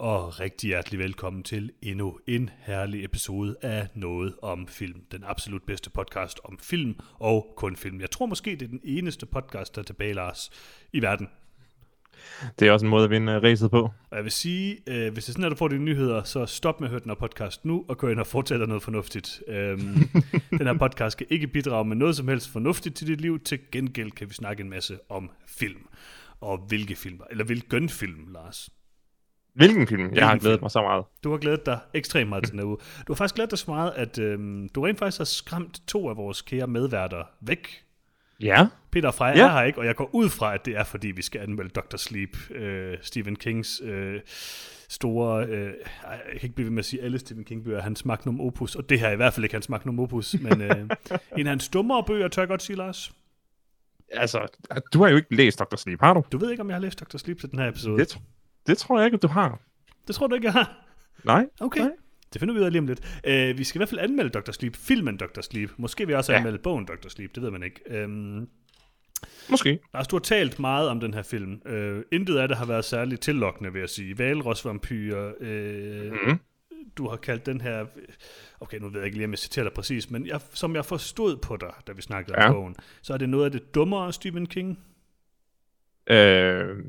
og rigtig hjertelig velkommen til endnu en herlig episode af Noget om Film. Den absolut bedste podcast om film og kun film. Jeg tror måske, det er den eneste podcast, der er tilbage, Lars, i verden. Det er også en måde at vinde racet på. Og jeg vil sige, øh, hvis det er sådan, at du får dine nyheder, så stop med at høre den her podcast nu, og gå ind og fortælle noget fornuftigt. Øhm, den her podcast skal ikke bidrage med noget som helst fornuftigt til dit liv. Til gengæld kan vi snakke en masse om film. Og hvilke film, eller hvilken film, Lars. Hvilken film? Jeg har Hvilken glædet film? mig så meget. Du har glædet dig ekstremt meget til den uge. Du har faktisk glædet dig så meget, at øhm, du rent faktisk har skræmt to af vores kære medværter væk. Ja. Peter og Freja Ja. er her ikke, og jeg går ud fra, at det er, fordi vi skal anmelde Dr. Sleep, øh, Stephen Kings øh, store... Øh, jeg kan ikke blive ved med at sige alle Stephen King-bøger er hans magnum opus, og det her er i hvert fald ikke hans magnum opus, men øh, en af hans dummere bøger, tør jeg godt sige, Lars. Altså, du har jo ikke læst Dr. Sleep, har du? Du ved ikke, om jeg har læst Dr. Sleep til den her episode. Det, det tror jeg ikke, at du har. det tror du ikke, jeg har? Nej. Okay. Nej. Det finder vi ud af lige om lidt. Uh, vi skal i hvert fald anmelde Dr. Sleep, filmen Dr. Sleep. Måske jeg også Ja. anmelde bogen Dr. Sleep, det ved man ikke. Um, Måske. Lars, du har talt meget om den her film. Uh, intet af det har været særligt tillokkende, vil jeg sige. Valrosvampyrer, uh, Mm. du har kaldt den her... Okay, nu ved jeg ikke lige, om jeg citerer dig præcis, men jeg, som jeg forstod på dig, da vi snakkede Ja. om bogen, så er det noget af det dummere Stephen King. Øh,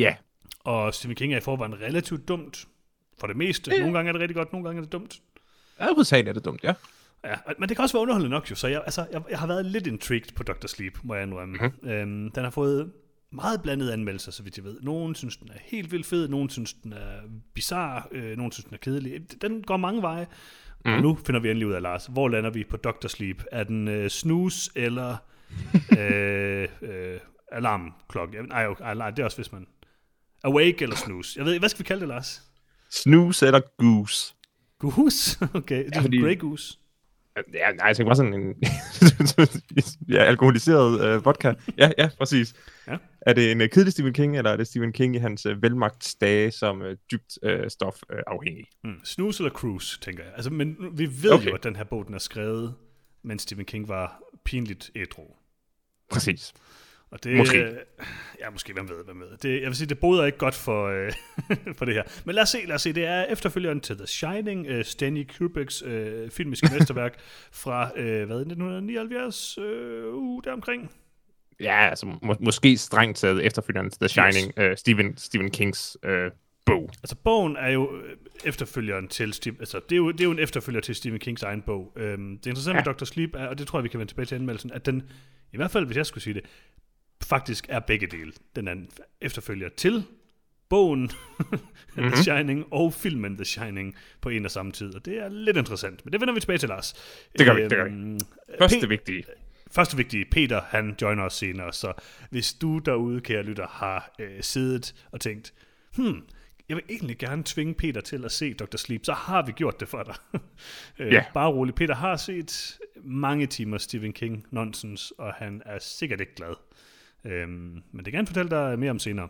ja. Og Stephen King er i forvejen relativt dumt. For det meste. Ja. Nogle gange er det rigtig godt, nogle gange er det dumt. Ja, hovedsageligt er det dumt, ja. Ja, men det kan også være underholdende nok jo, så jeg, altså, jeg, jeg har været lidt intrigued på Dr. Sleep, må jeg indrømme. Mm-hmm. Øhm, den har fået meget blandede anmeldelser, så vidt jeg ved. Nogen synes, den er helt vildt fed, nogen synes, den er bizarre, øh, nogen synes, den er kedelig. Den går mange veje. Mm. Og nu finder vi endelig ud af, Lars, hvor lander vi på Dr. Sleep? Er den øh, snus eller øh, øh, alarmklokke? Nej, okay, nej, det er også, hvis man... Awake eller snus? Jeg ved hvad skal vi kalde det, Lars? Snooze eller goose? Goose? Okay, det er fordi- fordi... Grey Goose. Ja, nej, jeg tænker bare sådan en ja, alkoholiseret øh, vodka. Ja, ja, præcis. Ja. Er det en øh, kedelig Stephen King, eller er det Stephen King i hans øh, velmagtsdage som øh, dybt øh, stof øh, afhængig? Mm. Snooze eller cruise, tænker jeg. Altså, men vi ved. Okay. jo, at den her bog, den er skrevet, mens Stephen King var pinligt ædru. Præcis. Og det, Måske. Ja, måske, hvem ved, hvem ved. Det, jeg vil sige, det boder ikke godt for, øh, for det her. Men lad os se, lad os se. Det er efterfølgeren til The Shining, øh, Stanley Kubricks øh, filmiske mesterværk fra, øh, hvad, 1979, øh, uh, deromkring. Ja, altså må, måske strengt taget efterfølgeren til The Shining, yes. øh, Stephen, Stephen Kings øh, bog. Altså, bogen er jo øh, efterfølgeren til Steve, altså, det er, jo, det er jo en efterfølger til Stephen Kings egen bog. Øhm, det interessante. Ja. med Dr. Sleep er, og det tror jeg, vi kan vende tilbage til anmeldelsen, at den, i hvert fald hvis jeg skulle sige det, faktisk er begge dele. Den er en efterfølger til bogen mm-hmm. The Shining og filmen The Shining på en og samme tid, og det er lidt interessant. Men det vender vi tilbage til, Lars. Det gør vi, det gør vi. Øhm, Første Pe- vigtige. Første vigtige, Peter, han joiner os senere, så hvis du derude, kære lytter, har øh, siddet og tænkt, hmm, jeg vil egentlig gerne tvinge Peter til at se Dr. Sleep, så har vi gjort det for dig. øh, Ja. Bare rolig. Peter har set mange timer Stephen King nonsens, og han er sikkert ikke glad. Øhm, men det kan han fortælle dig mere om senere.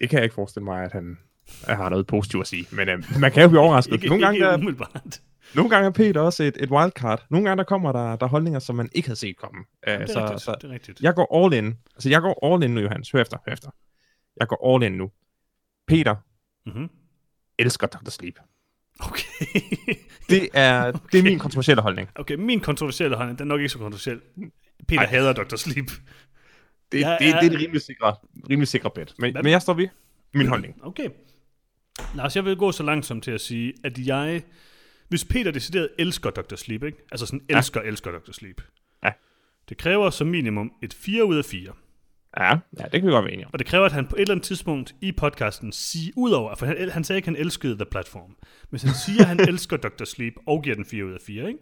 Det kan jeg ikke forestille mig, at han at har noget positivt at sige. Men øh, man kan jo blive overrasket. Ikke, nogle, gange, ikke der, umiddelbart. nogle gange er Peter også et, et wildcard. Nogle gange der kommer der, der er holdninger, som man ikke havde set komme. Uh, Det er, så, rigtigt, så det er rigtigt. jeg går all in. Altså, jeg går all in nu, Johannes. Hør efter, hør efter. Jeg går all in nu. Peter Mm-hmm. elsker Dr. Sleep. Okay. Det er, okay. det er min kontroversielle holdning. okay, min kontroversielle holdning, den er nok ikke så kontroversiel. Peter Ej. hader Dr. Sleep. Det, Jeg det, er- det er et rimelig sikre, rimelig sikre bet. Men, Hvad- men jeg står ved min holdning. Okay. Lars, jeg vil gå så langt som til at sige, at jeg... Hvis Peter decideret elsker Dr. Sleep, ikke? Altså sådan elsker, ja. elsker Dr. Sleep. Ja. Det kræver som minimum et 4 ud af 4. Ja, ja, det kan vi godt være enige om. Og det kræver, at han på et eller andet tidspunkt i podcasten siger, udover, for han, han sagde ikke, at han elskede The Platform. Hvis han siger, at han elsker Dr. Sleep og giver den 4 ud af 4, ikke?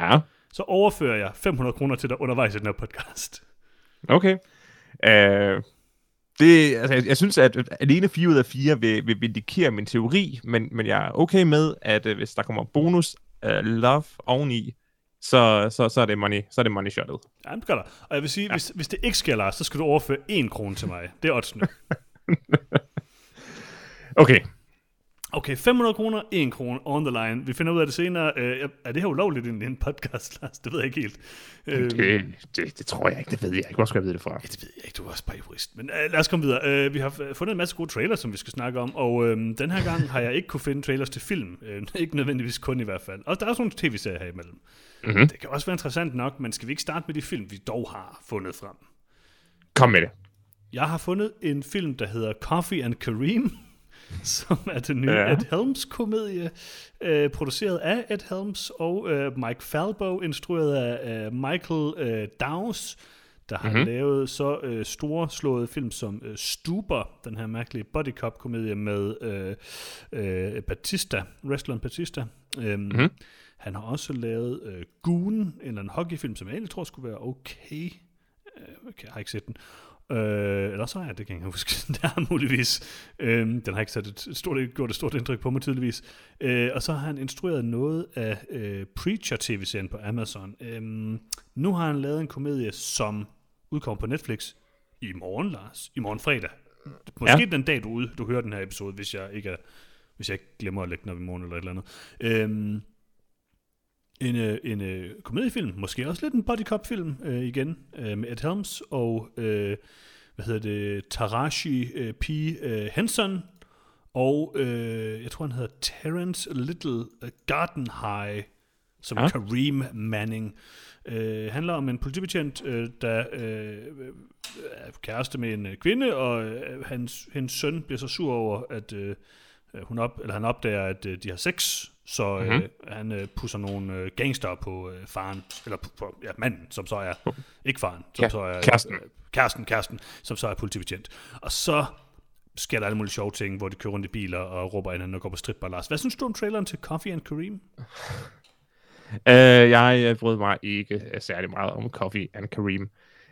Ja, så overfører jeg 500 kroner til dig undervejs i den her podcast. okay. Uh, det, altså, jeg, jeg synes, at alene 4 ud af 4 vil, vil vindikere min teori, men, men jeg er okay med, at uh, hvis der kommer bonus uh, love oveni, så, så, så, er det money, så er det money shotet. Ja, det gør der. Og jeg vil sige, ja. hvis, hvis det ikke sker, Lars, så skal du overføre 1 krone til mig. Det er oddsene. Okay, Okay, 500 kroner, 1 krone on the line. Vi finder ud af det senere. Øh, er det her ulovligt i en podcast, Lars? Det ved jeg ikke helt. Øh, det, det, det tror jeg ikke, det ved jeg ikke. Hvor skal jeg vide det fra? Det ved jeg ikke, du er også bare jurist. Men uh, lad os komme videre. Uh, vi har fundet en masse gode trailers, som vi skal snakke om, og uh, den her gang har jeg ikke kunne finde trailers til film. Uh, ikke nødvendigvis kun i hvert fald. Og der er også nogle tv-serier her imellem. Mm-hmm. Det kan også være interessant nok, men skal vi ikke starte med de film, vi dog har fundet frem? Kom med det. Jeg har fundet en film, der hedder Coffee and Kareem, som er den nye ja. Ed Helms-komedie, øh, produceret af Ed Helms og øh, Mike Falbo, instrueret af øh, Michael øh, Downs, der har mm-hmm. lavet så øh, store slåede film som øh, Stuber, den her mærkelige body cop komedie med øh, øh, Batista, wrestleren Batista. Øhm, mm-hmm. Han har også lavet øh, Goon, en en hockeyfilm, som jeg egentlig tror skulle være okay. Øh, okay jeg har ikke set den. Øh, eller så er det kan jeg huske, det er muligvis. Øh, den har ikke sat et stort, gjort et stort indtryk på mig tydeligvis. Øh, og så har han instrueret noget af øh, Preacher-tv-serien på Amazon. Øh, nu har han lavet en komedie, som udkommer på Netflix i morgen, Lars. I morgen fredag. Måske ja. den dag, du, ude, du hører den her episode, hvis jeg ikke er, hvis jeg ikke glemmer at lægge den op i morgen eller et eller andet. Øh, en, øh, en øh, komediefilm, måske også lidt en body cop film øh, igen, øh, med Ed Helms og, øh, hvad hedder det, Tarashi øh, P. Øh, Henson, og øh, jeg tror han hedder Terence Little øh, Gardenhigh, som ja. Kareem Manning. Øh, handler om en politibetjent, øh, der øh, er kæreste med en øh, kvinde, og øh, hans, hendes søn bliver så sur over, at øh, hun op, eller han opdager, at øh, de har sex, så mm-hmm. øh, han øh, pusser nogle øh, gangster på øh, faren, eller på, på ja, manden, som så er, ikke faren, som så er... kæresten. Øh, kæresten, kæresten, som så er politibetjent. Og så sker der alle mulige sjove ting, hvor de kører rundt i biler og råber hinanden og går på stripbar. Lars, hvad synes du om traileren til Coffee and Kareem? Uh, jeg brød mig ikke særlig meget om Coffee and Kareem.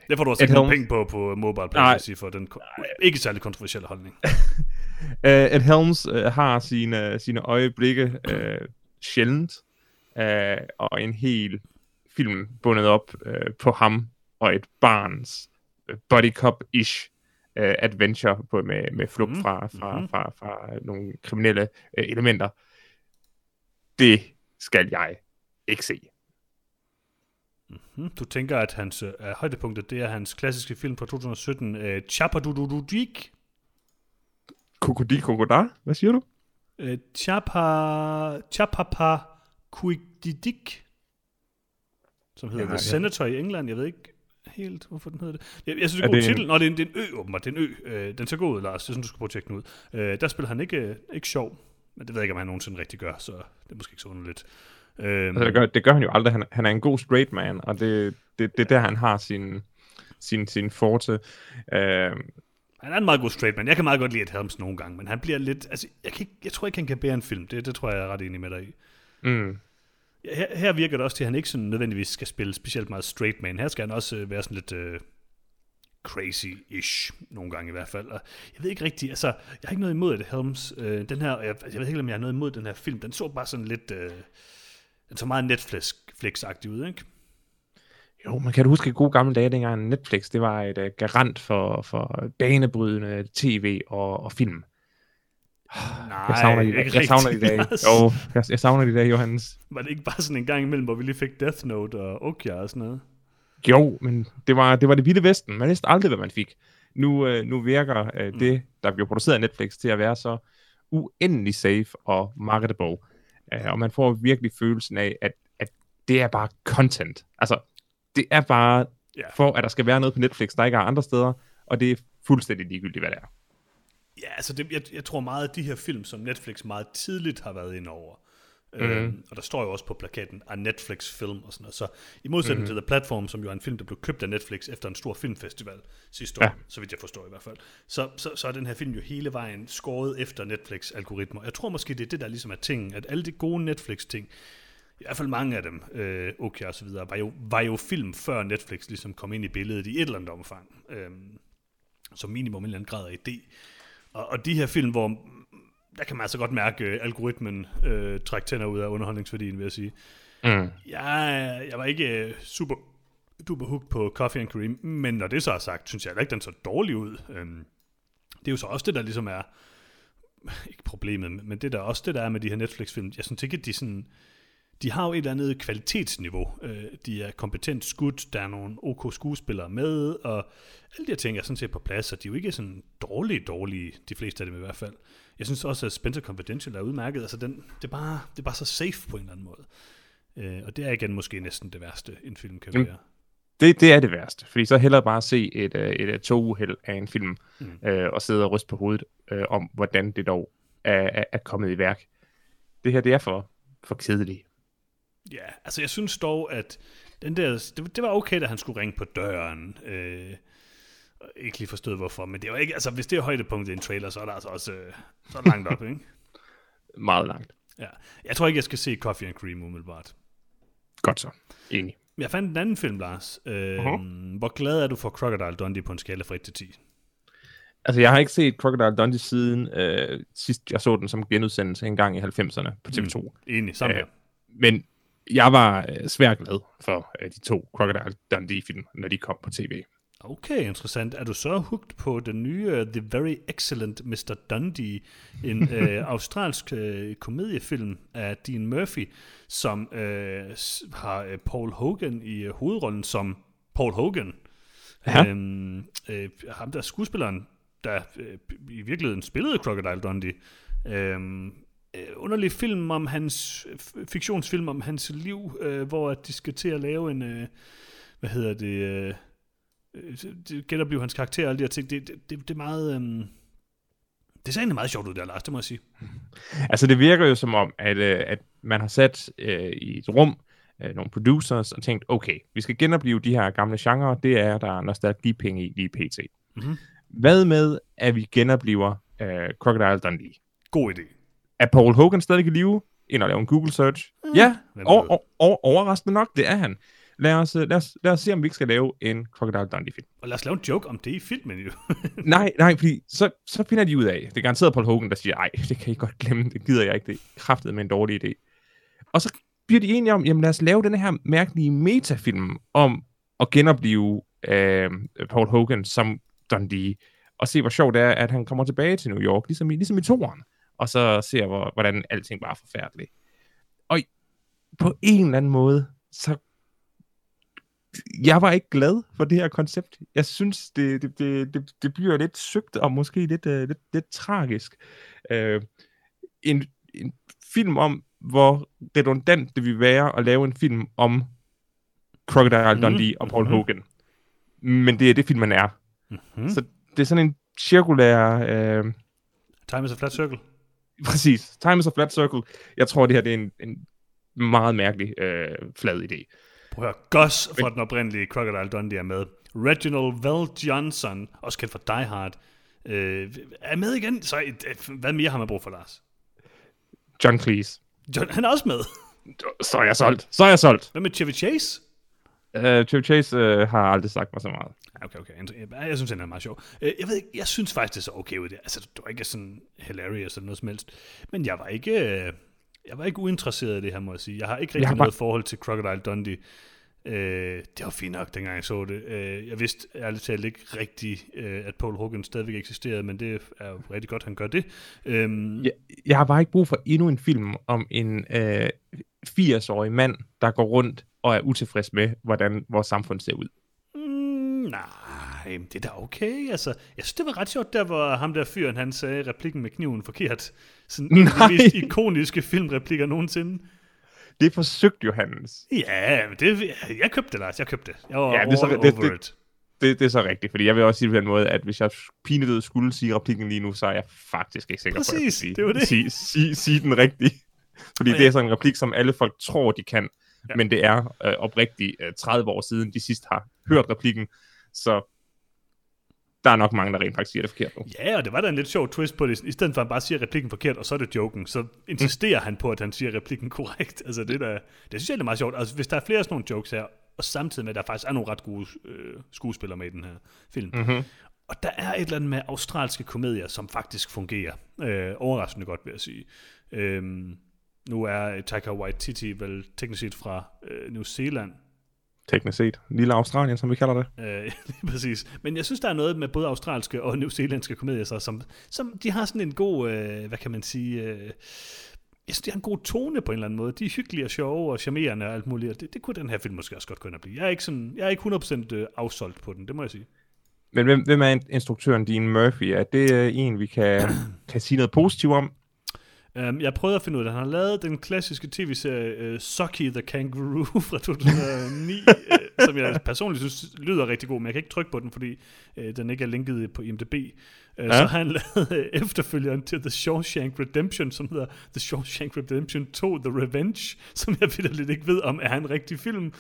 Det får du også ikke nogen penge på på mobile pay, for den ikke særlig kontroversielle holdning. uh, Ed Helms uh, har sine, sine øjeblikke uh, sjældent, uh, og en hel film bundet op uh, på ham og et barns uh, body cop-ish uh, adventure på, med, med flugt mm. fra, fra, mm. fra, fra, nogle kriminelle uh, elementer. Det skal jeg ikke se. Mm-hmm. Du tænker, at hans uh, højdepunktet, det er hans klassiske film fra 2017, uh, Chapadududik? Kokodik Kokodar? Hvad siger du? Uh, Chapa... Chapapa Kuididik, som hedder ja, The Senator i England. Jeg ved ikke helt, hvorfor den hedder det. Jeg, jeg synes, det er, er god titel. En... Nå, det er en, det er en ø, åbenbart. Det er en ø. Uh, den ser god ud, Lars. Er sådan, du skal prøve at tjekke den ud. Uh, der spiller han ikke, uh, ikke sjov. Men det ved jeg ikke, om han nogensinde rigtig gør, så det er måske ikke så underligt. Øhm, altså, det, gør, det gør han jo aldrig. Han, han er en god straight man, og det, det, det er der, han har sin, sin, sin forte. Øhm, han er en meget god straight man. Jeg kan meget godt lide at Helms nogle gange, men han bliver lidt... Altså, jeg, kan ikke, jeg tror ikke, han kan bære en film. Det, det tror jeg, jeg er ret enig med dig i. Mm. Her, her virker det også til, at han ikke sådan nødvendigvis skal spille specielt meget straight man. Her skal han også øh, være sådan lidt... Øh, crazy-ish, nogle gange i hvert fald. Og jeg ved ikke rigtigt, altså, jeg har ikke noget imod det, Helms. Øh, den her, jeg, jeg ved ikke, om jeg har noget imod den her film. Den så bare sådan lidt... Øh, den så meget Netflix-agtig ud, ikke? Jo, man kan huske gode gamle dage, dengang Netflix, det var et uh, garant for, for banebrydende tv og, og film. Nej, jeg savner de, jeg, jeg savner de dage. Jo, jeg, jeg savner de dage, Johannes. Var det ikke bare sådan en gang imellem, hvor vi lige fik Death Note og Okja og sådan noget? Jo, men det var det, var det vilde vesten. Man vidste aldrig, hvad man fik. Nu, uh, nu virker uh, mm. det, der bliver produceret af Netflix, til at være så uendelig safe og marketable. Uh, og man får virkelig følelsen af, at, at det er bare content. Altså, det er bare yeah. for, at der skal være noget på Netflix, der ikke er andre steder, og det er fuldstændig ligegyldigt, hvad det er. Ja, altså det, jeg, jeg tror meget, at de her film, som Netflix meget tidligt har været ind over, mm. øhm, og der står jo også på plakaten, af Netflix film og sådan noget, så i modsætning mm. til The Platform, som jo er en film, der blev købt af Netflix efter en stor filmfestival sidste år, ja. så vidt jeg forstår i hvert fald, så, så, så er den her film jo hele vejen skåret efter Netflix-algoritmer. Jeg tror måske, det er det, der ligesom er ting, at alle de gode Netflix-ting, i hvert fald mange af dem, øh, okay og så videre, var jo, var jo film før Netflix ligesom kom ind i billedet i et eller andet omfang. Øh, som minimum en eller anden grad af idé. Og, og de her film, hvor der kan man altså godt mærke øh, algoritmen øh, trække tænder ud af underholdningsværdien, vil jeg sige. Mm. Jeg, jeg var ikke øh, super duper hooked på Coffee and Cream, men når det så er sagt, synes jeg ikke, den så dårlig ud. Øhm, det er jo så også det, der ligesom er ikke problemet, men det der også det der er med de her Netflix-film, jeg synes ikke, at de sådan, de har jo et eller andet kvalitetsniveau. Øh, de er kompetent skudt, der er nogle OK skuespillere med, og alle de her ting er sådan set på plads, og de er jo ikke sådan dårlige, dårlige, de fleste af dem i hvert fald. Jeg synes også, at Spencer Confidential er udmærket. Altså, den, det, er bare, det er bare så safe på en eller anden måde. Øh, og det er igen måske næsten det værste, en film kan være. Det, det er det værste, fordi så hellere bare se et, øh, et, et toguheld af en film, mm. øh, og sidde og ryste på hovedet øh, om, hvordan det dog er, er, er kommet i værk. Det her, det er for, for kedeligt. Ja, altså jeg synes dog, at den der, det, det var okay, da han skulle ringe på døren. Øh, ikke lige forstået hvorfor, men det var ikke, altså hvis det er højdepunktet i en trailer, så er der altså også øh, så er langt op, ikke? Meget langt. Ja. Jeg tror ikke, jeg skal se Coffee and Cream umiddelbart. Godt så. Enig. Jeg fandt en anden film, Lars. Øh, uh-huh. Hvor glad er du for Crocodile Dundee på en skala fra 1 til 10? Altså, jeg har ikke set Crocodile Dundee siden øh, sidst jeg så den som genudsendelse en gang i 90'erne på TV2. Mm, enig, sammen øh, Men jeg var øh, svært glad for øh, de to Crocodile Dundee-film, når de kom på tv. Okay, interessant. Er du så hugt på den nye uh, The Very Excellent Mr. Dundee, en uh, australsk uh, komediefilm af Dean Murphy, som uh, har uh, Paul Hogan i uh, hovedrollen som Paul Hogan. Ja. Øhm, uh, ham der skuespilleren, der uh, i virkeligheden spillede Crocodile Dundee. Øhm, uh, underlig film om hans, fiktionsfilm om hans liv, uh, hvor de skal til at lave en, uh, hvad hedder det... Øh, det genoplever hans karakter og alle de her ting. Det, det, det, det er meget... Øhm, det ser egentlig meget sjovt ud der, Lars, det må jeg sige. Altså, det virker jo som om, at, øh, at man har sat øh, i et rum øh, nogle producers og tænkt, okay, vi skal genopleve de her gamle genrer, det er der nostalgipenge i lige pt. Mm-hmm. Hvad med, at vi genoplever øh, Crocodile Dundee? God idé. Er Paul Hogan stadig i live? Ind og lave en Google search? Mm. Ja, og, og, og, overraskende nok, det er han. Lad os, lad, os, lad os se, om vi ikke skal lave en Crocodile Dundee-film. Og lad os lave en joke om det i filmen, jo. nej, nej, fordi så, så finder de ud af, det er garanteret Paul Hogan, der siger, ej, det kan I godt glemme, det gider jeg ikke, det er kraftet med en dårlig idé. Og så bliver de enige om, jamen lad os lave den her mærkelige metafilm om at genopleve øh, Paul Hogan som Dundee, og se, hvor sjovt det er, at han kommer tilbage til New York, ligesom i, ligesom i toren, og så ser, hvor, hvordan alting bare er forfærdeligt. Og på en eller anden måde, så jeg var ikke glad for det her koncept. Jeg synes, det, det, det, det, det bliver lidt søgt og måske lidt, uh, lidt, lidt tragisk. Uh, en, en film om, hvor redundant det vil være at lave en film om Crocodile mm. Dundee og Paul mm-hmm. Hogan. Men det er det, filmen er. Mm-hmm. Så det er sådan en cirkulær... Uh, Time is a flat circle. Præcis. Time is a flat circle. Jeg tror, det her det er en, en meget mærkelig uh, flad idé. Prøv at høre, Gus fra den oprindelige Crocodile Dundee er med. Reginald Val Johnson, også kendt for Die Hard, øh, er med igen. Så øh, hvad mere har man brug for, Lars? John Cleese. John, han er også med. Så er jeg solgt. Så er jeg solgt. Hvad med Chevy Chase? Uh, Chevy Chase uh, har aldrig sagt mig så meget. Okay, okay. Jeg synes, han er meget sjov. Uh, jeg ved ikke, jeg synes faktisk, det er så okay ud det. Altså, det var ikke sådan hilarious eller noget som helst. Men jeg var ikke... Jeg var ikke uinteresseret i det her, må jeg sige. Jeg har ikke rigtig har noget bare... forhold til Crocodile Dundee. Øh, det var fint nok, dengang jeg så det. Øh, jeg vidste ærligt talt ikke rigtigt, øh, at Paul Hogan stadigvæk eksisterede, men det er jo rigtig godt, han gør det. Øh, jeg, jeg har bare ikke brug for endnu en film om en øh, 80-årig mand, der går rundt og er utilfreds med, hvordan vores samfund ser ud. Mm, nej nej, det er da okay. Altså, jeg synes, det var ret sjovt, der hvor ham der fyren, han sagde replikken med kniven forkert. Sådan en af de mest ikoniske filmreplikker nogensinde. Det forsøgte Johannes. Ja, men det, jeg købte det, Lars. Jeg købte det. Jeg var ja, det er så, det, det, det, det, det er så rigtigt, fordi jeg vil også sige på den måde, at hvis jeg pinedød skulle sige replikken lige nu, så er jeg faktisk ikke sikker Præcis, på, at sige, det var det. Sige, sige, sige den rigtigt. Fordi ja. det er sådan en replik, som alle folk tror, de kan, ja. men det er øh, oprigtigt øh, 30 år siden, de sidst har hørt replikken. Så der er nok mange, der rent faktisk siger det forkert nu. Ja, og det var da en lidt sjov twist på det. I stedet for at han bare siger replikken forkert, og så er det joken, så insisterer mm. han på, at han siger replikken korrekt. Altså det, der, det synes jeg er meget sjovt. Altså hvis der er flere sådan nogle jokes her, og samtidig med, at der faktisk er nogle ret gode øh, skuespillere med i den her film. Mm-hmm. Og der er et eller andet med australske komedier, som faktisk fungerer. Øh, overraskende godt, vil jeg sige. Øhm, nu er Taika Waititi vel teknisk set fra øh, New Zealand, teknisk set. Lille Australien, som vi kalder det. Øh, præcis. Men jeg synes, der er noget med både australske og newzealandske komedier, så, som, som de har sådan en god, øh, hvad kan man sige, øh, jeg synes, de har en god tone på en eller anden måde. De er hyggelige og sjove og charmerende og alt muligt, og det, det kunne den her film måske også godt og blive. Jeg er ikke, sådan, jeg er ikke 100% øh, afsolgt på den, det må jeg sige. Men hvem, hvem er instruktøren Dean Murphy? Er det øh, en, vi kan, kan sige noget positivt om? Um, jeg prøvede at finde ud af, at han har lavet den klassiske tv-serie uh, Sucky the Kangaroo fra 2009, uh, øh, som jeg personligt synes lyder rigtig god, men jeg kan ikke trykke på den, fordi uh, den ikke er linket på IMDb. Uh, ja. Så har han lavet uh, efterfølgeren til The Shawshank Redemption, som hedder The Shawshank Redemption 2 The Revenge, som jeg lidt ikke ved, om er en rigtig film.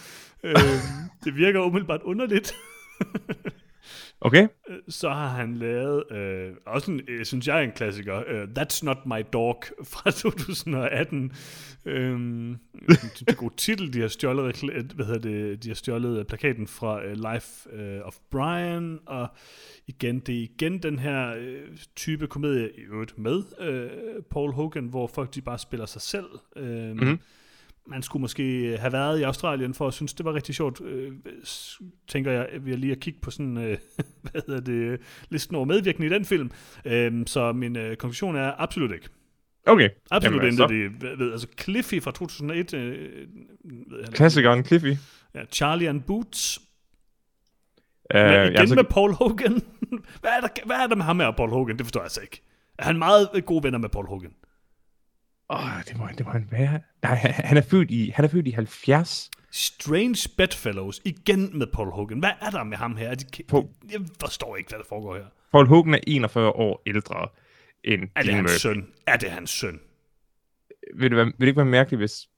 Uh, det virker umiddelbart underligt. Okay. Øh, så har han lavet, øh, også en, øh, synes jeg, en klassiker, uh, That's Not My Dog fra 2018. Øhm, det er god titel, de har stjålet, hvad hedder det, de har stjålet plakaten fra uh, Life uh, of Brian, og igen, det er igen den her uh, type komedie, i øvrigt med uh, Paul Hogan, hvor folk de bare spiller sig selv. Uh, mm-hmm man skulle måske have været i Australien for at synes, det var rigtig sjovt, øh, tænker jeg, ved lige at kigge på sådan, øh, hvad hedder det, listen over medvirkende i den film. Øh, så min øh, konklusion er absolut ikke. Okay. Absolut intet det, ved, altså Cliffy fra 2001. Øh, ved Klassikeren Cliffy. Ja, Charlie and Boots. Uh, Men igen altså... med Paul Hogan. hvad, er der, hvad er der med ham med Paul Hogan? Det forstår jeg altså ikke. Er han meget gode venner med Paul Hogan? Åh, oh, det må, det må han være. Nej, han er født i, han er født i 70. Strange Bedfellows, igen med Paul Hogan. Hvad er der med ham her? De, Paul, jeg forstår ikke, hvad der foregår her. Paul Hogan er 41 år ældre end Er det hans søn? Er det hans søn? Vil det, være, vil det ikke være mærkeligt, hvis,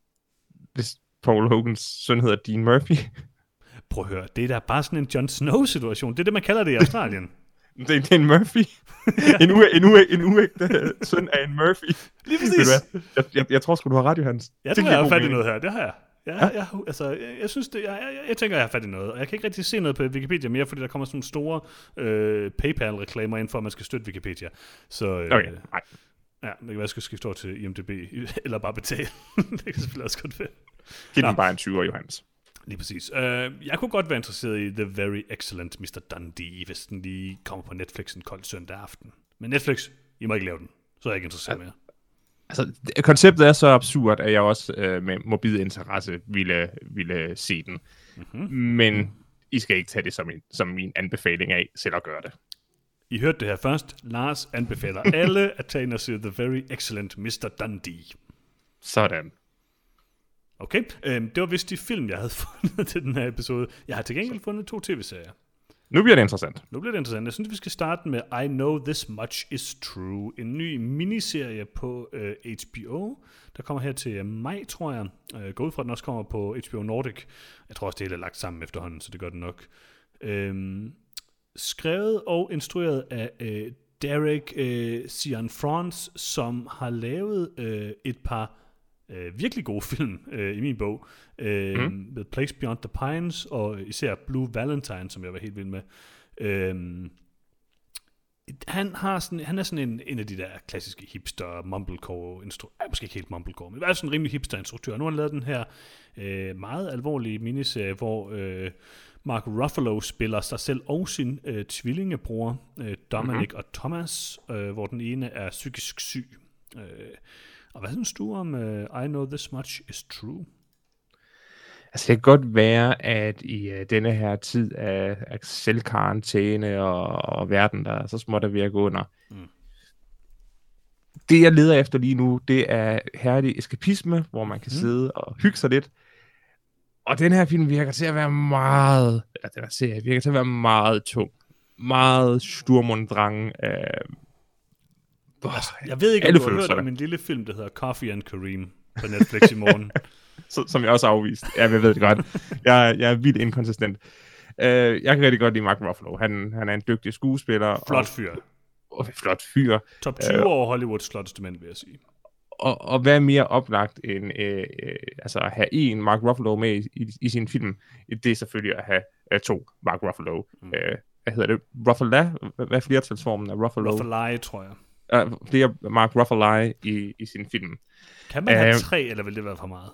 hvis Paul Hogans søn hedder Dean Murphy? Prøv at høre, det er da bare sådan en Jon Snow-situation. Det er det, man kalder det i Australien. Det, det er en Murphy. en, u, en, u, en uægte søn af en Murphy. Lige præcis. Jeg, jeg, jeg tror sgu, du har ret. Jeg tror, jeg har fat i noget her. Det har jeg. Ja, ja? Jeg, altså, jeg, jeg synes det, jeg, jeg, jeg tænker, jeg har fat i noget. Og jeg kan ikke rigtig se noget på Wikipedia mere, fordi der kommer sådan nogle store øh, PayPal-reklamer ind for, at man skal støtte Wikipedia. Så, øh, okay, nej. Ja, det kan være, jeg skal skifte over til IMDb, eller bare betale. det kan selvfølgelig også godt være. Giv den bare en 20 år, Johannes. Lige præcis. Uh, jeg kunne godt være interesseret i The Very Excellent Mr. Dundee, hvis den lige kommer på Netflix en kold søndag aften. Men Netflix, I må ikke lave den. Så er jeg ikke interesseret mere. Altså, konceptet er så absurd, at jeg også uh, med mobil interesse ville, ville se den. Mm-hmm. Men I skal ikke tage det som, en, som min anbefaling af selv at gøre det. I hørte det her først. Lars anbefaler alle at tage ind og se The Very Excellent Mr. Dundee. Sådan. Okay, øhm, det var vist de film, jeg havde fundet til den her episode. Jeg har til gengæld fundet to tv-serier. Nu bliver det interessant. Nu bliver det interessant. Jeg synes, vi skal starte med I Know This Much Is True. En ny miniserie på øh, HBO. Der kommer her til maj, tror jeg. Øh, gå ud fra, at den også kommer på HBO Nordic. Jeg tror også, det hele er lagt sammen efterhånden, så det gør det nok. Øhm, skrevet og instrueret af øh, Derek øh, Cianfrance, som har lavet øh, et par øh, virkelig gode film øh, i min bog, øh, mm. med Place Beyond the Pines, og især Blue Valentine, som jeg var helt vild med. Øh, han, har sådan, han er sådan en, en af de der klassiske hipster mumblecore instruktører, måske ikke helt mumblecore, men i hvert fald sådan en rimelig hipster instruktør. Nu har han lavet den her øh, meget alvorlige miniserie, hvor øh, Mark Ruffalo spiller sig selv og sin øh, tvillingebror, øh, Dominic mm-hmm. og Thomas, øh, hvor den ene er psykisk syg. Øh, og hvad synes du om uh, I Know This Much Is True? Altså det kan godt være, at i uh, denne her tid af, af selvkarantæne og, og verden, der så småt er at gå under. Mm. Det jeg leder efter lige nu, det er herlig eskapisme, hvor man kan mm. sidde og hygge sig lidt. Og den her film virker til at være meget, eller den her serie virker til at være meget tung. Meget sturmundrang. Øh, Altså, jeg ved ikke, om du har hørt om en lille film, der hedder Coffee and Kareem på Netflix i morgen. Som jeg også har afvist. Ja, jeg ved det godt. Jeg, jeg er vildt inkonsistent. Uh, jeg kan rigtig godt lide Mark Ruffalo. Han, han er en dygtig skuespiller. Flot fyr. Og, og flot fyr. Top 20 uh, over Hollywoods flotteste mænd, vil jeg sige. Og, og hvad er mere oplagt end uh, uh, altså at have en Mark Ruffalo med i, i, i sin film? Det er selvfølgelig at have uh, to Mark Ruffalo. Mm. Uh, hvad hedder det? Ruffalo? Hvad er flertalsformen af Ruffalo? Ruffalo, tror jeg uh, flere Mark Ruffalo i, i sin film. Kan man have uh, tre, eller vil det være for meget?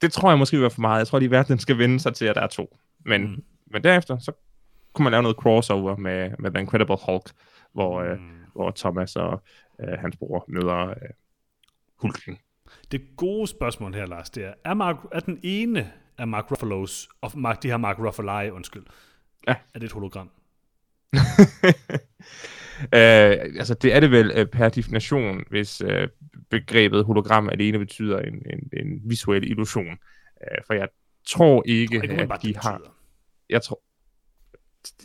Det tror jeg måske vil være for meget. Jeg tror lige, verden skal vende sig til, at der er to. Men, mm. men derefter, så kunne man lave noget crossover med, med The Incredible Hulk, hvor, mm. øh, hvor Thomas og øh, hans bror møder øh, Hulken. Det gode spørgsmål her, Lars, det er, er, Mark, er den ene af Mark Ruffalo's, og Mark, de her Mark Ruffalo, undskyld, Ja. er det et hologram? øh, altså, det er det vel øh, per definition, hvis øh, begrebet hologram alene betyder en, en, en visuel illusion. Øh, for jeg tror ikke, Ikke at umiddelbart, de har... betyder. Jeg tror...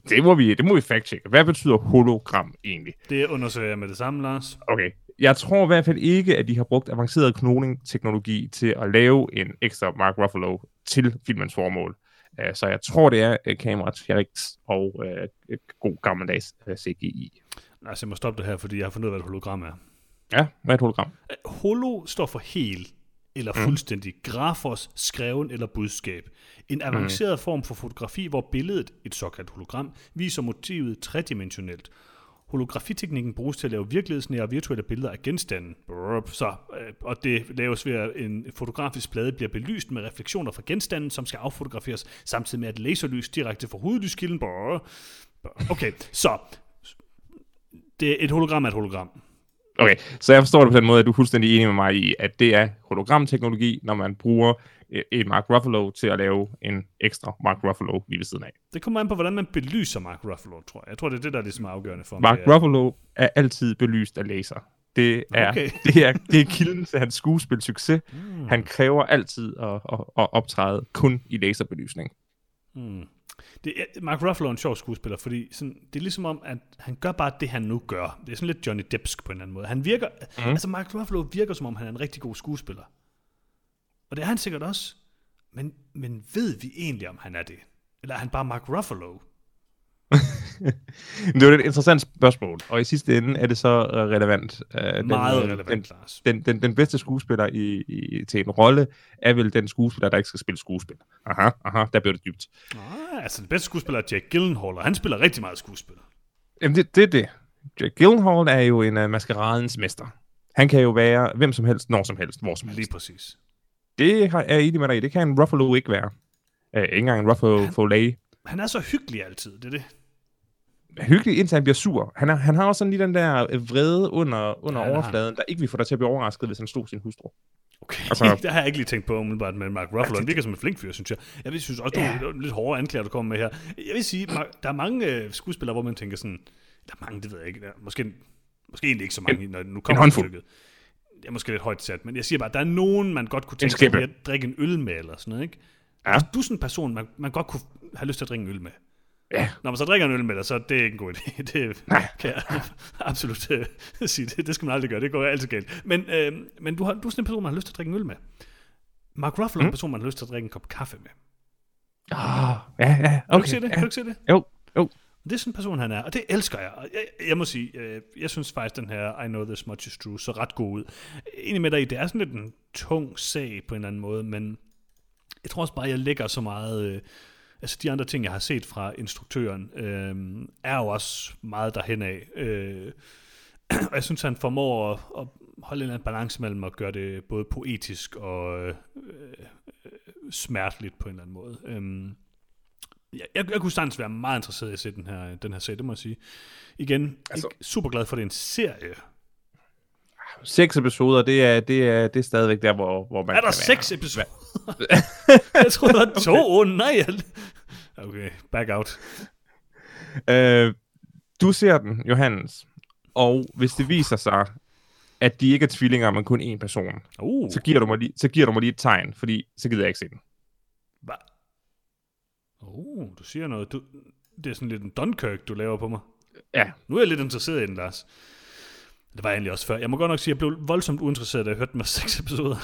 Det må vi, det må vi fact-checke. Hvad betyder hologram egentlig? Det undersøger jeg med det samme, Lars. Okay. Jeg tror i hvert fald ikke, at de har brugt avanceret kloning-teknologi til at lave en ekstra Mark Ruffalo til filmens formål. Uh, så jeg tror, det er uh, kamera tricks og uh, et god gammeldags uh, CGI. Lars, jeg må stoppe det her, fordi jeg har fundet ud af, hvad et hologram er. Ja, hvad er et hologram? Holo står for hel eller fuldstændig, grafos, skreven eller budskab. En avanceret form for fotografi, hvor billedet, et såkaldt hologram, viser motivet tredimensionelt. Holografiteknikken bruges til at lave virkelighedsnære og virtuelle billeder af genstanden. Så, øh, og det laves ved, at en fotografisk plade bliver belyst med refleksioner fra genstanden, som skal affotograferes, samtidig med at laserlys direkte fra hovedlyskilden. Okay, så det er et hologram er et hologram. Okay, så jeg forstår det på den måde, at du er fuldstændig enig med mig i, at det er hologramteknologi, når man bruger øh, et Mark Ruffalo til at lave en ekstra Mark Ruffalo lige ved siden af. Det kommer an på, hvordan man belyser Mark Ruffalo, tror jeg. Jeg tror, det er det, der er ligesom afgørende for Mark mig. Er- Ruffalo er altid belyst af laser. Det er, Okay. det er, det er kilden til hans skuespilsucces. Mm. Han kræver altid at, at, at optræde kun i laserbelysning. Mm. Det er, Mark Ruffalo er en sjov skuespiller, fordi sådan, det er ligesom om, at han gør bare det, han nu gør. Det er sådan lidt Johnny Deppsk på en eller anden måde. Han virker, mm. altså Mark Ruffalo virker, som om han er en rigtig god skuespiller. Og det er han sikkert også. Men, men ved vi egentlig, om han er det? Eller er han bare Mark Ruffalo? Det er et interessant spørgsmål, og i sidste ende er det så øh, relevant. Uh, den, Meget øh, relevant, Lars. Den, den, den bedste skuespiller i, i, til en rolle er vel den skuespiller, der ikke skal spille skuespil. Aha, aha, der blev det dybt. Nej, altså den bedste skuespiller er Jack Gyllenhaal, og han spiller rigtig meget skuespil. Jamen, det, det er det. Jack Gyllenhaal er jo en uh, maskeradens mester. Han kan jo være hvem som helst, når som helst, hvor som helst. Lige præcis. Det har- er jeg enig med dig i. Det kan en Ruffalo ikke være. Uh, ikke engang en Ruffalo Foley. Han er så hyggelig altid, det er det. Hyggelig, indtil han bliver sur. Han, er, han har også sådan lige den der øh, vrede under, under Ja, overfladen, der ikke vil få dig til at blive overrasket, hvis han slog sin hustru. Okay, Altså- det har jeg ikke lige tænkt på umiddelbart med Mark Ruffalo. Han virker som en flink fyr, synes jeg. Jeg vil synes også, det er lidt hårde anklager, du kommer med her. Jeg vil sige, Mark- der er mange øh, skuespillere, hvor man tænker sådan, der er mange, det ved jeg ikke, der, er måske, måske egentlig ikke så mange, når det nu kommer til håndfuld. stykket. Det er måske lidt højt sat, men jeg siger bare, der er nogen, man godt kunne tænke sig at drikke en øl med, eller sådan noget, ikke? Ja. Altså, du er sådan en person, man, man godt kunne have lyst til at drikke en øl med. Ja. Når man så drikker en øl med dig, så er det ikke en god idé. Det Nej. kan jeg absolut øh, sige. Det, det skal man aldrig gøre. Det går altid galt. Men, øh, men du, har, du er sådan en person, man har lyst til at drikke en øl med. Mark Ruffalo mm. er en person, man har lyst til at drikke en kop kaffe med. Ah, ja, ja, Kan du okay. se det? Ja. Kan du se det? Jo, jo. Det er sådan en person, han er, og det elsker jeg. Jeg, jeg må sige, øh, jeg synes faktisk, den her I Know This Much Is True så ret god ud. Enig med dig i, det er sådan lidt en tung sag på en eller anden måde, men jeg tror også bare, jeg lægger så meget... Øh, altså de andre ting, jeg har set fra instruktøren, øh, er jo også meget derhen af. Øh, og jeg synes, han formår at, at holde en balance mellem at gøre det både poetisk og øh, øh, smerteligt på en eller anden måde. Øh, jeg, jeg, jeg kunne sagtens være meget interesseret i at se den her, den her serie, det må jeg sige. Igen, Altså- ikke super glad for, at det er en serie. Seks episoder, det er, det er, det er stadigvæk der, hvor, hvor man Er der seks episoder? jeg troede, der var to. Åh, oh, nej. Okay, back out. Øh, du ser den, Johannes, og hvis det viser sig, at de ikke er tvillinger, men kun én person, Uh, så giver, du mig lige, så giver du mig lige et tegn, fordi så gider jeg ikke se den. hvad? Oh, du siger noget. Du, det er sådan lidt en Dunkirk, du laver på mig. Ja, Nu er jeg lidt interesseret i den, Lars. Det var jeg egentlig også før. Jeg må godt nok sige, at jeg blev voldsomt uinteresseret, da jeg hørte den seks episoder.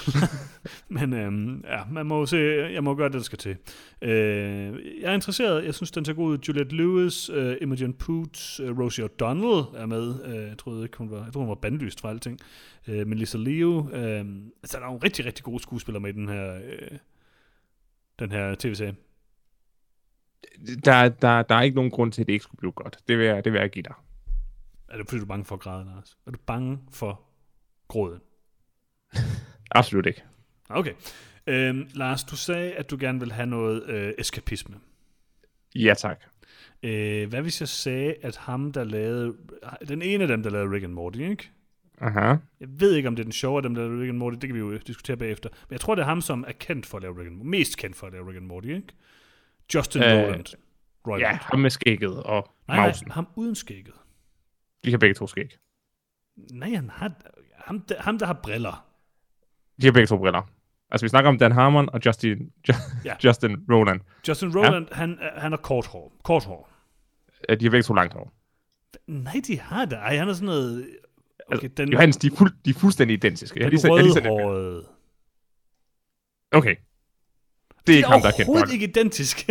Men øhm, ja, man må se, jeg må gøre det, der skal til. Øh, jeg er interesseret. Jeg synes, den ser god ud. Juliette Lewis, øh, Imogen Poots, øh, Rosie O'Donnell er med. Øh, jeg troede ikke, hun var, jeg troede, hun var bandlyst fra alting. Øh, Melissa Leo. Øh, altså, der er nogle rigtig, rigtig gode skuespillere med i den her, øh, den her tv-serie. der, der, der er ikke nogen grund til, at det ikke skulle blive godt. Det vil jeg, det vil jeg give dig. Er det fordi, du er bange for at græde, Lars? Er du bange for gråden? Absolut ikke. Okay. Øhm, Lars, du sagde, at du gerne vil have noget øh, eskapisme. Ja, tak. Øh, hvad hvis jeg sagde, at ham, der lavede... Den ene af dem, der lavede Rick and Morty, ikke? Aha. Jeg ved ikke, om det er den sjove af dem, der lavede Rick and Morty. Det kan vi jo diskutere bagefter. Men jeg tror, det er ham, som er kendt for at lave Rick and Morty. Mest kendt for at lave Rick and Morty, ikke? Justin Øh, Roland. Roiland. Ja, ham med skægget og nej, nej, mausen. ham uden skægget. De har begge to skæg. Nej, han har... Ham, der, ham, der har briller. De har begge to briller. Altså, vi snakker om Dan Harmon og Justin, Ju- Ja. Justin Roland. Justin Roland, ja. han, han har kort hår. Kort hår. Øh, De har begge to langt hår. Nej, de har det. Ej, han er sådan noget... Okay, den, Johannes, de er, fuld, de er fuldstændig identiske. Jeg har lige set, jeg har lige set det. Det er ikke ham, der er kendt det. ikke identisk.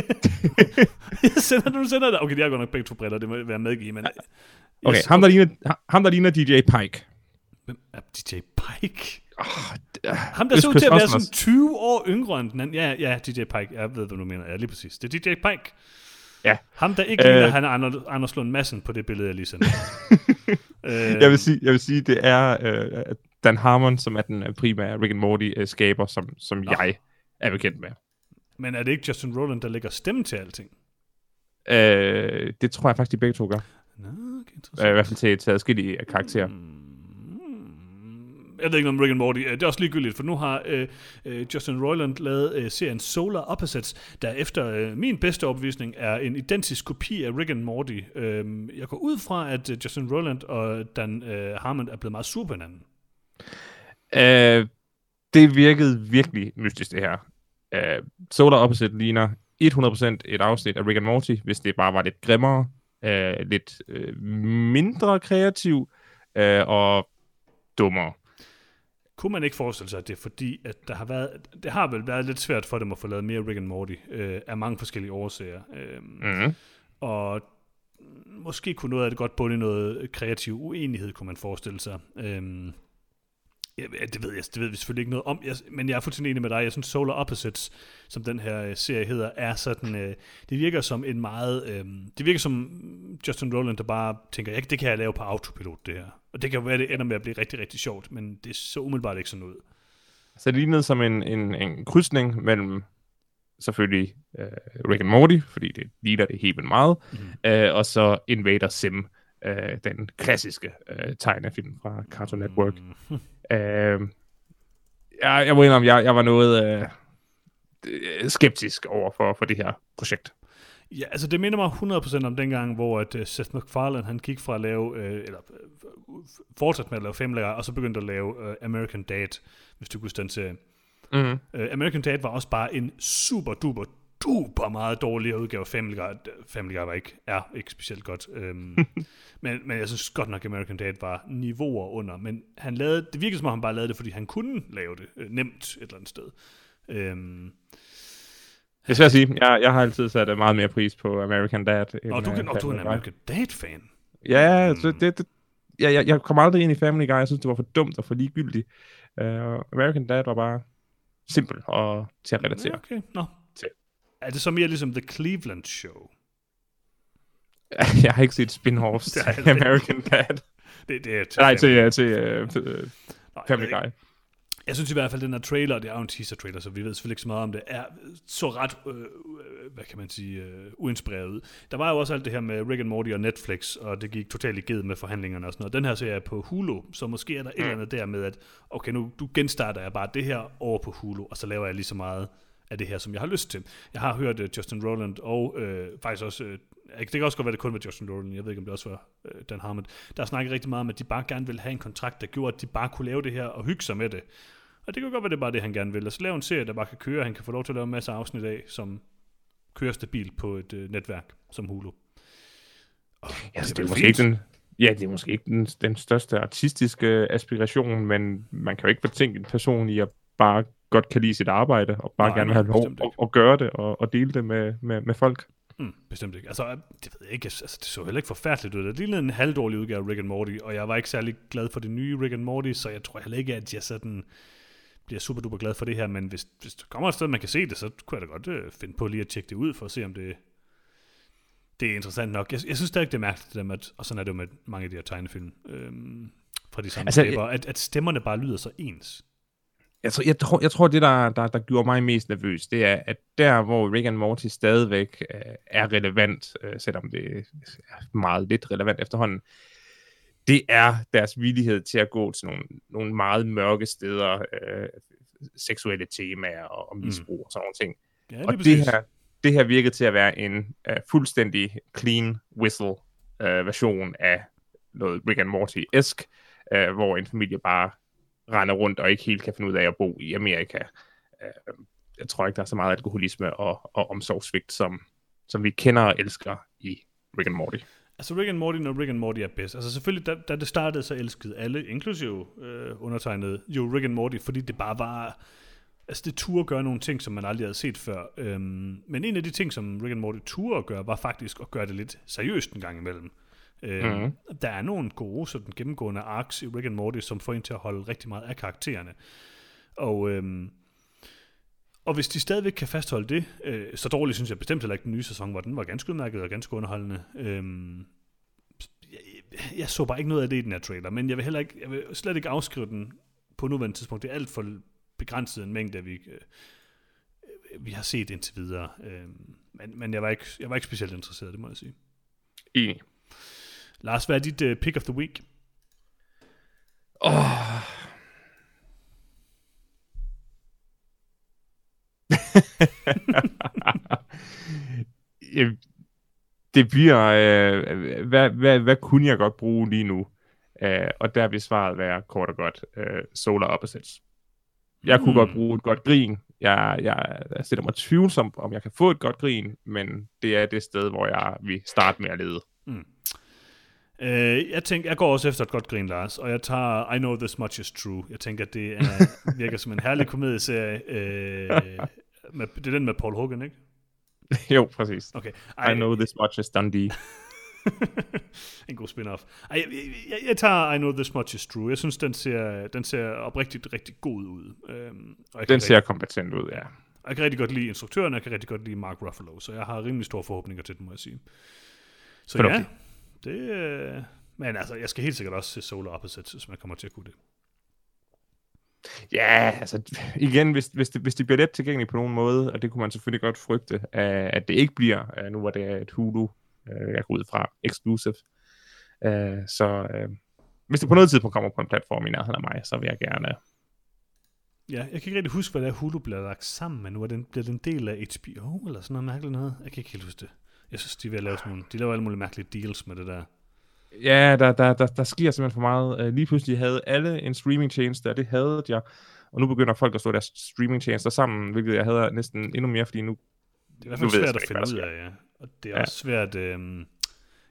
jeg sender, du sender det. Okay, de har godt nok begge to briller, det må jeg være medgive, men... Okay, ham der, ligner, ham, der ligner DJ Pike. Hvem er DJ Pike? Oh, Ham, der så ud til at være sådan 20 år yngre end den anden. Ja, ja, DJ Pike. Jeg ved, hvad du mener. Ja, lige præcis. Det er DJ Pike. Ja. Ham, der ikke ligner, Øh. han er Anders, Lund Madsen på det billede, jeg lige sendte. øh, jeg, vil sige, jeg vil sige, det er øh, Dan Harmon, som er den øh, primære Rick and Morty-skaber, som, som Nå. jeg er bekendt med. Men er det ikke Justin Roland, der lægger stemme til alting? Øh, det tror jeg faktisk, de begge to gør. Nå, okay, Øh, I interessant. hvert fald til, til adskillige karakterer. Mm. Jeg ved ikke om Rick and Morty. Øh, Det er også ligegyldigt, for nu har øh, øh, Justin Roiland lavet øh, serien Solar Opposites, der efter øh, min bedste overbevisning er en identisk kopi af Rick and Morty. Øh, jeg går ud fra, at øh, Justin Roiland og Dan øh, Harmon er blevet meget sure på hinanden. Øh, det virkede virkelig mystisk, det her. Øh, Solar Opposite ligner 100% et afsnit af Rick and Morty, hvis det bare var lidt grimmere, øh, lidt øh, mindre kreativ øh, og dummere. Kunne man ikke forestille sig, at det er fordi, at der har været, det har vel været lidt svært for dem at få lavet mere Rick and Morty, øh, af mange forskellige årsager. Øh, Mm. Og måske kunne noget af det godt bunde i noget kreativ uenighed, kunne man forestille sig. Øhm, ja, det ved jeg, det ved vi selvfølgelig ikke noget om, jeg, men jeg er fuldstændig enig med dig. Jeg synes, Solar Opposites, som den her øh, serie hedder, er sådan, øh, det virker som en meget, øh, det virker som Justin Roland, der bare tænker, ja, det kan jeg lave på autopilot, det her. Og det kan være, det ender med at blive rigtig, rigtig sjovt, men det så umiddelbart ikke sådan ud. Så det lignede som en, en, en krydsning mellem selvfølgelig øh, Rick and Morty, fordi det ligner det helt vildt meget, mm. øh, og så Invader Sim, øh, den klassiske øh, tegnefilm fra Cartoon Network. Mm. Øh, jeg, jeg må indrømme, jeg, jeg var noget øh, øh, skeptisk over for, for det her projekt. Ja, altså det minder mig 100% om dengang, hvor at, uh, Seth MacFarlane, han gik fra at lave, uh, eller uh, fortsat med at lave Family Guy, og så begyndte at lave uh, American Dad, hvis du kunne den serie. Mm. Uh, American Dad var også bare en super duper duper meget dårligere udgave af Family Guy. Family Guy var ikke, er ikke specielt godt. Um, men, men jeg synes godt nok, American Dad var niveauer under. Men han lavede, det virkede som om, han bare lavede det, fordi han kunne lave det uh, nemt et eller andet sted. Um, Det er svært at sige. Jeg, jeg har altid sat øh, meget mere pris på American Dad. End, og du, øh, kan, og du er en. American Dad-fan. Ja, så det, det, jeg, jeg, jeg kom aldrig ind i Family Guy. Jeg synes, det var for dumt og for ligegyldigt. Uh, American Dad var bare simpel og til at relatere. Ja, okay. Nå. Er det så mere ligesom The Cleveland Show? jeg har ikke set spin-offs jeg til. American Dad. Det, det er til Nej, til, øh, til, uh, til uh, jeg Family. Guy. Jeg synes i hvert fald, at den her trailer, det er jo en teaser-trailer, så vi ved selvfølgelig ikke så meget om det, er så ret, øh, øh, hvad kan man sige, øh, uinspireret ud. Der var jo også alt det her med Rick and Morty og Netflix, og det gik totalt i ged med forhandlingerne og sådan noget. Den her serie er på Hulu, så måske er der et eller andet der med, at okay, nu du genstarter jeg bare det her over på Hulu, og så laver jeg lige så meget af det her, som jeg har lyst til. Jeg har hørt uh, Justin Roland og øh, faktisk også, øh, det kan også godt være, det kun var Justin Roland, jeg ved ikke, om det også var øh, Dan Harmon, der har snakket rigtig meget om, at de bare gerne ville have en kontrakt, der gjorde, at de bare kunne lave det her og hygge sig med det. Og det kan godt være, det er bare det, han gerne vil. Altså lave en serie, der bare kan køre, han kan få lov til at lave en masse afsnit af, som kører stabilt på et øh, netværk som Hulu. Og Ja, det, vel er måske fint. ikke den, ja, det er måske ikke den, den største artistiske aspiration, men man kan jo ikke fortænke en person i at bare godt kan lide sit arbejde, og bare Nej, gerne vil have lov at, at gøre det, og, og dele det med, med, med folk. Mm, bestemt ikke. Altså, det ved jeg ikke. Altså, det så heller ikke forfærdeligt ud. Det lignede en halvdårlig udgave af Rick and Morty, og jeg var ikke særlig glad for det nye Rick and Morty, så jeg tror heller ikke, at jeg sådan bliver super duper glad for det her, men hvis, hvis der kommer et sted, man kan se det, så kunne jeg da godt øh, finde på lige at tjekke det ud, for at se, om det, det er interessant nok. Jeg, jeg synes stadig, det er mærkeligt, det der med, at, og sådan er det jo med mange af de her tegnefilm, øhm, fra de samme altså, skaber, at, at stemmerne bare lyder så ens. Jeg, tror, jeg, tror, jeg tror, det, der, der, der gjorde mig mest nervøs, det er, at der, hvor Rick and Morty stadigvæk øh, er relevant, øh, selvom det er meget lidt relevant efterhånden, det er deres villighed til at gå til nogle, nogle meget mørke steder, øh, seksuelle temaer og, og misbrug mm. og sådan nogle ting. Ja, det og det her, det her virkede til at være en uh, fuldstændig clean whistle uh, version af noget Rick and Morty-esk, uh, hvor en familie bare render rundt og ikke helt kan finde ud af at bo i Amerika. Øh, jeg tror ikke, der er så meget alkoholisme og, og omsorgsvigt, som, som vi kender og elsker i Rick and Morty. Altså Rick and Morty, når Rick and Morty er bedst. Altså selvfølgelig, da, da det startede, så elskede alle, inklusive øh, undertegnet, jo Rick and Morty, fordi det bare var... Altså det turde gøre nogle ting, som man aldrig havde set før. Øhm, men en af de ting, som Rick and Morty turde at gøre, var faktisk at gøre det lidt seriøst en gang imellem. Øhm, mm-hmm. Der er nogle gode, sådan gennemgående arcs i Rick and Morty, som får en til at holde rigtig meget af karaktererne. Og... Øhm, og hvis de stadigvæk kan fastholde det, øh, så dårligt synes jeg bestemt heller ikke den nye sæson, hvor den var ganske udmærket og ganske underholdende. Øhm, jeg, jeg så bare ikke noget af det i den her trailer, men jeg vil heller ikke, jeg vil slet ikke afskrive den på nuværende tidspunkt. Det er alt for begrænset en mængde, vi, øh, vi har set indtil videre. Øhm, men men jeg, var ikke, jeg var ikke specielt interesseret, det må jeg sige. Enig. Lars, hvad er dit uh, pick of the week? Åh, oh, det bliver, øh, hvad, hvad, hvad kunne jeg godt bruge lige nu? Uh, og der vil svaret være kort og godt uh, Solar Opposites. Jeg kunne mm. godt bruge et godt grin. Jeg, jeg, jeg stiller mig tvivlsom, om jeg kan få et godt grin, men det er det sted, hvor jeg vil starte med at lede. Mm. Uh, jeg tænker, jeg går også efter et godt grin, Lars, og jeg tager I Know This Much Is True. Jeg tænker, at det er, virker som en herlig komedieserie. Uh, med, det er den med Paul Hogan, ikke? jo, præcis. Okay. Ej, I know this much is Dundee. en god spin-off. Ej, jeg, jeg, jeg tager I Know This Much Is True. Jeg synes, den ser, den ser oprigtigt rigtig god ud. Øhm, og jeg den ser rigtig, kompetent ud, ja. Jeg kan rigtig godt lide instruktøren, og jeg kan rigtig godt lide Mark Ruffalo, så jeg har rimelig store forhåbninger til den, må jeg sige. Så ja, det... Øh, men altså, jeg skal helt sikkert også se Solar Opposites, hvis man kommer til at kunne det. Ja, altså igen, hvis, hvis, det, hvis det bliver let tilgængeligt på nogen måde, og det kunne man selvfølgelig godt frygte, at det ikke bliver, nu var det et Hulu, øh, jeg går ud fra, exclusive. Øh, så øh, hvis det på noget tidspunkt kommer på en platform i nærheden af mig, så vil jeg gerne... Ja, jeg kan ikke rigtig huske, hvad der Hulu bliver lagt sammen med nu. Er den, bliver den del af HBO eller sådan noget mærkeligt noget? Jeg kan ikke helt huske det. Jeg synes, de vil lave sådan nogle, de laver alle mulige mærkelige deals med det der. Ja, der, der, der, der sker simpelthen for meget. Uh, lige pludselig havde alle en streaming tjeneste, og det havde jeg. Og nu begynder folk at stå deres streaming tjenester sammen, hvilket jeg havde næsten endnu mere, fordi nu... Det er i hvert fald svært at finde ud af, ja. Og det er ja. også svært... Øh,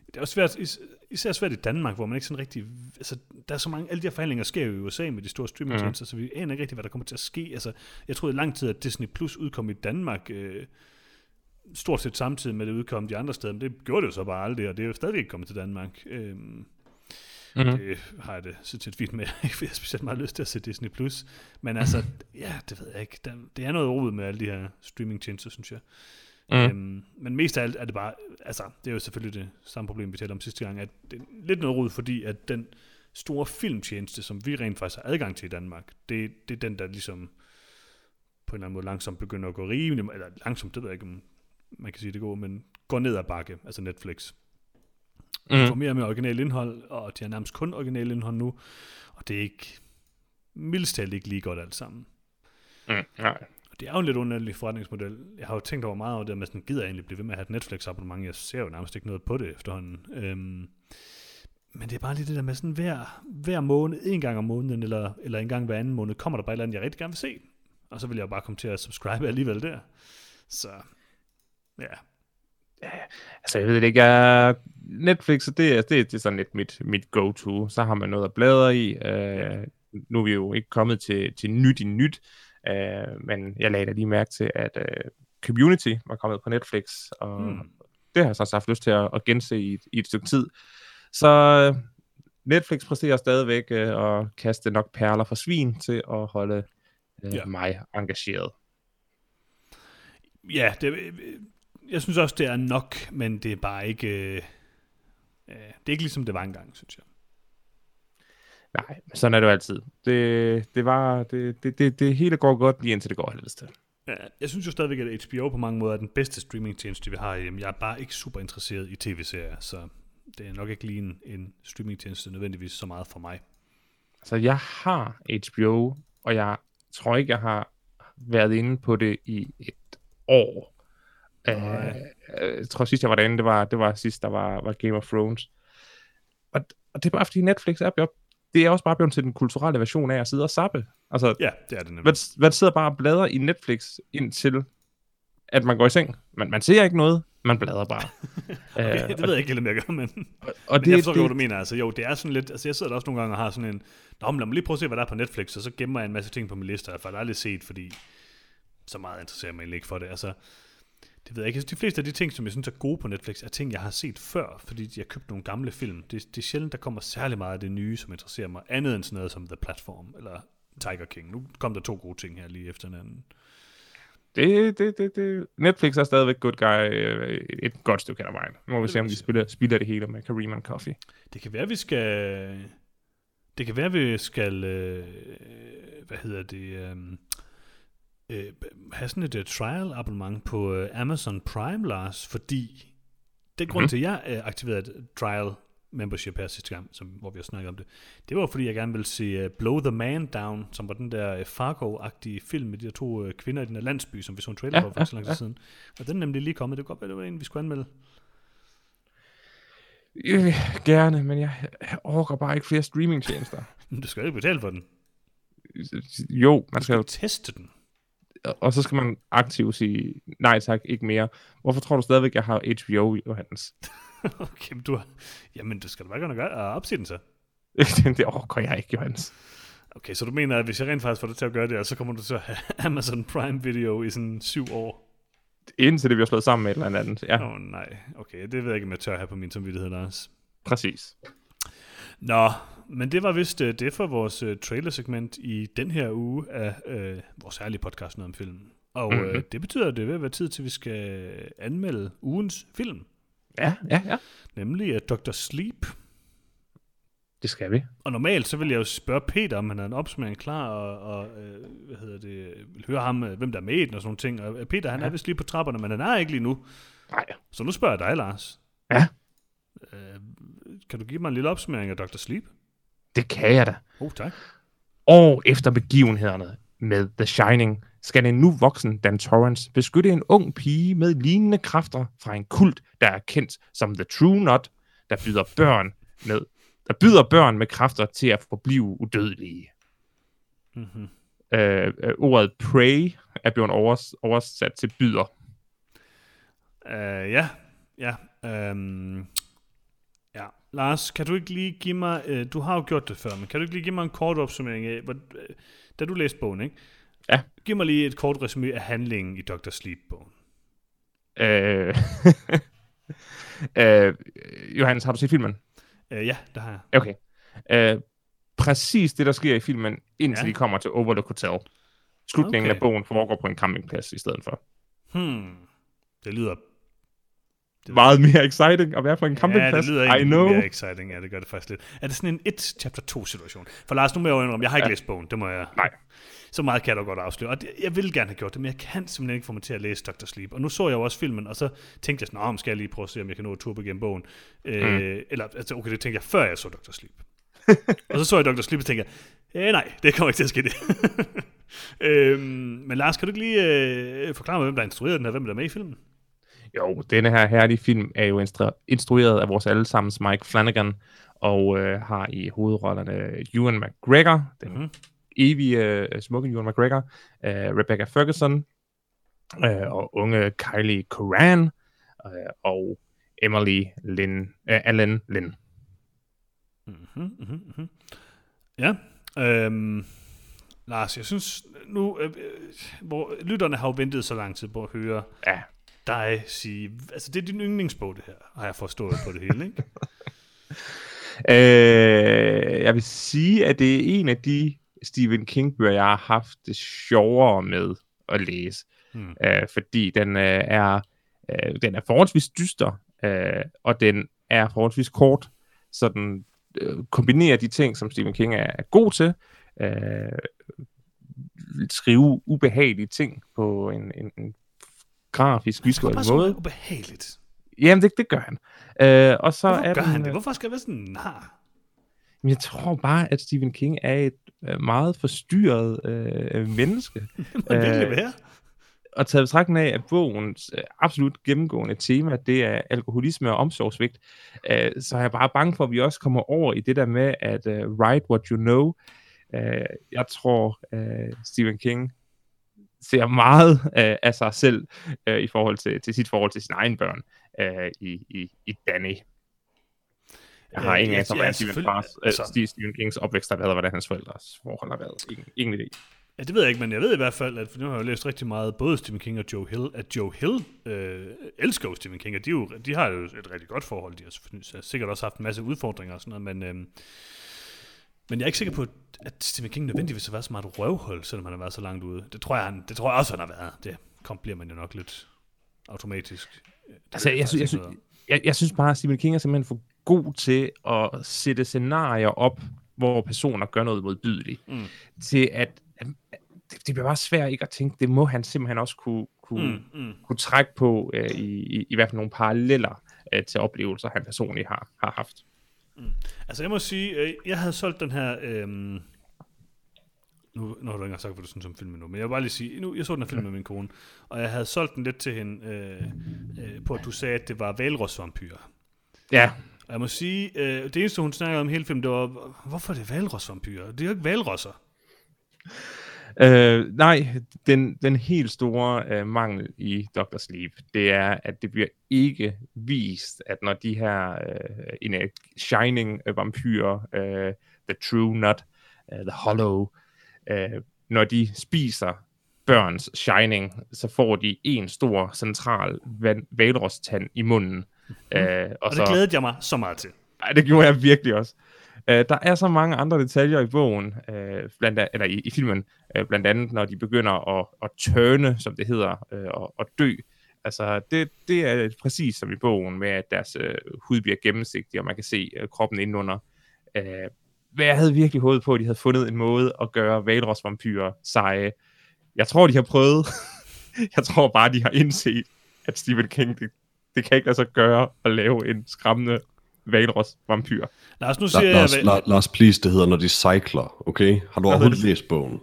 det er også svært, is, især svært i Danmark, hvor man ikke sådan rigtig... Altså, der er så mange... Alle de her forhandlinger sker jo i USA med de store streamingtjenester, mm. så vi aner ikke rigtig, hvad der kommer til at ske. Altså, jeg troede i lang tid, at Disney Plus udkom i Danmark... Øh, stort set samtidig med det udkom de andre steder, men det gjorde det jo så bare aldrig, og det er jo stadig ikke kommet til Danmark. Øhm, mm-hmm. Det har jeg det så tit fint med. Jeg har specielt meget lyst til at se Disney+. Plus. Men altså, ja, det ved jeg ikke. Der, det er noget rod med alle de her streaming-tjenester, synes jeg. Mm. Øhm, men mest af alt er det bare, altså, det er jo selvfølgelig det samme problem, vi talte om sidste gang, at det er lidt noget rod, fordi at den store filmtjeneste, som vi rent faktisk har adgang til i Danmark, det, det er den, der ligesom på en eller anden måde langsomt begynder at gå rimelig, eller langsomt, det ved jeg ikke, om man kan sige det går, men går ned ad bakke, altså Netflix. Mm. De får mere mere original indhold, og de har nærmest kun original indhold nu, og det er ikke, mildest ikke lige godt alt sammen. Mm, nej. Og det er jo en lidt underlig forretningsmodel. Jeg har jo tænkt over meget over det, med sådan, gider jeg egentlig blive ved med at have et Netflix-abonnement? Jeg ser jo nærmest ikke noget på det efterhånden. Øhm, men det er bare lige det der med sådan hver, hver måned, en gang om måneden, eller, eller en gang hver anden måned, kommer der bare et eller andet, jeg rigtig gerne vil se. Og så vil jeg bare komme til at subscribe alligevel der. Så Ja. ja altså, jeg ved det ikke. Jeg... Netflix, det, det, det er sådan lidt mit, mit go-to. Så har man noget at bladre i. Uh, nu er vi jo ikke kommet til, til nyt i nyt. Uh, men jeg lagde da lige mærke til, at uh, Community var kommet på Netflix. Og hmm. det har jeg så haft lyst til at, at gense i et, i et stykke tid. Så Netflix præsterer stadigvæk uh, at kaste nok perler for svin til at holde uh, ja. mig engageret. Ja, det, jeg synes også, det er nok, men det er bare ikke... Øh, det er ikke ligesom det var engang, synes jeg. Nej, sådan er det jo altid. Det, det, var, det, det, det, det hele går godt lige indtil det går helst til. Ja, jeg synes jo stadigvæk, at HBO på mange måder er den bedste streamingtjeneste, vi har hjemme. Jeg er bare ikke super interesseret i tv-serier, så det er nok ikke lige en, en streamingtjeneste nødvendigvis så meget for mig. Altså, jeg har HBO, og jeg tror ikke, jeg har været inde på det i et år. Uh, jeg tror sidst, jeg var derinde, det var, det var sidst, der var, var Game of Thrones. Og, og det er bare, fordi Netflix er blevet, det er også bare blevet til den kulturelle version af at sidde og sappe. Altså, ja, det er det nemlig. Man, man sidder bare og bladrer i Netflix indtil, at man går i seng. Man, man ser ikke noget, man bladrer bare. okay, uh, det ved jeg ikke helt, om jeg gør, men, og, og men det, jeg forstår det, du mener. Altså, jo, det er sådan lidt, altså jeg sidder der også nogle gange og har sådan en, Nå, men lad mig lige prøve at se, hvad der er på Netflix, og så gemmer jeg en masse ting på min liste, jeg har aldrig set, fordi så meget interesserer mig egentlig ikke for det. Altså, det ved jeg ikke. Altså, de fleste af de ting, som jeg synes er gode på Netflix, er ting, jeg har set før, fordi jeg har købt nogle gamle film. Det, det er sjældent, der kommer særlig meget af det nye, som interesserer mig, andet end sådan noget som The Platform, eller Tiger King. Nu kom der to gode ting her lige efter hinanden. Det, det, det, det. Netflix er stadigvæk good guy øh, et godt stykke af vejen. Nu må vi se, om de spiller, spiller det hele med Kareem and Coffee. Det kan være, vi skal... Det kan være, vi skal... Øh, hvad hedder det... Øh, øh, have sådan et uh, trial abonnement på uh, Amazon Prime, Lars, fordi det grund mm-hmm. til, at jeg uh, aktiverede et trial membership her sidste gang, som, hvor vi har snakket om det, det var fordi, jeg gerne ville se uh, Blow the Man Down, som var den der uh, Fargo-agtige film med de der to uh, kvinder i den der landsby, som vi så en trailer ja, for for så lang tid ja. siden. Og den er nemlig lige kommet. Det kunne godt være, det var en, vi skulle anmelde. Øh, gerne, men jeg, jeg orker bare ikke flere streamingtjenester. men du skal jo ikke betale for den. Jo, man skal jo teste den og så skal man aktivt sige, nej tak, ikke mere. Hvorfor tror du stadigvæk, jeg har HBO, Johannes? okay, men du har... Jamen, du skal da bare gøre noget og opsige den så. det overgår jeg ikke, Johannes. Okay, så du mener, at hvis jeg rent faktisk får dig til at gøre det, så kommer du til at have Amazon Prime Video i sådan syv år? Indtil det bliver slået sammen med et eller andet, ja. Åh oh, nej, okay, det ved jeg ikke, om jeg tør have på min samvittighed, Lars. Præcis. Nå, men det var vist uh, det for vores uh, trailersegment i den her uge af uh, vores særlige podcast om filmen. Og mm-hmm. uh, det betyder, at det vil være tid til, at vi skal anmelde ugens film. Ja, ja, ja. Nemlig uh, Dr. Sleep. Det skal vi. Og normalt, så vil jeg jo spørge Peter, om han har en opsummering klar, og, og uh, hvad hedder det, vil høre ham, hvem der er med i den og sådan nogle ting. Og Peter, han ja. er vist lige på trapperne, men han er ikke lige nu. Nej. Så nu spørger jeg dig, Lars. Ja. Uh, kan du give mig en lille opsummering af Dr. Sleep? Det kan jeg da. Oh, tak. År efter begivenhederne med The Shining, skal en nu voksen Dan Torrance beskytte en ung pige med lignende kræfter fra en kult, der er kendt som The True Not, der byder børn med, der byder børn med kræfter til at forblive udødelige. Mm-hmm. Øh, øh, ordet pray er blevet overs, oversat til byder. Uh, ja, ja. Um, Ja, Lars, kan du ikke lige give mig, øh, du har jo gjort det før, men kan du ikke lige give mig en kort opsummering af, hvor, øh, da du læste bogen, ikke? Ja. Giv mig lige et kort resume af handlingen i Dr. Sleep-bogen. Øh, øh, Johannes, har du set filmen? Øh, ja, det har jeg. Okay. Øh, præcis det, der sker i filmen, indtil ja. de kommer til Overlook Hotel. Slutningen okay. af bogen foregår på en campingplads i stedet for. Hmm. Det lyder meget mere exciting at være på en campingplads. Ja, det lyder ikke mere exciting. Ja, det gør det faktisk lidt. Er det sådan en et chapter 2 situation? For Lars, nu må jeg jo indrømme, jeg har ikke ja. læst bogen. Det må jeg... Nej. Så meget kan jeg da godt afsløre. Og jeg vil gerne have gjort det, men jeg kan simpelthen ikke få mig til at læse Dr. Sleep. Og nu så jeg jo også filmen, og så tænkte jeg sådan, om skal jeg lige prøve at se, om jeg kan nå at turbe igennem bogen. Øh, mm. Øh, eller, altså, okay, det tænkte jeg, før jeg så Dr. Sleep. og så så jeg Dr. Sleep, og tænkte jeg, eh, nej, det kommer ikke til at ske det. øhm, men Lars, kan du ikke lige øh, forklare mig, hvem der har instrueret den her, hvem der er med i filmen? Jo, denne her herlige film er jo instru- instrueret af vores allesammens Mike Flanagan, og øh, har i hovedrollerne Ewan McGregor, den mm-hmm. evige øh, smukke Ewan McGregor, øh, Rebecca Ferguson, øh, og unge Kylie Coran, øh, og Emily Lynn, øh, Allen Lynn. Mm-hmm, mm-hmm. Ja, øhm, Lars, jeg synes nu, øh, øh, hvor lytterne har jo ventet så lang tid på at høre ja dig sige... Altså, det er din yndlingsbog, det her, har jeg forstået på det hele, ikke? øh, jeg vil sige, at det er en af de Stephen King-bøger, jeg har haft det sjovere med at læse. Hmm. Øh, fordi den øh, er øh, den er forholdsvis dyster, øh, og den er forholdsvis kort. Så den, øh, kombinere de ting, som Stephen King er, er god til, øh, skrive ubehagelige ting på en, en, en grafisk visuel måde. Det ubehageligt. Jamen, det, det gør han. Øh, og så Hvorfor er gør den, han det? øh, Hvorfor skal jeg være sådan nar? Men jeg tror bare, at Stephen King er et øh, meget forstyrret øh, menneske. Det må virkelig Øh, være. og taget betragtning af, at bogens øh, absolut gennemgående tema, det er alkoholisme og omsorgsvigt, øh, så er jeg bare bange for, at vi også kommer over i det der med, at øh, write what you know. Øh, jeg tror, øh, Stephen King ser meget øh, af sig selv øh, i forhold til, til sit forhold til sine egne børn øh, i, i, i Danny. Jeg har Øh, ingen anelse om, hvordan Stephen. Fars, øh, Altså- Stephen Kings opvækst har været, hvordan hans forældres forhold har været. Ingen, ingen idé. Ja, det ved jeg ikke, men jeg ved i hvert fald, at for nu har jeg jo læst rigtig meget, både Stephen King og Joe Hill, at Joe Hill øh, elsker jo Stephen King, og de, jo, de har jo et rigtig godt forhold. De har sikkert også haft en masse udfordringer og sådan noget, men, øh, men jeg er ikke sikker på, at Stephen King nødvendigvis har været så meget et røvhul, selvom han har været så langt ude. Det tror jeg, han, det tror jeg også, han har været. Det kom, bliver man jo nok lidt automatisk. Det Altså, jeg, sy- jeg, sy- jeg, jeg synes bare, at Stephen King er simpelthen for god til at sætte scenarier op, hvor personer gør noget modbydeligt. Mm. Til at, at det, det bliver bare svært ikke at tænke, det må han simpelthen også kunne, kunne, Mm, mm. kunne trække på øh, i, i, i hvert fald nogle paralleller øh, til oplevelser, han personligt har, har haft. Altså jeg må sige, øh, jeg havde solgt den her... Øh, nu, nu har du ikke engang sagt, hvad du synes om filmen nu, men jeg vil bare lige sige, nu, jeg så den her film med min kone, og jeg havde solgt den lidt til hende øh, øh, på, at du sagde, at det var valrosvampyrer. Ja, Og jeg må sige, øh, det eneste, hun snakkede om hele filmen, det var, hvorfor er det valrosvampyrer? Det er jo ikke valrosser. Øh, nej, den, den helt store øh, mangel i Dr. Sleep, det er, at det bliver ikke vist, at når de her øh, øh, shining øh, vampyrer, øh, The True Nut, øh, The Hollow, øh, når de spiser børns shining, så får de en stor central valrostand i munden. Mm. Øh, og, Og så, det glædede jeg mig så meget til. ej, det gjorde jeg virkelig også. Uh, der er så mange andre detaljer i bogen, uh, blandt an, eller i, i filmen, uh, blandt andet når de begynder at, at tørne, som det hedder, uh, og, og dø. Altså, det, det er præcis som i bogen, med at deres uh, hud bliver gennemsigtig, og man kan se uh, kroppen indenunder. Uh, men jeg havde virkelig håbet på, at de havde fundet en måde at gøre valrosvampyrer seje. Jeg tror, de har prøvet. jeg tror bare, de har indset, at Stephen King, det, det kan ikke lade sig gøre at lave en skræmmende valrosvampyr. Lars, nu siger jeg... Lars, hvad- La, Lars, please, det hedder, når de cykler, okay? Har du overhovedet læst bogen?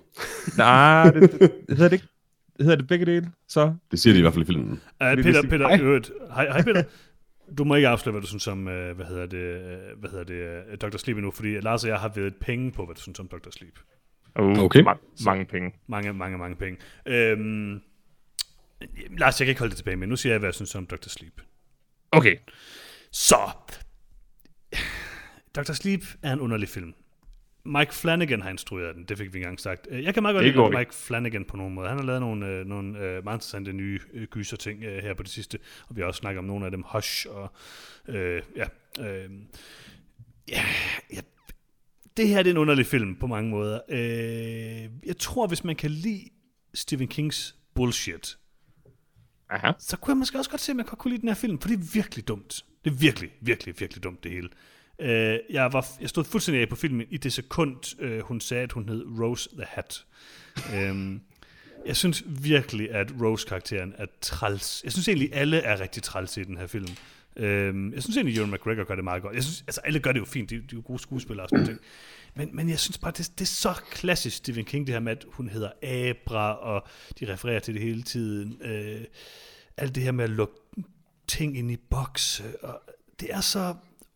Nej, det, det, det hedder det ikke. Det hedder det begge dele, så. Det siger de i hvert fald i filmen. Uh, Peter, Peter, hej? øvrigt. Hej, hej Peter. Du må ikke afsløre, hvad du synes om, uh, hvad hedder det, uh, hvad hedder det, uh, Dr. Sleep endnu, fordi Lars og jeg har været penge på, hvad du synes om Dr. Sleep. Uh, Okay. Ma- mange penge. Mange, mange, mange penge. Øhm, Lars, jeg kan ikke holde det tilbage, men nu siger jeg, hvad jeg synes om Dr. Sleep. Okay. Så. Dr. Sleep er en underlig film. Mike Flanagan har instrueret den, det fik vi engang sagt. Øh, Jeg kan meget godt lide. Mike Flanagan på nogen måde. Han har lavet nogle, øh, nogle øh, meget interessante nye gyser-ting her på det sidste, og vi har også snakket om nogle af dem, Hush og... Øh, ja, øh, ja, ja, det her det er en underlig film på mange måder. Øh, jeg tror, hvis man kan lide Stephen Kings bullshit, Aha. så kunne jeg måske også godt se, at man godt kunne lide den her film, for det er virkelig dumt. Det er virkelig, virkelig, virkelig dumt det hele. Øh, jeg, var, jeg stod fuldstændig af på filmen i det sekund, øh, hun sagde, at hun hed Rose the Hat. øhm, jeg synes virkelig, at Rose-karakteren er træls. Jeg synes egentlig, alle er rigtig træls i den her film. Øhm, jeg synes egentlig, Ewan McGregor gør det meget godt. Jeg synes, altså, alle gør det jo fint. De, de er jo gode skuespillere og sådan noget. Men, men jeg synes bare, det, det er så klassisk Stephen King, det her med, at hun hedder Abra, og de refererer til det hele tiden. Øh, alt det her med at lukke ting ind i bokse, og det er så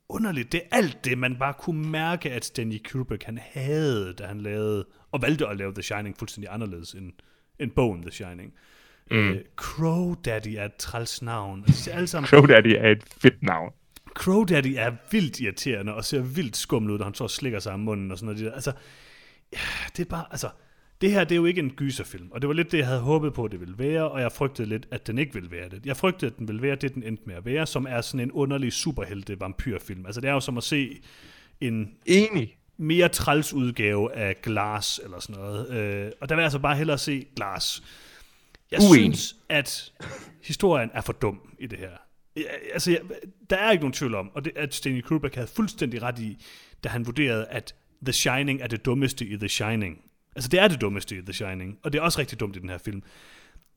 underligt. Det er alt det, man bare kunne mærke, at Stanley Kubrick han havde, da han lavede, og valgte at lave The Shining fuldstændig anderledes end, end bogen The Shining. Mm. Øh, Crow Daddy er et træls navn. Altså, alle sammen, Crow Daddy er et fedt navn. Crow Daddy er vildt irriterende, og ser vildt skummel ud, når han så slikker sig om munden og sådan noget. Altså, ja, det er bare, altså, det her, det er jo ikke en gyserfilm, og det var lidt det, jeg havde håbet på, det ville være, og jeg frygtede lidt, at den ikke ville være det. Jeg frygtede, at den ville være det, den endte med at være, som er sådan en underlig superhelte-vampyrfilm. Altså, det er jo som at se en Enig. mere træls udgave af Glass, eller sådan noget. Øh, og der vil jeg altså bare hellere se Glass. Jeg Uenig. synes, at historien er for dum i det her. Ja, altså, jeg, der er ikke nogen tvivl om, og det at Stanley Kubrick havde fuldstændig ret i, da han vurderede, at The Shining er det dummeste i The Shining. Altså, det er det dummeste i The Shining, og det er også rigtig dumt i den her film.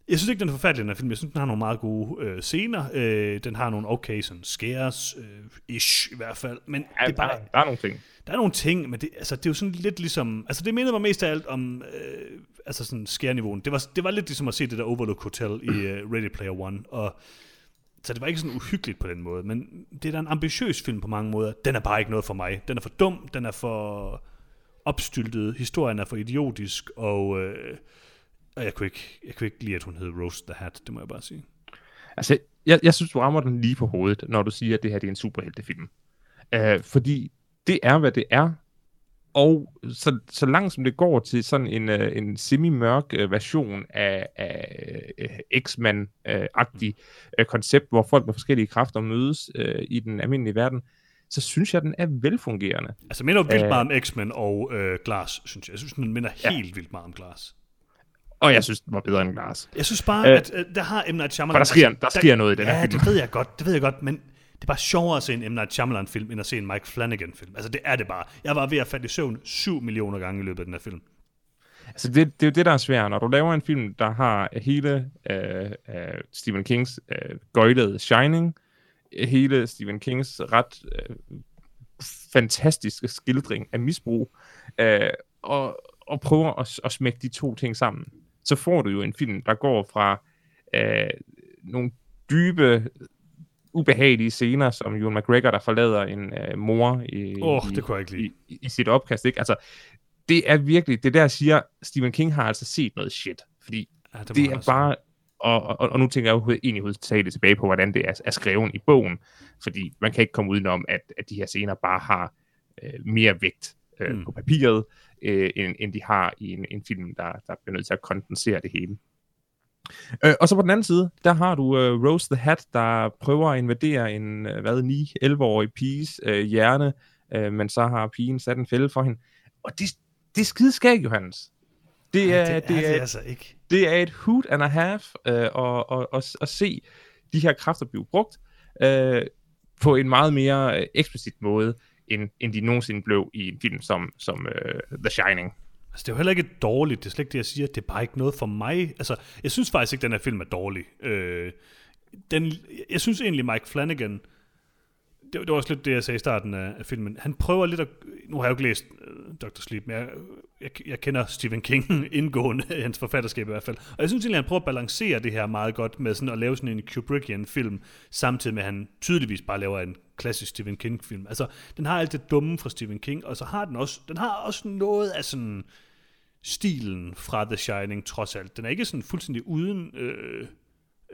Jeg synes ikke, den er forfærdelig, den her film. Jeg synes, den har nogle meget gode øh, scener. Øh, den har nogle okay sådan scares, øh, ish i hvert fald. Men Ja, det er bare, der, der er nogle ting. der er nogle ting, men det, altså, det er jo sådan lidt ligesom... Altså, det mindede mig mest af alt om øh, altså sådan scare-niveauen. Det var, det var lidt ligesom at se det der Overlook Hotel i uh, Ready Player One, og så det var ikke sådan uhyggeligt på den måde, men det er da en ambitiøs film på mange måder. Den er bare ikke noget for mig. Den er for dum, den er for opstyltet, historien er for idiotisk, og, øh, og jeg, kunne ikke, jeg kunne ikke lide, at hun hed Rose the Hat, det må jeg bare sige. Altså, jeg, jeg synes, du rammer den lige på hovedet, når du siger, at det her det er en superheltefilm. Uh, fordi det er, hvad det er. Og så, så langt som det går til sådan en, uh, en semi-mørk uh, version af, af uh, X-Man-agtig uh, koncept, hvor folk med forskellige kræfter mødes uh, i den almindelige verden, så synes jeg, den er velfungerende. Altså, minder jo vildt Øh. meget om X-Men og øh, Glass, synes jeg. Jeg synes, den minder Ja. helt vildt meget om Glass. Og jeg synes, den var bedre end Glass. Jeg synes bare, Øh, at øh, der har M. Night Shyamalan... For der sker, der sker noget i den her Ja, film. det ved jeg godt, det ved jeg godt, men det er bare sjovere at se en M. Night Shyamalan-film, end at se en Mike Flanagan-film. Altså, det er det bare. Jeg var ved at falde i søvn 7 millioner gange i løbet af den her film. Altså det, det er jo det, der er svært. Når du laver en film, der har hele øh, øh, Stephen Kings øh, gøjlede Shining, øh, hele Stephen Kings ret øh, fantastiske skildring af misbrug, øh, og, og prøver at, at smække de to ting sammen, så får du jo en film, der går fra øh, nogle dybe, ubehagelige scener, som Ewan McGregor, der forlader en øh, mor i, oh, det kunne jeg ikke lide. i, i sit opkast. Ikke? Altså, det er virkelig, det der siger, Stephen King har altså set noget shit, fordi Ja, det, det er også bare, og, og, og nu tænker jeg jo egentlig hovedsageligt tilbage på, hvordan det er, er skrevet i bogen, fordi man kan ikke komme udenom, at, at de her scener bare har øh, mere vægt øh, Mm. på papiret, øh, end, end de har i en, en film, der, der bliver nødt til at kondensere det hele. Øh, og så på den anden side, der har du øh, Rose the Hat, der prøver at invadere en, øh, hvad, 9-11-årig piges øh, hjerne, øh, men så har pigen sat en fælde for hende. Og det, det er skideskægt, Johannes. Det Ej, er, det, er det, er, det altså ikke. det er et hoot and a half øh, og, og, og, at se de her kræfter blive brugt øh, på en meget mere øh, eksplicit måde, end, end de nogensinde blev i en film som, som øh, The Shining. Altså, det er jo heller ikke dårligt, det er slet ikke det, jeg siger. Det er bare ikke noget for mig. Altså, jeg synes faktisk ikke, den her film er dårlig. Øh, den, jeg synes egentlig, Mike Flanagan, det, det var også lidt det, jeg sagde i starten af, af filmen, han prøver lidt at, nu har jeg jo ikke læst uh, Dr. Sleep, men jeg, jeg, jeg kender Stephen King indgående, hans forfatterskab i hvert fald, og jeg synes egentlig, han prøver at balancere det her meget godt med sådan at lave sådan en Kubrickian film, samtidig med, at han tydeligvis bare laver en klassisk Stephen King film. Altså, den har alt det dumme fra Stephen King, og så har den også, den har også noget af sådan stilen fra The Shining, trods alt. Den er ikke sådan fuldstændig uden øh,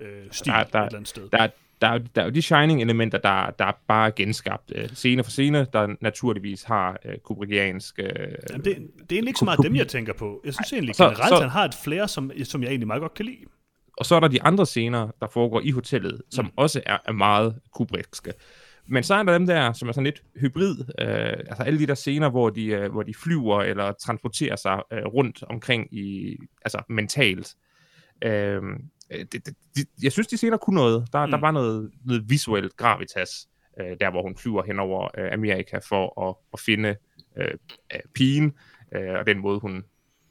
øh, stil Der- der- et eller andet sted. Der, er- der, er- der er jo de Shining-elementer, der, der er bare genskabt øh, scene for scene, der naturligvis har øh, kubrickiansk... Øh, Jamen, det, det er egentlig ikke så meget dem, jeg tænker på. Jeg synes egentlig så- generelt, så- han har et flere, som, som jeg egentlig meget godt kan lide. Og så er der de andre scener, der foregår i hotellet, som mm. også er, er meget kubrickske. Men så er der dem der, som er sådan lidt hybrid. Øh, altså alle de der scener, hvor de, øh, hvor de flyver eller transporterer sig øh, rundt omkring i, altså mentalt. Øh, det, det, de, jeg synes, de scener kunne noget. Der, mm. der var noget, noget visuelt gravitas, øh, der hvor hun flyver hen over øh, Amerika for at, at finde øh, øh, pigen, øh, og den måde, hun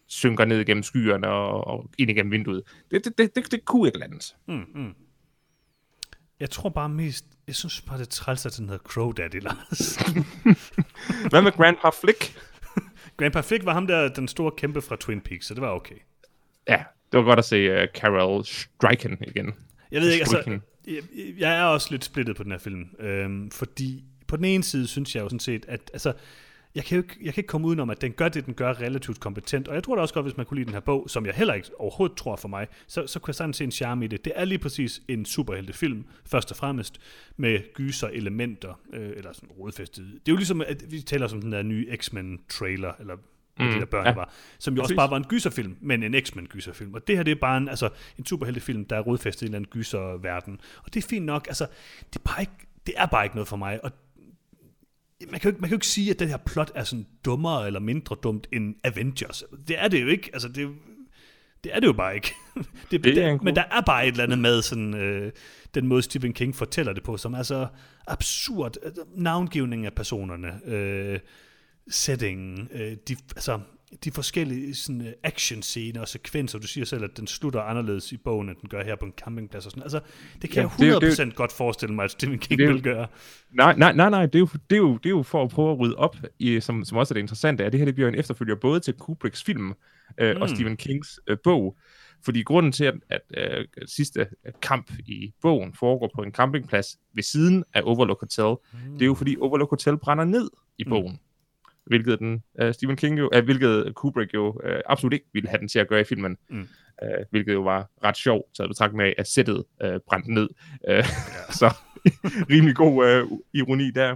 synker ned gennem skyerne og, og ind igennem vinduet. Det, det, det, det, det kunne ikke landes. Mm, mm. Jeg tror bare mest, jeg synes bare, det er træls, at den hedder Crow Daddy, Lars. Hvad med Grandpa Flick? Grandpa Flick var ham der, den store kæmpe fra Twin Peaks, så det var okay. Ja, det var godt at se uh, Carol Stryken igen. Jeg ved ikke, altså, jeg, jeg er også lidt splittet på den her film, øhm, fordi på den ene side synes jeg jo sådan set, at altså, jeg kan jo ikke, jeg kan ikke komme udenom, at den gør det, den gør relativt kompetent, og jeg tror da også godt, hvis man kunne lide den her bog, som jeg heller ikke overhovedet tror for mig, så, så kunne jeg sagtens se en charme i det. Det er lige præcis en superheltefilm, først og fremmest, med gyser-elementer, øh, eller sådan rodfæstet. Det er jo ligesom, at vi taler som den der nye X-Men-trailer, eller mm, det der børn ja. var, som jo også Præcis. bare var en gyserfilm, men en X-Men gyserfilm. Og det her, det er bare en, altså, en superheltefilm, der er rodfæstet i en eller anden gyserverden. Og det er fint nok, altså, det er bare ikke, det er bare ikke noget for mig, og man kan, jo ikke, man kan jo ikke sige, at den her plot er sådan dummere eller mindre dumt end Avengers. Det er det jo ikke. Altså, det, Det er det jo bare ikke. det, Det er det, men der er bare et eller andet med sådan, øh, den måde Stephen King fortæller det på, som er så absurd. Altså, Navngivning af personerne, øh, settingen, øh, de, altså, de forskellige sådan, øh, action-scener og sekvenser. Du siger selv, at den slutter anderledes i bogen, end den gør her på en campingplads og sådan. Altså, det kan Ja, jeg det er jo- det 100% godt forestille mig, at Stephen King det vil gøre. Nej, nej, nej, nej, det er jo, det er jo, det er jo for at prøve at rydde op, i, som, som også er det interessante, at det her det bliver en efterfølger både til Kubricks film øh, mm. og Stephen Kings øh, bog. Fordi grunden til, at, at øh, sidste øh, kamp i bogen foregår på en campingplads ved siden af Overlook Hotel, mm. det er jo fordi Overlook Hotel brænder ned i bogen. Mm. Hvilket, den, øh, Stephen King jo, øh, hvilket Kubrick jo øh, absolut ikke ville have den til at gøre i filmen. Mm. Øh, hvilket jo var ret sjovt, taget betragtning af, at sættet øh, brændte ned. Øh, så rimelig god øh, ironi der.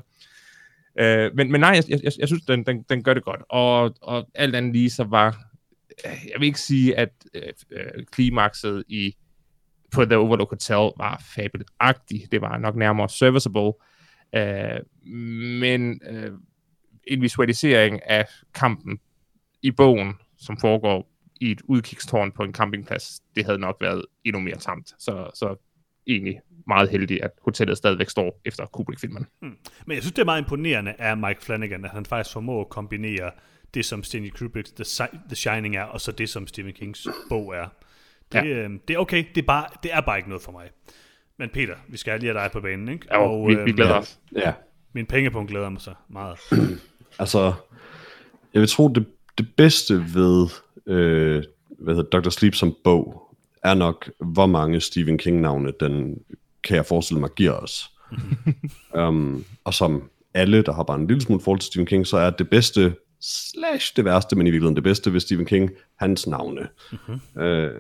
Øh, men, men nej, jeg, jeg, jeg synes, den, den, den gør det godt. Og, og alt andet lige, så var... øh, Jeg vil ikke sige, at øh, øh, klimakset i på The Overlook Hotel var fabelagtigt. Det var nok nærmere serviceable. Øh, men øh, en visualisering af kampen i bogen, som foregår i et udkigstårn på en campingplads, det havde nok været endnu mere tamt. Så, så egentlig meget heldig, at hotellet stadigvæk står efter Kubrick-filmen. Men jeg synes, det er meget imponerende af Mike Flanagan, at han faktisk formår at kombinere det, som Stanley Kubrick The, Si- The Shining er, og så det, som Stephen Kings bog er. Det, Ja. øh, det er okay, det er, bare, det er bare ikke noget for mig. Men Peter, vi skal lige have dig på banen, ikke? Ja, og, vi, vi øhm, glæder os. Ja, Min pengepunkt glæder mig så meget. altså, jeg vil tro, det, det bedste ved øh, hvad hedder, Dr. Sleep som bog, er nok, hvor mange Stephen King-navne, den kan jeg forestille mig, giver os. um, og som alle, der har bare en lille smule forhold til Stephen King, så er det bedste, slash det værste, men i virkeligheden det bedste ved Stephen King, hans navne. Mm-hmm. Øh,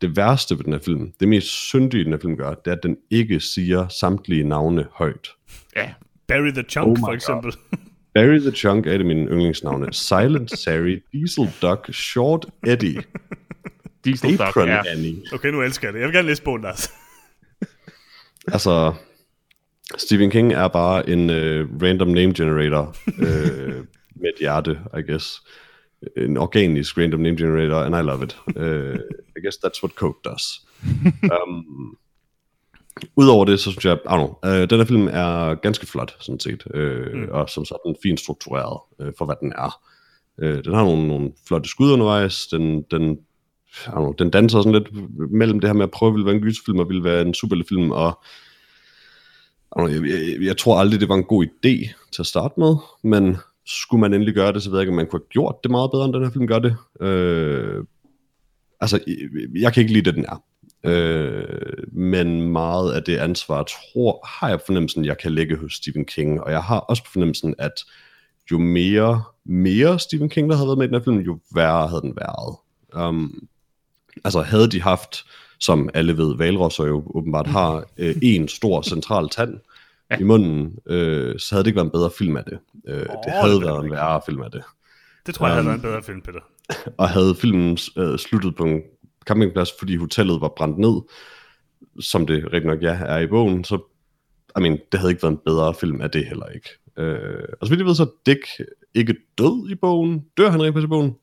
det værste ved den her film, det mest syndige, den her film gør, det er, at den ikke siger samtlige navne højt. Ja, Barry the Chunk, Oh for eksempel. Barry the Chunk er et af mine yndlingsnavne. Silent Sari, Diesel Duck, Short Eddie, Diesel Apron ja. Annie. Okay, nu elsker jeg det. Jeg vil gerne læse bogen, Lars. Altså, Stephen King er bare en uh, random name generator uh, med et hjerte, I guess. En organisk random name generator, and I love it. Uh, I guess that's what Coke does. um, Udover det, så synes jeg, I don't know, uh, den her film er ganske flot, sådan set, uh, mm. og som sådan fint struktureret uh, for, hvad den er. Uh, den har nogle, nogle flotte skud undervejs, den, den, I don't know, den danser sådan lidt mellem det her med at prøve at ville være en gyserfilm og ville være en superheltefilm, og I know, jeg, jeg, jeg tror aldrig, det var en god idé til at starte med, men skulle man endelig gøre det, så ved jeg ikke, om man kunne have gjort det meget bedre, end den her film gør det. Øh, altså, jeg, jeg kan ikke lide det, den er. Øh, men meget af det ansvar, tror, har jeg fornemmelsen, jeg kan lægge hos Stephen King, og jeg har også på fornemmelsen, at jo mere, mere Stephen King, der havde været med i den her film, jo værre havde den været. Um, altså havde de haft, som alle ved, valrosser jo åbenbart har, øh, en stor central tand ja. i munden, øh, så havde det ikke været en bedre film af det. Øh, oh, det det havde ved været en værre film af det. Det tror jeg havde Um, været en bedre film, Peter. Og havde filmen øh, sluttet på en campingplads, fordi hotellet var brændt ned, som det rigtig nok ja, er i bogen, så I mean, det havde ikke været en bedre film af det heller ikke. Øh, og så vidt jeg ved, så er Dick ikke død i bogen. Dør han rent faktisk i bogen?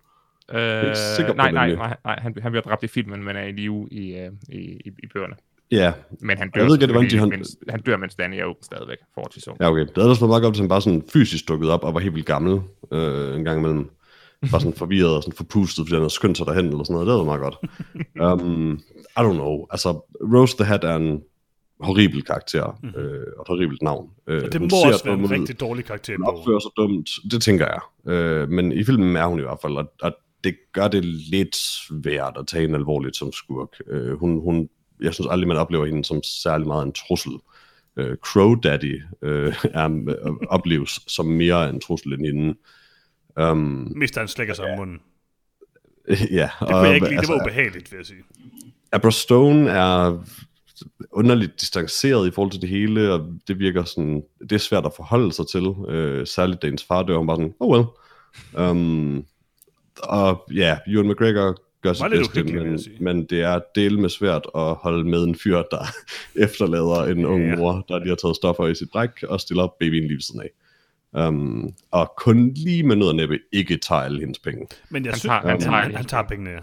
Øh, ikke sikker på nej, det, nej, nej, nej, han, han bliver dræbt i filmen, men er i live i, øh, i, i, i bøgerne. Ja, Men han Jeg dør, ved ikke, det var selvfølgelig, han- mens, han dør, mens Danny er ung stadigvæk, forholdsvis ung. Ja, okay. Det havde ellers været meget godt, hvis han bare sådan fysisk dukket op og var helt vildt gammel øh, en gang imellem. Bare sådan forvirret og sådan forpustet, fordi han havde skyndt sig derhen eller sådan noget. Det var meget godt. um, I don't know. Altså, Rose the Hat er en horribel karakter mm-hmm. øh, og et horribelt navn. Øh, Og det må også være en ud. rigtig dårlig karakter Hun opfører sig dumt. Det tænker jeg. Øh, men i filmen er hun i hvert fald, og, og det gør det lidt svært at tage hende alvorligt som skurk. Øh, hun, hun, jeg synes aldrig, man oplever hende som særlig meget en trussel. Øh, Crow Daddy øh, er, øh, opleves som mere en trussel end hende. Um, Mest han slækker sig om munden. ja, Det kunne jeg ikke lide. Det var ubehageligt, vil jeg sige. Abra Stone er underligt distanceret i forhold til det hele, og det virker sådan, det er svært at forholde sig til, øh, særligt da hendes far dør, hun bare sådan, oh well. Um, og ja, Ewan McGregor gør sit bedste, men, men det er del med svært at holde med en fyr, der efterlader en ung Ja. mor, der lige har taget stoffer i sit bræk, og stiller babyen lige siden af. Um, og kun lige med noget næppe ikke tager alle hendes penge. Men jeg Han synes, tager- han han, tager han, han, han tager pengene, ja.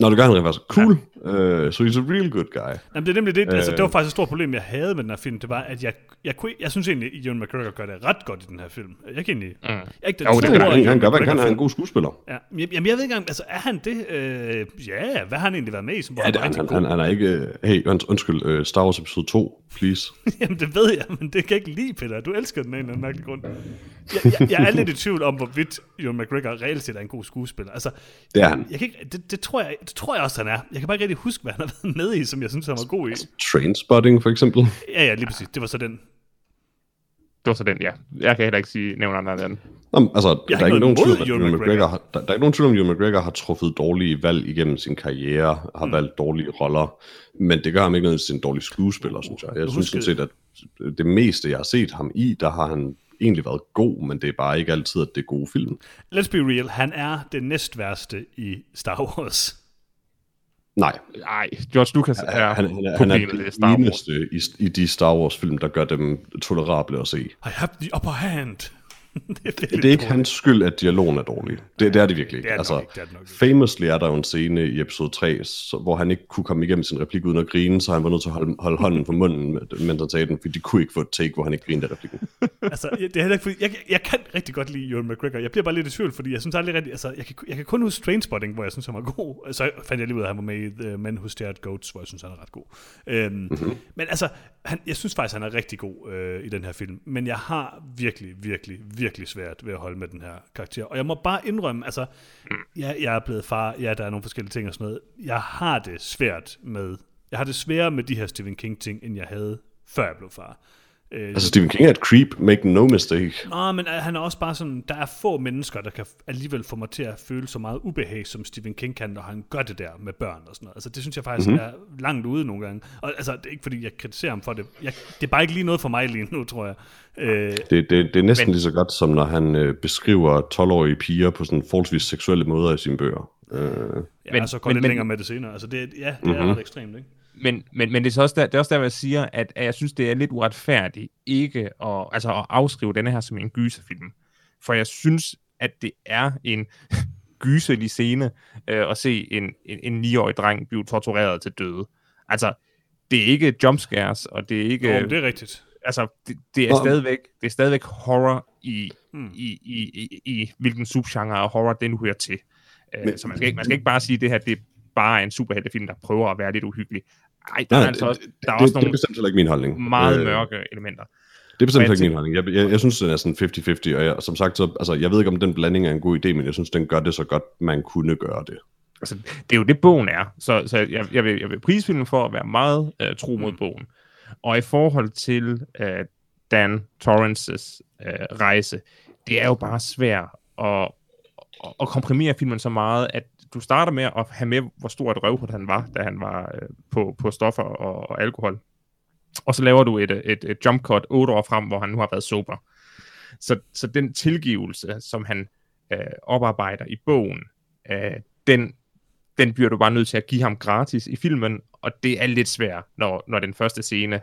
Nå, det gør han rent faktisk. Cool. Ja. Uh, so he's a real good guy. Jamen, det er nemlig det. Altså, Øh. det var faktisk et stort problem, jeg havde med den her film. Det var, at jeg, jeg, kunne, jeg synes egentlig, at Ewan McGregor gør det ret godt i den her film. Jeg kan egentlig... Mm. Jeg er ikke den Jo, det store kan Han, han, gør, hvad han er en god skuespiller. Ja, men- jamen, jeg ved ikke engang, altså er han det? Øh, ja, hvad har han egentlig været med i? Som var Ja, det, han, han, god? han, han er ikke... øh, Hey, und- undskyld, uh, Star Wars episode 2, please. Jamen, det ved jeg, men det kan jeg ikke lide, Peter. Du elsker den af en eller anden mærkelig grund. Jeg, jeg, jeg er lidt i tvivl om, hvorvidt Ewan McGregor reelt set er en god skuespiller. Altså, Det er han. jeg kan ikke, det, det, tror jeg, det tror jeg også, han er. Jeg kan bare ikke rigtig huske, hvad han har været med i, som jeg synes, han var god i. Trainspotting, for eksempel. Ja, ja, lige præcis. Det var så den. Det var så den, ja. Jeg kan heller ikke sige, nævne andre end den. Nå, altså, Jeg der er ikke nogen tvivl at Ewan McGregor. McGregor har, der, der er ikke nogen tvivl om, at Ewan McGregor har truffet dårlige valg igennem sin karriere, har mm. valgt dårlige roller, men det gør ham ikke noget til en dårlig skuespiller, synes jeg. Jeg synes husker- sådan set, at det meste, jeg har set ham i, der har han egentlig været god, men det er bare ikke altid, at det er gode film. Let's be real, han er det næst værste i Star Wars. Nej, Nej, George Lucas er han, han, er, han er det eneste i, i de Star Wars-film, der gør dem tolerable at se. I have the upper hand. det er, Det er ikke dårligt. hans skyld, at dialogen er dårlig. Det, det er det virkelig ikke. Det er altså, ikke, det er nok ikke. famously er der jo en scene i episode 3, så, hvor han ikke kunne komme igennem sin replik uden at grine, så han var nødt til at holde, holde hånden for munden, mens han sagde den, fordi de kunne ikke få et take, hvor han ikke grinede af replikken. altså, jeg- det er ikke, fordi, jeg, jeg kan rigtig godt lide Ewan McGregor. Jeg bliver bare lidt i tvivl, fordi jeg synes aldrig rigtig, altså, jeg kan, jeg kan kun huske Trainspotting, hvor jeg synes, han var god. Så fandt jeg lige ud af, at han var med i The Men Who Stared Goats, hvor jeg synes, han er ret god. Øhm, mm-hmm. Men altså, han, jeg synes faktisk, han er rigtig god øh, i den her film. Men jeg har virkelig, virkelig, virkelig virkelig svært ved at holde med den her karakter. Og jeg må bare indrømme, altså, ja, jeg er blevet far, ja, der er nogle forskellige ting og sådan noget. Jeg har det svært med, jeg har det sværere med de her Stephen King ting, end jeg havde, før jeg blev far. Øh, Altså, Stephen King er et creep, make no mistake. Nå, men han er også bare sådan, der er få mennesker, der kan alligevel få mig til at føle så meget ubehag, som Stephen King kan, når han gør det der med børn og sådan noget. Altså, det synes jeg faktisk Mhm. mm-hmm. er langt ude nogle gange. Og altså, det er ikke fordi, jeg kritiserer ham for det. Jeg, det er bare ikke lige noget for mig lige nu, tror jeg. Øh, Det, det, det er næsten Men- lige så godt, som når han øh, beskriver 12-årige piger på sådan forholdsvis seksuelle måder i sine bøger. Øh, ja, Men- så går men- lidt men- længere med det senere. Altså, det, ja, det Mhm. er ret ekstremt, ikke? Men, men, men det, er så også der, det er også der, hvor jeg siger, at, at jeg synes, det er lidt uretfærdigt ikke at, altså at afskrive denne her som en gyserfilm. For jeg synes, at det er en gyselig scene øh, at se en, en, en 9-årig dreng blive tortureret til døde. Altså, det er ikke jumpscares, og det er ikke... Jo, det er rigtigt. altså, det, det, er stadigvæk, det er stadigvæk horror i, Mm. i, i, i, i hvilken subgenre af horror den hører til. Uh, Men- så man skal, ikke, man skal ikke bare sige, at det her det er bare en superheltefilm, der prøver at være lidt uhyggelig. Ej, der er, nej, altså også, der er det, også det er nogle bestemt heller ikke min holdning. meget Øh, mørke elementer. Det er bestemt ikke min holdning. Jeg, jeg, jeg synes, den er sådan 50-50, og jeg, som sagt, så, altså, jeg ved ikke, om den blanding er en god idé, men jeg synes, den gør det så godt, man kunne gøre det. Altså, det er jo det, bogen er. Så, så jeg, jeg, vil, jeg vil prise filmen for at være meget uh, tro mod bogen. Og i forhold til uh, Dan Torrances uh, rejse, det er jo bare svært at, at komprimere filmen så meget, at du starter med at have med, hvor stor et røvhul han var, da han var uh, på, på stoffer og, og alkohol. Og så laver du et, et, et jump cut otte år frem, hvor han nu har været sober. Så, så den tilgivelse, som han øh, oparbejder i bogen, øh, den, den bliver du bare nødt til at give ham gratis i filmen, og det er lidt svært, når, når den første scene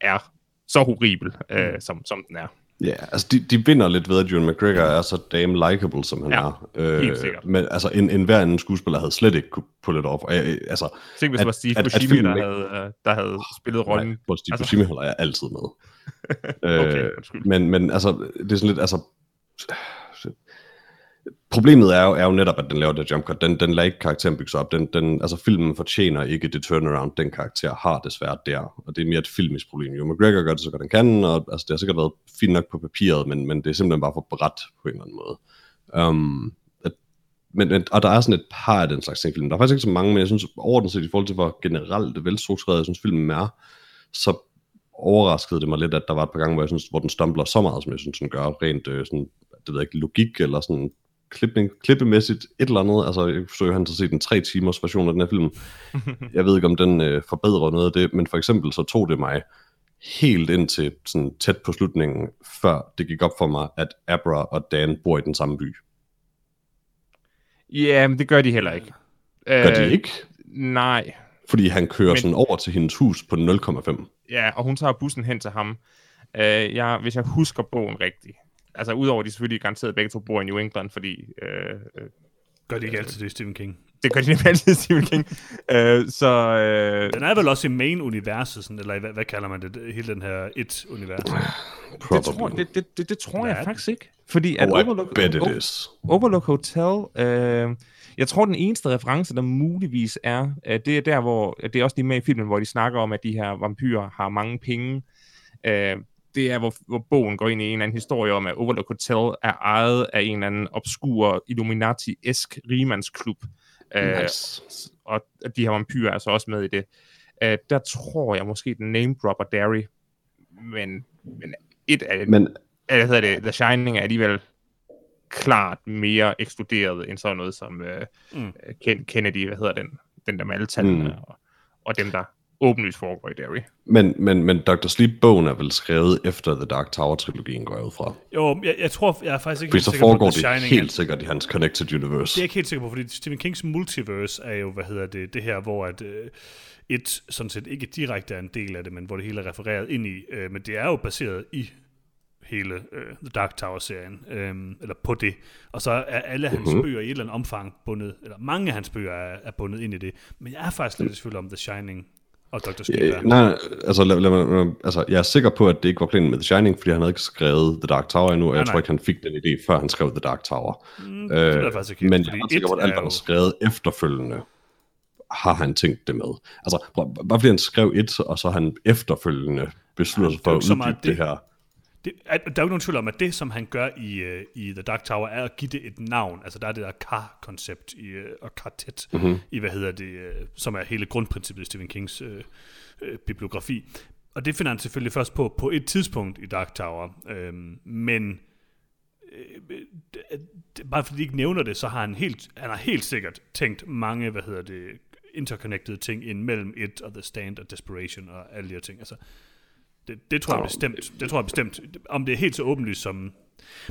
er så horribel, øh, som, som den er. Ja, altså de, de vinder lidt ved, at Ewan McGregor er så damn likable, som han Ja, er. Øh, helt sikkert. Men altså, en, en hver anden skuespiller havde slet ikke kunne pull it off. Og, jeg, altså, Tænk, hvis At- det var Steve at- at Buscemi, filmen der, ikke- havde, øh, der havde spillet rollen. nej, Steve altså- Buscemi holder jeg altid med. Okay, Øh, men, men altså, det er sådan lidt, altså... Problemet er jo, er jo netop, at den laver det jump cut. Den, den lader ikke karakteren bygges op. Den, den, altså, filmen fortjener ikke det turnaround, den karakter har desværre der. Og det er mere et filmisk problem. Jo, McGregor gør det så godt han kan, og altså, det har sikkert været fint nok på papiret, men, men det er simpelthen bare for bræt på en eller anden måde. Um, at, men, men, og der er sådan et par af den slags ting film. Der er faktisk ikke så mange, men jeg synes overordnet set i forhold til, hvor generelt velstruktureret jeg synes filmen er, så overraskede det mig lidt, at der var et par gange, hvor jeg synes, hvor den stumbler så meget, som jeg synes, den gør, rent øh, sådan, det ved jeg ikke, logik eller sådan klipping, klippemæssigt et eller andet. Altså, jeg forsøger han så set en tre timers version af den her film. jeg ved ikke, om den øh, forbedrer noget af det, men for eksempel så tog det mig helt ind til sådan tæt på slutningen, før det gik op for mig, at Abra og Dan bor i den samme by. Ja, men det gør de heller ikke. Gør de Øh, ikke? Nej. Fordi han kører Men- sådan over til hendes hus på 0,5. Ja, og hun tager bussen hen til ham. Øh, jeg, hvis jeg husker bogen rigtigt. Altså, udover de selvfølgelig garanteret begge to bor i New England, fordi... Øh, øh, Gør det ikke altid det, Stephen King? det gør de nemlig altid, Stephen King. Uh, så, uh, Den er vel også i main-universet, sådan, eller hvad, hvad kalder man det, hele den her et-univers? det tror, det, det, det, det tror jeg faktisk ikke. Fordi at Oh, Overlook, bet it is. Overlook Hotel, øh, jeg tror den eneste reference, der muligvis er, øh, det er der, hvor, det er også lige med i filmen, hvor de snakker om, at de her vampyrer har mange penge. Øh, det er, hvor, hvor bogen går ind i en eller anden historie om, at Overlook Hotel er ejet af en eller anden obskur Illuminati-esk rimandsklub. Øh, Nice. og at de her vampyrer er så også med i det. Øh, der tror jeg måske, den name dropper Derry, men, men et af Men hvad hedder det, The Shining er alligevel klart mere ekskluderet end sådan noget som øh, Mm. Ken- Kennedy, hvad hedder den, den der med alle tallene, mm. og, og dem, der åbenlyst foregår i Derry. Men, men, men Dr. Sleep-bogen er vel skrevet efter The Dark Tower-trilogien, går jeg ud fra. Jo, jeg, jeg tror, jeg er faktisk ikke Fordi helt sikker på, at det The Shining er- helt sikkert i hans Connected Universe. Det er jeg ikke helt sikker på, fordi Stephen Kings multiverse er jo, hvad hedder det, det her, hvor at, øh, et sådan set ikke direkte er en del af det, men hvor det hele er refereret ind i, øh, men det er jo baseret i hele øh, The Dark Tower-serien, øh, eller på det. Og så er alle hans Mhm. bøger i et eller andet omfang bundet, eller mange af hans bøger er, er bundet ind i det. Men jeg er faktisk lidt i tvivl om The Shining og Dr. Øh, er. nej, nej, altså, lad, lad, lad, altså, jeg er sikker på, at det ikke var planen med The Shining, fordi han havde ikke skrevet The Dark Tower endnu, og jeg Nej, tror nej. ikke, han fik den idé, før han skrev The Dark Tower. Mm, det er jeg faktisk ikke men jeg er sikker på, at alt, hvad jo- skrevet efterfølgende, har han tænkt det med. Altså, bare fordi han skrev et, og så han efterfølgende beslutter sig det for at det det. her. Det, er, der er jo ikke nogen tvivl om, at det, som han gør i, uh, i The Dark Tower, er at give det et navn. Altså, der er det der kar-koncept i, uh, og kartet, Mhm. mm-hmm. i, hvad hedder det, uh, som er hele grundprincippet i Stephen Kings uh, uh, bibliografi. Og det finder han selvfølgelig først på på et tidspunkt i Dark Tower. Øhm, men øh, bare fordi de ikke nævner det, så har han helt, han har helt sikkert tænkt mange, hvad hedder det, interconnected ting ind mellem It og The Stand og Desperation og alle de her ting. Altså, det, det tror jeg bestemt. Det tror jeg bestemt. Om det er helt så åbenlyst som...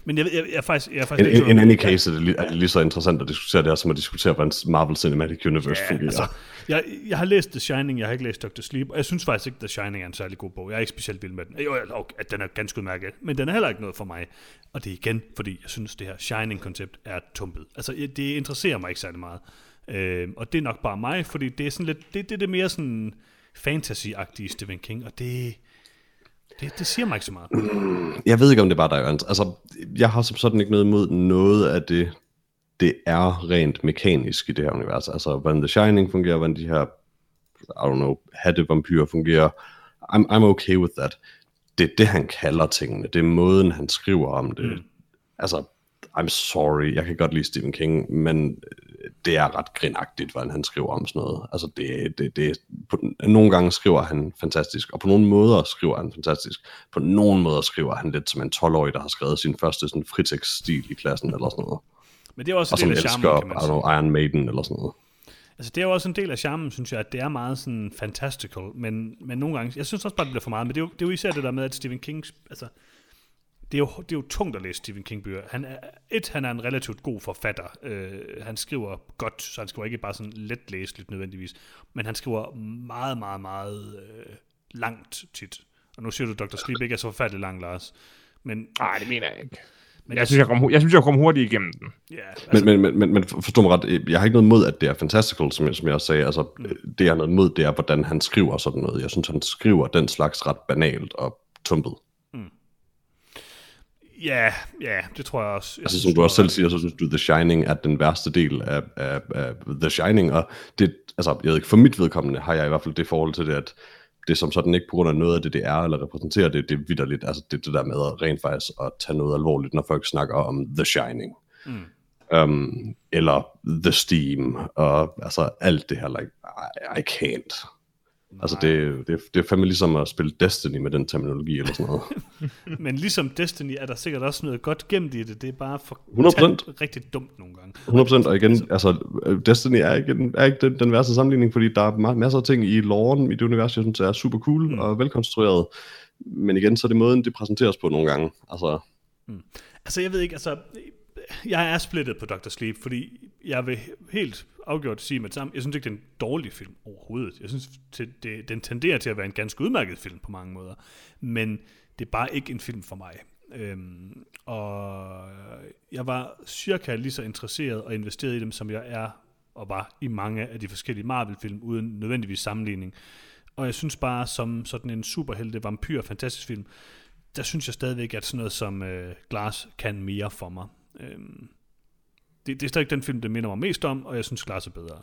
Men jeg, jeg, jeg, er faktisk... Jeg er faktisk In, in, any case er det, li- er det lige så interessant at diskutere det her, som at diskutere, hvordan Marvel Cinematic Universe Ja, fungerer. altså, jeg, jeg har læst The Shining, jeg har ikke læst Dr. Sleep, og jeg synes faktisk ikke, The Shining er en særlig god bog. Jeg er ikke specielt vild med den. Jo, at den er ganske udmærket, men den er heller ikke noget for mig. Og det er igen, fordi jeg synes, det her Shining-koncept er tumpet. Altså, det interesserer mig ikke særlig meget. Øh, og det er nok bare mig, fordi det er sådan lidt, det, det er det mere sådan fantasy-agtige Stephen King, og det, det, det siger mig ikke så meget. Jeg ved ikke, om det er bare dig, Jørgens. Altså, jeg har som sådan ikke noget imod noget af det, det er rent mekanisk i det her univers. Altså, hvordan The Shining fungerer, hvordan de her, I don't know, hattevampyrer fungerer. I'm, I'm okay with that. Det er det, han kalder tingene. Det er måden, han skriver om det. Mm. Altså, I'm sorry, jeg kan godt lide Stephen King, men det er ret grinagtigt, hvordan han skriver om sådan noget. Altså, det, det, det, på, nogle gange skriver han fantastisk, og på nogle måder skriver han fantastisk. På nogle måder skriver han lidt som en 12-årig, der har skrevet sin første sådan, fritekststil i klassen, eller sådan noget. Men det er også Og en del af charmen, kan man sige. know, Iron Maiden, eller sådan noget. Altså, det er jo også en del af charmen, synes jeg, at det er meget sådan fantastical, men, men nogle gange, jeg synes også bare, det bliver for meget, men det er jo, det er jo især det der med, at Stephen King, altså, det er, jo, det er jo tungt at læse Stephen King-bøger. Han er, et, han er en relativt god forfatter. Øh, han skriver godt, så han skriver ikke bare sådan let læseligt nødvendigvis, men han skriver meget, meget, meget øh, langt tit. Og nu siger du, at Dr. Sleep ikke er så forfærdelig lang, Lars. Men, Nej, det mener jeg ikke. men Jeg synes, jeg kom, jeg synes, jeg kom hurtigt igennem den. ja, altså, Men, men, men, men, men forstå mig ret, jeg har ikke noget mod, at det er fantastical, som jeg, som jeg også sagde. Altså, mm. det jeg har noget mod, det er, hvordan han skriver sådan noget. Jeg synes, han skriver den slags ret banalt og tumpet. Ja, ja, det tror jeg også. Jeg Altså, som du også selv siger, så synes du, The Shining er den værste del af, af, af The Shining, og det, altså, jeg ved ikke, for mit vedkommende har jeg i hvert fald det forhold til det, at det som sådan ikke på grund af noget af det, det er, eller repræsenterer det, det er vidderligt, altså det, det der med at rent faktisk at tage noget alvorligt, når folk snakker om The Shining. Mm. Um, eller The Steam, og altså alt det her, like, I, I can't. Altså det, det, det er fandme ligesom at spille Destiny med den terminologi, eller sådan noget. Men ligesom Destiny er der sikkert også noget godt gemt i det. Det er bare for 100%. rigtig dumt nogle gange. 100% og igen, altså øh, Destiny er ikke, den, er ikke den, den værste sammenligning, fordi der er ma- masser af ting i loven i det univers, jeg synes er super cool mm. og velkonstrueret. Men igen, så er det måden, det præsenteres på nogle gange. Altså, Altså, jeg ved ikke, altså, jeg er splittet på Dr. Sleep, fordi jeg vil helt afgjort sige med det samme, jeg synes ikke, det er en dårlig film overhovedet. Jeg synes, det, det, den tenderer til at være en ganske udmærket film på mange måder, men det er bare ikke en film for mig. Øhm, og jeg var cirka lige så interesseret og investeret i dem, som jeg er og var i mange af de forskellige Marvel-film, uden nødvendigvis sammenligning. Og jeg synes bare, som sådan en superhelte vampyr fantastisk film, der synes jeg stadigvæk, at sådan noget som øh, Glass kan mere for mig. Øhm, det, det er stadig den film, det minder mig mest om, og jeg synes, Glass er bedre.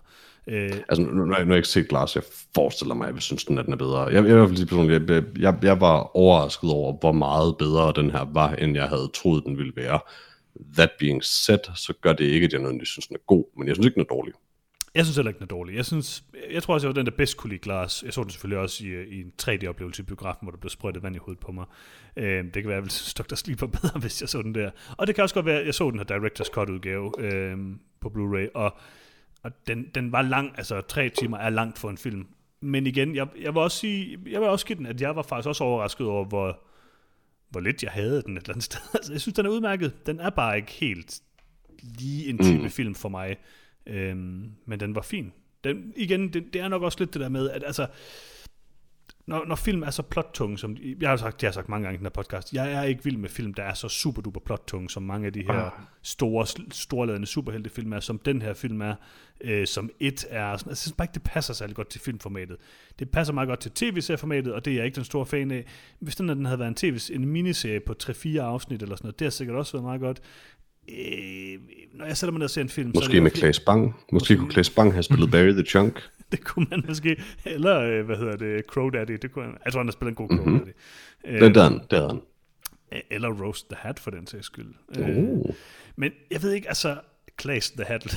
Øh, Altså, nu, nu, har jeg- nu har jeg ikke set Glass, jeg forestiller mig, at jeg synes, den, at den er bedre. Jeg, jeg, jeg, jeg, jeg, jeg var overrasket over, hvor meget bedre den her var, end jeg havde troet, den ville være. That being said, så gør det ikke, at jeg nødvendigvis synes, den er god, men jeg synes ikke, den er dårlig. Jeg synes heller ikke, den er dårlig. Jeg, synes, jeg tror også, jeg var den, der bedst kunne lide Glass. Jeg så den selvfølgelig også i, i en 3D-oplevelse i biografen, hvor der blev sprøjtet vand i hovedet på mig. Øh, det kan være, at jeg ville synes, Dr. Sleep var bedre, hvis jeg så den der. Og det kan også godt være, at jeg så den her Director's Cut-udgave øh, på Blu-ray, og, og den, den var lang, altså tre timer er langt for en film. Men igen, jeg, jeg vil også sige, jeg vil også give den, at jeg var faktisk også overrasket over, hvor, hvor lidt jeg havde den et eller andet sted. Altså, jeg synes, den er udmærket. Den er bare ikke helt lige en type mm. film for mig. Øhm, men den var fin. Den, igen, det, det er nok også lidt det der med, at altså, når, når film er så plottung, som jeg har sagt, det har jeg sagt mange gange i den her podcast, jeg er ikke vild med film, der er så super duper plottung, som mange af de her store, storladende superheltefilm er, som den her film er, øh, som et er. Sådan, jeg synes bare ikke, det passer særlig godt til filmformatet. Det passer meget godt til tv-serieformatet, og det er jeg ikke den store fan af. Hvis den, her, den havde været en, TV, en miniserie på 3-4 afsnit eller sådan noget, det har sikkert også været meget godt. Øh, når jeg sætter mig ned og ser en film, så er Måske det med Claes Bang. Måske kunne Claes Bang have spillet Barry the Chunk. det kunne man måske. Eller, øh, hvad hedder det, Crow Daddy. Det kunne han, jeg tror, han har spillet en god Crow Mhm. Daddy. Det er den, det er den. Øh, eller Roast the Hat, for den sags skyld. Oh. Øh, men jeg ved ikke, altså, Claes the Hat.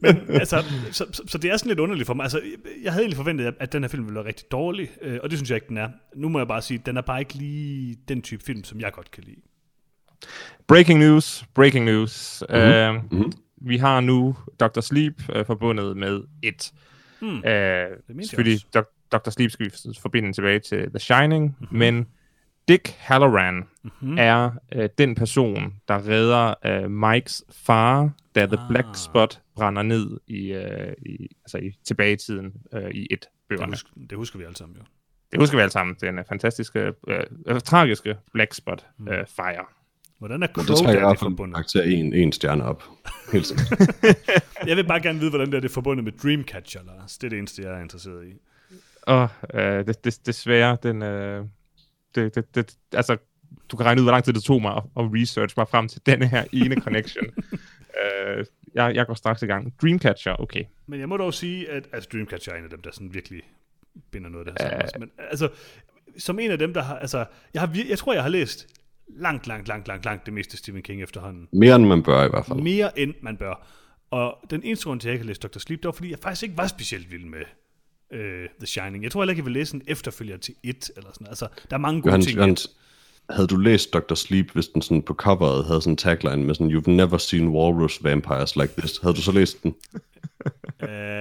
men altså, så, så, så, det er sådan lidt underligt for mig. Altså, jeg havde egentlig forventet, at den her film ville være rigtig dårlig, øh, og det synes jeg ikke, den er. Nu må jeg bare sige, at den er bare ikke lige den type film, som jeg godt kan lide. Breaking news, breaking news. Mhm. Mm-hmm. Uh, Mhm. Vi har nu Dr. Sleep uh, forbundet med et. Mente jeg selvfølgelig, Dok- Dr. Sleep skal vi forbinde tilbage til The Shining, mm-hmm. men Dick Halloran mm-hmm. er uh, den person, der redder uh, Mikes far, da The Ah. Black Spot brænder ned i, uh, i, altså i tilbagetiden uh, i et Det, bøgerne. husker, det husker vi alle sammen jo. Det husker vi alle sammen. Den fantastiske, uh, uh, tragiske Black Spot uh, fire. Hvordan er Det Crow hvert fald forbundet? karakter en, en stjerne op. Helt sikkert. Jeg vil bare gerne vide, hvordan det er, det er forbundet med Dreamcatcher, Lars. Det er det eneste, jeg er interesseret i. Og øh, det, det, desværre, den, øh, det, det, det, altså, du kan regne ud, hvor lang tid det tog mig at, at research mig frem til denne her ene connection. øh, jeg, jeg går straks i gang. Dreamcatcher, okay. Men jeg må dog sige, at altså Dreamcatcher er en af dem, der sådan virkelig binder noget af det her sammen. Men altså, som en af dem, der har, altså, jeg, har, jeg tror, jeg har læst langt, langt, langt, langt, langt det meste Stephen King efterhånden. Mere end man bør i hvert fald. Mere end man bør. Og den eneste grund til, at jeg har læst Dr. Sleep, det var, fordi jeg faktisk ikke var specielt vild med øh, The Shining. Jeg tror heller ikke, jeg vil læse en efterfølger til It, eller sådan. Altså, der er mange gode Johannes, ting i Johannes, havde du læst Dr. Sleep, hvis den sådan på coveret havde sådan en tagline med sådan, You've never seen walrus vampires like this. Havde du så læst den? Øh,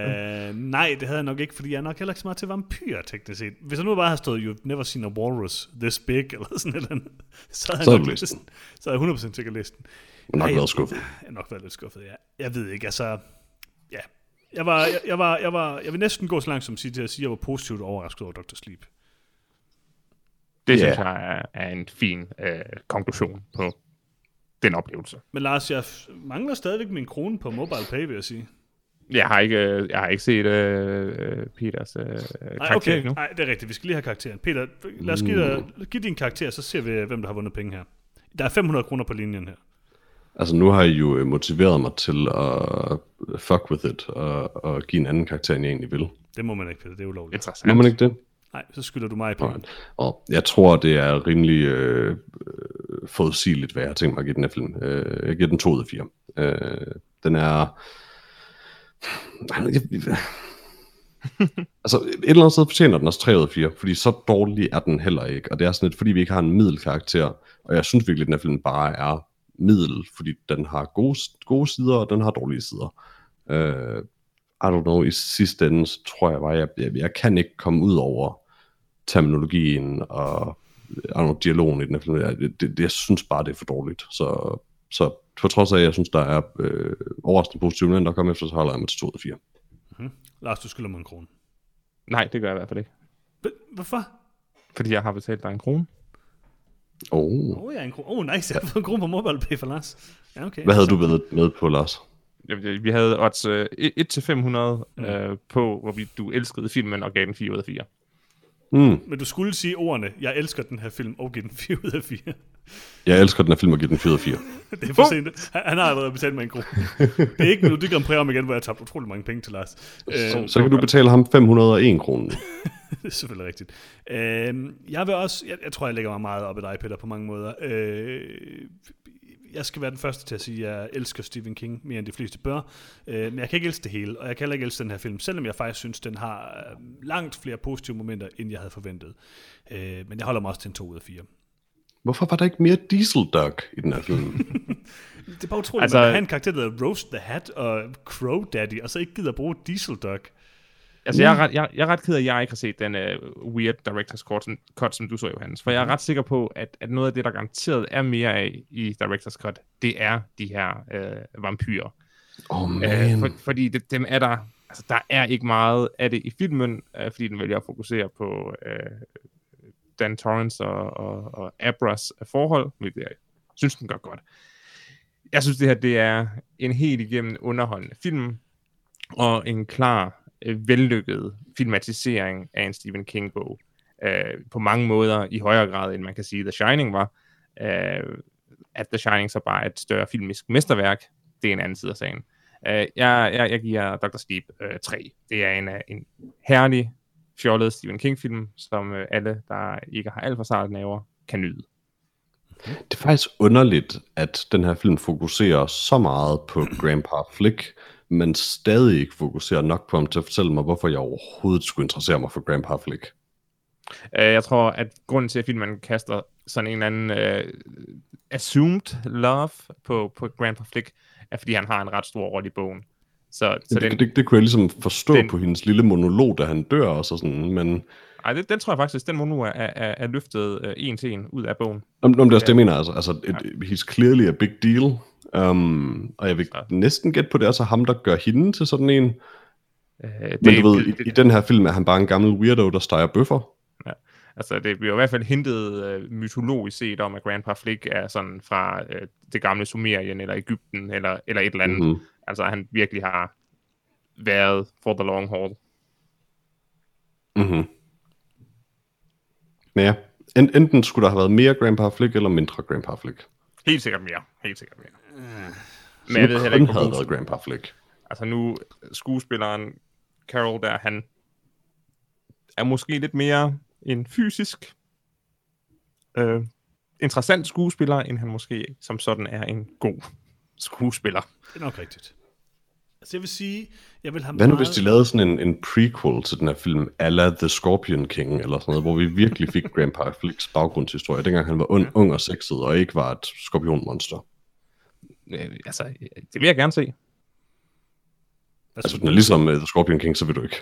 nej, det havde jeg nok ikke, fordi jeg er nok heller ikke så meget til vampyrer, teknisk set. Hvis jeg nu bare havde stået, you've never seen a walrus this big, eller sådan et eller andet, så havde Så jeg nok læst den. Så havde jeg 100% sikkert læst den. Har nok været skuffet. Jeg har nok været lidt skuffet, ja. Jeg ved ikke, altså... Ja. Jeg, var, jeg, jeg, var, jeg, var, jeg vil næsten gå så langt som at sige, til at sige, at jeg var positivt overrasket over Dr. Sleep. Det Ja. synes jeg er, er en fin øh, konklusion på den oplevelse. Men Lars, jeg mangler stadigvæk min krone på mobile pay, vil jeg sige. Jeg har ikke, øh, jeg har ikke set øh, Peters øh, karakter Nej, okay. endnu. Nej, det er rigtigt. Vi skal lige have karakteren. Peter, lad os give, dig, give din karakter, så ser vi, hvem der har vundet penge her. Der er 500 kroner på linjen her. Altså nu har I jo motiveret mig til at fuck with it, og, og give en anden karakter, end jeg egentlig vil. Det må man ikke, Peter. Det er ulovligt. Interessant. Må man ikke det? Nej, så skylder du mig. Alright. Og jeg tror, det er rimelig øh, forudsigeligt, hvad jeg har tænkt mig at give den her film. Øh, jeg giver den 2 ud af 4. Øh, den er... Nej, jeg, altså, et eller andet sted fortjener den også 3 ud af 4, fordi så dårlig er den heller ikke. Og det er sådan lidt, fordi vi ikke har en middelkarakter, og jeg synes virkelig, at den her film bare er middel, fordi den har gode, gode sider, og den har dårlige sider. Uh, I don't know, i sidste ende, så tror jeg bare, jeg, jeg, jeg kan ikke komme ud over terminologien og I don't know, dialogen i den her film. Jeg, det, det, jeg synes bare, det er for dårligt. Så, så på trods af, at jeg synes, der er øh, overraskende positive elementer at komme efter, så holder jeg mig til 2 ud af 4. Lars, du skylder mig en krone. Nej, det gør jeg i hvert fald ikke. H- Hvorfor? Fordi jeg har betalt dig en krone. Oh. Åh, oh, jeg er en krone. Oh, nice. Jeg har fået en krone på mobile pay for Lars. Ja, okay. Hvad havde du med, med på, Lars? vi havde odds øh, 1-500 Mm. øh, på, hvorvidt du elskede filmen og gav den 4 ud af 4. Mm. Men du skulle sige ordene, jeg elsker den her film, og give den 4 ud af 4. Jeg elsker den her film og giver den 4 ud af 4. Det er for sent. Han, han har allerede betalt mig en krone. Det er ikke Melodi Grand Prix om igen, hvor jeg har tabt utrolig mange penge til Lars. Øh, Så kan du betale ham 501 kroner. det er selvfølgelig rigtigt. Øh, jeg vil også, jeg, jeg tror, jeg lægger mig meget op ad dig, Peter, på mange måder. Øh, jeg skal være den første til at sige, at jeg elsker Stephen King mere end de fleste bør. Øh, men jeg kan ikke elske det hele, og jeg kan heller ikke elske den her film, selvom jeg faktisk synes, den har øh, langt flere positive momenter, end jeg havde forventet. Øh, men jeg holder mig også til en 2 ud af 4. Hvorfor var der ikke mere Diesel Duck i den her film? Det er bare utroligt, Altså- altså, at man kan have en karakter, der hedder Roast the Hat og Crow Daddy, og så ikke gider bruge Diesel Duck. Altså, jeg er, ret, jeg, jeg er ret ked af, at jeg ikke har set den uh, weird director's cut som, cut, som du så, Johannes. For jeg er ret sikker på, at, at noget af det, der garanteret er mere af i director's cut, det er de her uh, vampyrer. Oh, Uh, man. for, fordi det, dem er der, altså, der er ikke meget af det i filmen, uh, fordi den vælger at fokusere på uh, Dan Torrance og, og, og Abras forhold, hvilket jeg synes, den gør godt. Jeg synes, det her det er en helt igennem underholdende film, og en klar, øh, vellykket filmatisering af en Stephen King-bog. Øh, på mange måder i højere grad, end man kan sige, The Shining var. Øh, at The Shining så bare er et større filmisk mesterværk, det er en anden side af sagen. Øh, jeg, jeg, jeg giver Dr. Sleep øh, 3. Det er en, en herlig, fjollet Stephen King-film, som øh, alle, der ikke har alt for sarte naver, kan nyde. Det er faktisk underligt, at den her film fokuserer så meget på Grandpa Flick, men stadig ikke fokuserer nok på ham til at fortælle mig, hvorfor jeg overhovedet skulle interessere mig for Grandpa Flick. Øh, jeg tror, at grunden til, at filmen kaster sådan en eller anden øh, assumed love på, på Grandpa Flick, er fordi han har en ret stor rolle i bogen. Så, så Så den, det, det, det kunne jeg ligesom forstå den- den, på hendes lille monolog, da han dør og så sådan, men ej, det, den tror jeg faktisk, den monolog er, er, er løftet øh, en til en ud af bogen. om, om det er også det, jeg mener, altså, altså it, he's clearly a big deal, um, og jeg vil Ja. næsten gætte på, det er så ham, der gør hende til sådan en, Øh, men du ved, i, i den her film er han bare en gammel weirdo, der steger bøffer. Altså, det bliver i hvert fald hintet øh, mytologisk set om, at Grandpa Flick er sådan fra øh, det gamle Sumerien, eller Ægypten, eller, eller et eller andet. Mm-hmm. Altså, han virkelig har været for the long haul. Men ja, en, enten skulle der have været mere Grandpa Flick, eller mindre Grandpa Flick. Helt sikkert mere. Helt sikkert mere. Så Men jeg ved heller ikke, havde været Grandpa Flick. Altså nu, skuespilleren Carol der, han er måske lidt mere en fysisk øh, interessant skuespiller, end han måske som sådan er en god skuespiller. Det er nok rigtigt. Altså jeg vil sige, jeg vil have Hvad nu, meget... hvis de lavede sådan en, en prequel til den her film, ala The Scorpion King, eller sådan noget, hvor vi virkelig fik Grandpa Flicks baggrundshistorie, dengang han var ung, ung og sexet, og ikke var et skorpionmonster. Øh, altså, det vil jeg gerne se. Altså, den er ligesom uh, The Scorpion King, så vil du ikke.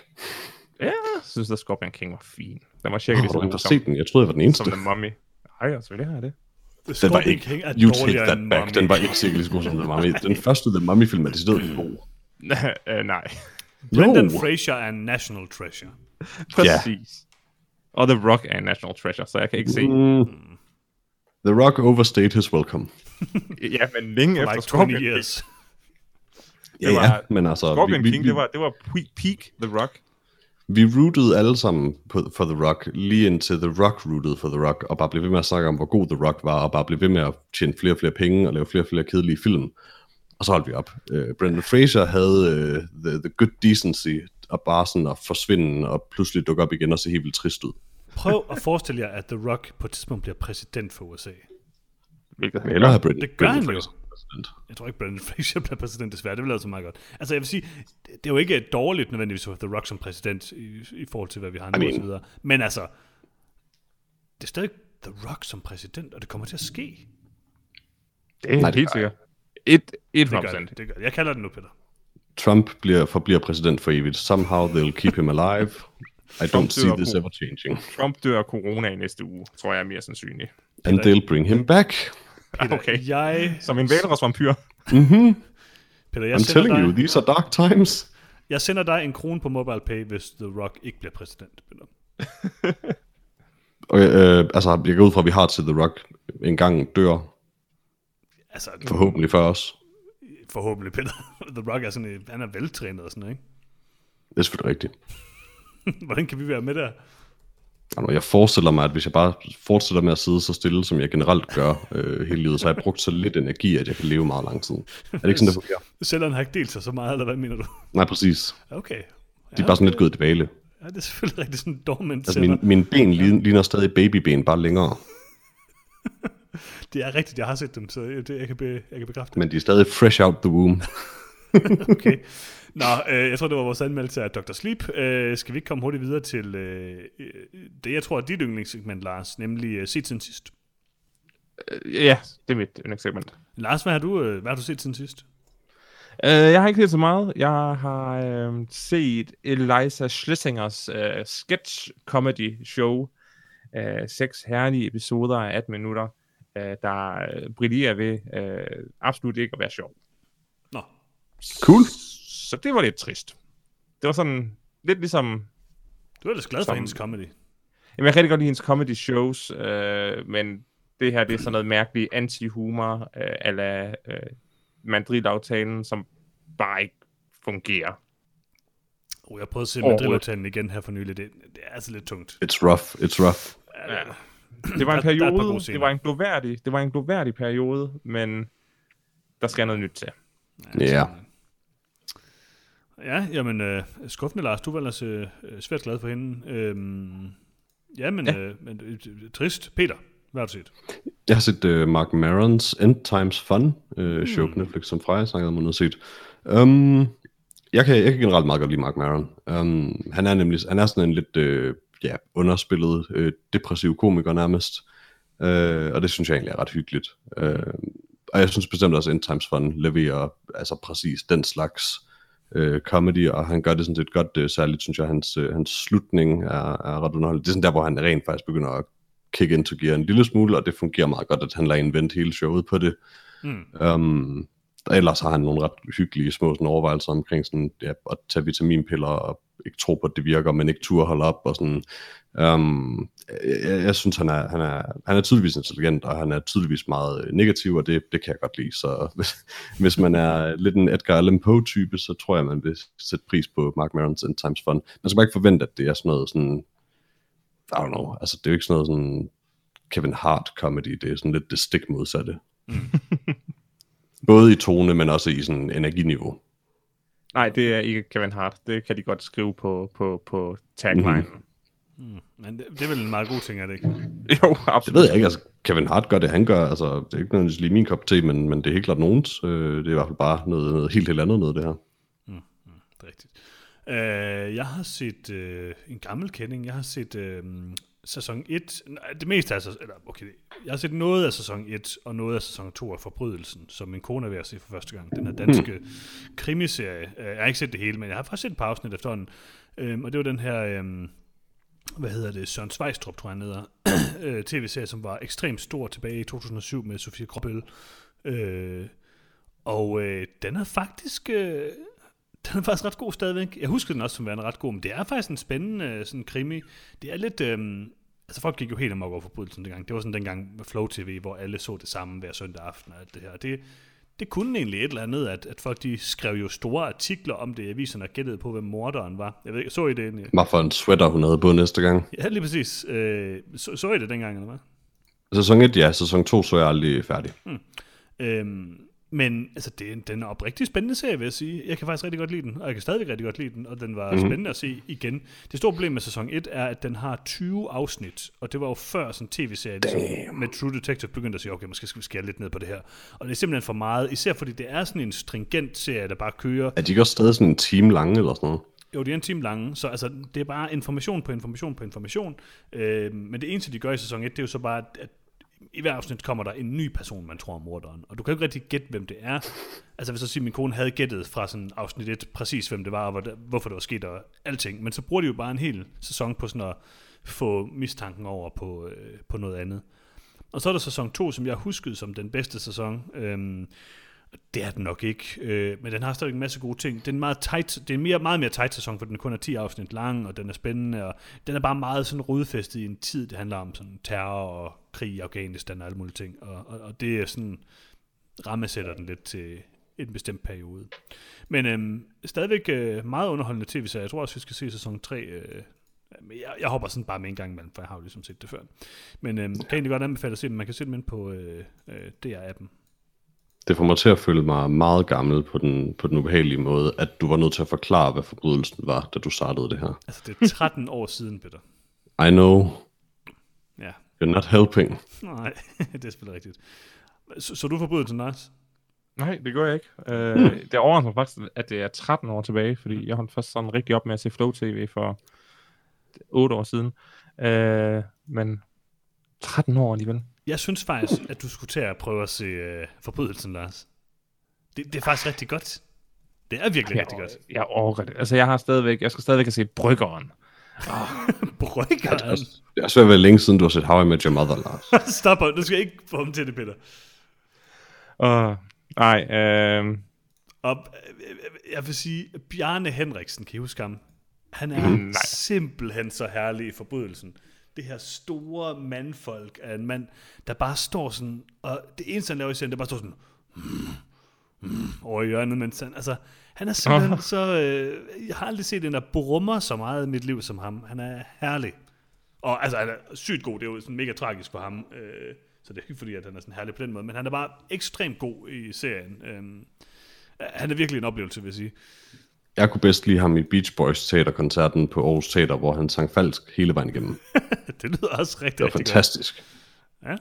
Ja, jeg synes, at Scorpion King var fin. Den var cirka Har lige du så ikke god set den? Jeg troede, jeg var den eneste. som The Mummy. Ej, altså, vil det have det? Den var ikke, King er you take that end back, Mummy. den var ikke sikkert lige så god som The Mummy. Den første The Mummy-film er decideret god. øh, nej, Brendan. Fraser er en national treasure. præcis. Og The Rock er en national treasure, så jeg kan ikke se. Mm. The Rock overstayed his welcome. Ja, men længe efter Like 20 Scorpion King. years. Ja, var- ja, men altså... Scorpion vi, King, vi, det var, det var pe- peak The Rock. Vi rootede alle sammen på, for The Rock, lige indtil The Rock rootede for The Rock, og bare blev ved med at snakke om, hvor god The Rock var, og bare blev ved med at tjene flere og flere penge, og lave flere og flere kedelige film. Og så holdt vi op. Uh, Brendan Fraser havde uh, the, the good decency, og bare sådan at forsvinde, og pludselig dukke op igen, og se helt vildt trist ud. Prøv at forestille jer, at The Rock på et tidspunkt bliver præsident for USA. Hvilket han Eller gør. Brendan, Det gør Brendan han jo. Præsident. Jeg tror ikke, Brendan Fraser bliver præsident desværre. Det ville altså meget godt. Altså jeg vil sige, det er jo ikke dårligt nødvendigvis at have The Rock som præsident i, i forhold til, hvad vi har nu I og mean- så videre. Men altså, det er stadig The Rock som præsident, og det kommer til at ske. Det er Nej, helt sikkert. Et, et Det gør procent. det. det gør det. Jeg kalder det nu, Peter. Trump bliver, forbliver præsident for evigt. Somehow they'll keep him alive. I don't Trump see dør this ever changing. Trump dør corona i næste uge, tror jeg er mere sandsynligt. And they'll bring him back. Peter, Okay. Jeg, Som en valrosvampyr. Peter, jeg, I'm sender telling you, dig, these are dark times. jeg sender dig en krone på MobilePay, hvis The Rock ikke bliver præsident. Peter. Og, øh, altså, jeg går ud fra, at vi har til The Rock en gang dør, Altså, forhåbentlig for os. forhåbentlig Peter. The Rock er sådan, en- han er veltrænet og sådan noget, ikke? Det er selvfølgelig rigtigt. Hvordan kan vi være med der? Jeg forestiller mig, at hvis jeg bare fortsætter med at sidde så stille, som jeg generelt gør øh, hele livet, så har jeg brugt så lidt energi, at jeg kan leve meget lang tid. Er det ikke sådan, det fungerer? Cellerne har ikke delt sig så meget, eller hvad mener du? Nej, præcis. Okay. De er bare sådan lidt gået i dvale. Ja, det er selvfølgelig rigtig sådan dormant Altså, mine, mine ben ligner stadig babyben, bare længere. Det er rigtigt, jeg har set dem, så det, jeg, kan be, jeg kan bekræfte det. Men de er stadig fresh out the womb. Okay. Nå, øh, jeg tror, det var vores anmeldelse af Dr. Sleep. Øh, skal vi ikke komme hurtigt videre til øh, øh, det, jeg tror er dit yndlingssegment, Lars, nemlig øh, set siden sidst. Øh, Ja, det er mit yndlingssegment. Lars, hvad har du, øh, hvad har du set siden sidst? Uh, jeg har ikke set så meget. Jeg har uh, set Eliza Schlesingers uh, sketch comedy show. Uh, seks herlige episoder af 18 minutter, uh, der uh, brillerer ved uh, absolut ikke at være sjov. Nå, Cool. Så det var lidt trist. Det var sådan lidt ligesom... du er ellers glad for hendes comedy. Jamen, jeg kan rigtig godt lide hendes comedy shows, uh, men det her det er sådan noget mærkeligt anti-humor, uh, ala uh, mandrilaftalen, som bare ikke fungerer. Oh, jeg prøvede at se. Madrid-aftalen igen her for nylig. Det, det er altså lidt tungt. It's rough, it's rough. Ja. Det var en Der- der er periode, gode scener. det var en gloværdig, det var en gloværdig periode, men der skal noget nyt til. Ja. Ja, jamen, øh, skuffende Lars, du var ellers øh, øh, svært glad for hende. Øhm, ja, men, Ja. øh, men øh, øh, trist. Peter, hvad har du set? Jeg har set uh, Mark Marons End Times Fun uh, show på Netflix, som Freja snakkede om, hun havde set. Um, jeg, kan, jeg kan generelt meget godt lide Mark Maron. Um, han er nemlig han er sådan en lidt uh, ja, underspillet, uh, depressiv komiker nærmest. Uh, og det synes jeg egentlig er ret hyggeligt. Uh, og jeg synes bestemt også, at End Times Fun leverer altså præcis den slags uh, comedy, og han gør det sådan set godt. Uh, særligt synes jeg, hans, uh, hans slutning er, er ret underholdende. Det er sådan der, hvor han rent faktisk begynder at kick into gear en lille smule, og det fungerer meget godt, at han lader en vente hele showet på det. Mm. Um, og ellers har han nogle ret hyggelige små sådan, overvejelser omkring sådan, ja, at tage vitaminpiller og ikke tro på, at det virker, men ikke turde holde op. Og sådan. Um, jeg, jeg, synes, han er, han, er, han er tydeligvis intelligent, og han er tydeligvis meget negativ, og det, det kan jeg godt lide. Så hvis, hvis man er lidt en Edgar Allan Poe-type, så tror jeg, man vil sætte pris på Mark Marons End Times Fun. Man skal bare ikke forvente, at det er sådan noget sådan, I don't know, altså det er jo ikke sådan noget sådan Kevin Hart comedy, det er sådan lidt det stik modsatte. Mm. Både i tone, men også i sådan energiniveau. Nej, det er ikke Kevin Hart. Det kan de godt skrive på, på, på tagline. Mm. Men det, det er vel en meget god ting, er det ikke? jo, Det absolut. ved jeg ikke, altså Kevin Hart gør det, han gør, altså det er ikke nødvendigvis lige min kop te, men, men det er helt klart nogens. Øh, det er i hvert fald bare noget, noget helt, helt andet noget, det her. Det er rigtigt. Øh, jeg har set øh, en gammel kending. Jeg har set øh, sæson 1. Nej, det meste af sæson, eller okay, jeg har set noget af sæson 1 og noget af sæson 2 af Forbrydelsen, som min kone er ved at se for første gang. Den her danske krimiserie. Øh, Jeg har ikke set det hele, men jeg har faktisk set et par afsnit efterhånden. Øh, og det var den her, øh, hvad hedder det, Søren Svejstrup, tror jeg, han hedder, øh, tv-serie, som var ekstremt stor tilbage i 2007 med Sofie Gråbøl. Øh, og øh, den er faktisk... Øh, den er faktisk ret god stadigvæk. Jeg husker den også som værende ret god, men det er faktisk en spændende øh, sådan krimi. Det er lidt... Øhm, altså folk gik jo helt amok over forbrydelsen dengang. Det var sådan dengang med Flow TV, hvor alle så det samme hver søndag aften og alt det her. Det, det kunne egentlig et eller andet, at, at folk de skrev jo store artikler om det i aviserne og gættede på, hvem morderen var. Jeg ved ikke, så I det egentlig? Hvad for en sweater, hun havde på næste gang. Ja, lige præcis. Øh, så, så I det dengang, eller hvad? Sæson 1, ja. Sæson 2 så er jeg aldrig færdig. Øhm, men altså, det er, en- den er oprigtig spændende serie, vil jeg sige. Jeg kan faktisk rigtig godt lide den, og jeg kan stadigvæk rigtig godt lide den, og den var mm-hmm. spændende at se igen. Det store problem med sæson 1 er, at den har 20 afsnit, og det var jo før sådan en tv-serie, ligesom med True Detective begyndte at sige, okay, måske skal vi skære lidt ned på det her. Og det er simpelthen for meget, især fordi det er sådan en stringent serie, der bare kører Er de ikke også stadig sådan en time lange eller sådan noget? jo, det er en time lange, så altså, det er bare information på information på information. Øh, men det eneste, de gør i sæson 1, det er jo så bare, at i hver afsnit kommer der en ny person, man tror er morderen. Og du kan jo ikke rigtig gætte, hvem det er. Altså hvis så siger, at min kone havde gættet fra sådan afsnit 1, præcis hvem det var, og hvor hvorfor det var sket og alting. Men så bruger de jo bare en hel sæson på sådan at få mistanken over på, øh, på noget andet. Og så er der sæson 2, som jeg huskede som den bedste sæson. Øhm, det er den nok ikke, øh, men den har stadig en masse gode ting. Den er meget tight, det er en mere, meget mere tight sæson, for den kun er 10 afsnit lang, og den er spændende, og den er bare meget sådan rodfæstet i en tid, det handler om sådan terror og krig i Afghanistan og alle mulige ting, og, og, og det er sådan, rammesætter den lidt til, en bestemt periode. Men øh, stadigvæk øh, meget underholdende tv-serie. Jeg tror også, vi skal se sæson 3. Øh, men jeg, jeg hopper sådan bare med en gang imellem, for jeg har jo ligesom set det før. Men øhm, kan egentlig godt anbefale at se dem. Man kan se dem ind på øh, øh, DR-appen. Det får mig til at føle mig meget gammel på den, på den ubehagelige måde, at du var nødt til at forklare, hvad forbrydelsen var, da du startede det her. Altså, det er 13 år siden, Peter. I know, Ja, you're not helping. nej, det er selvfølgelig rigtigt. Så, så du forbrydelsen, Lars? Nej, det gør jeg ikke. Øh, mm. Det overrasker mig faktisk, at det er 13 år tilbage, fordi jeg holdt først sådan rigtig op med at se Flow TV for 8 år siden. Øh, men 13 år alligevel. Jeg synes faktisk, at du skulle tage at prøve at se øh, forbrydelsen, Lars. Det, det er faktisk rigtig godt. Det er virkelig Jeg, rigtig godt. jeg overgår det. Altså, jeg har stadigvæk, jeg skal stadigvæk have set Bryggeren. Bryggeren. Det er svært at være længe siden, du har set How I Met Your Mother, Lars. Stop, du skal ikke få ham til det, Peter. Og, nej, øh, Og øh, øh, jeg vil sige, Bjarne Henriksen, kan I huske ham? Han er nej. simpelthen så herlig i forbrydelsen. Det her store mandfolk af en mand, der bare står sådan, og det eneste, han laver i serien, det bare står sådan, mm, mm, over i hjørnet, mens han, altså, han er simpelthen så, øh, jeg har aldrig set en, der brummer så meget i mit liv som ham. Han er herlig. Og altså, han er sygt god, det er jo sådan mega tragisk for ham, øh, så det er ikke fordi, at han er sådan herlig på den måde, men han er bare ekstremt god i serien. Øh, han er virkelig en oplevelse, vil jeg sige. Jeg kunne bedst lide ham i Beach Boys teaterkoncerten på Aarhus Teater, hvor han sang falsk hele vejen igennem. det lyder også rigtig, Det var rigtig fantastisk. godt. Ja.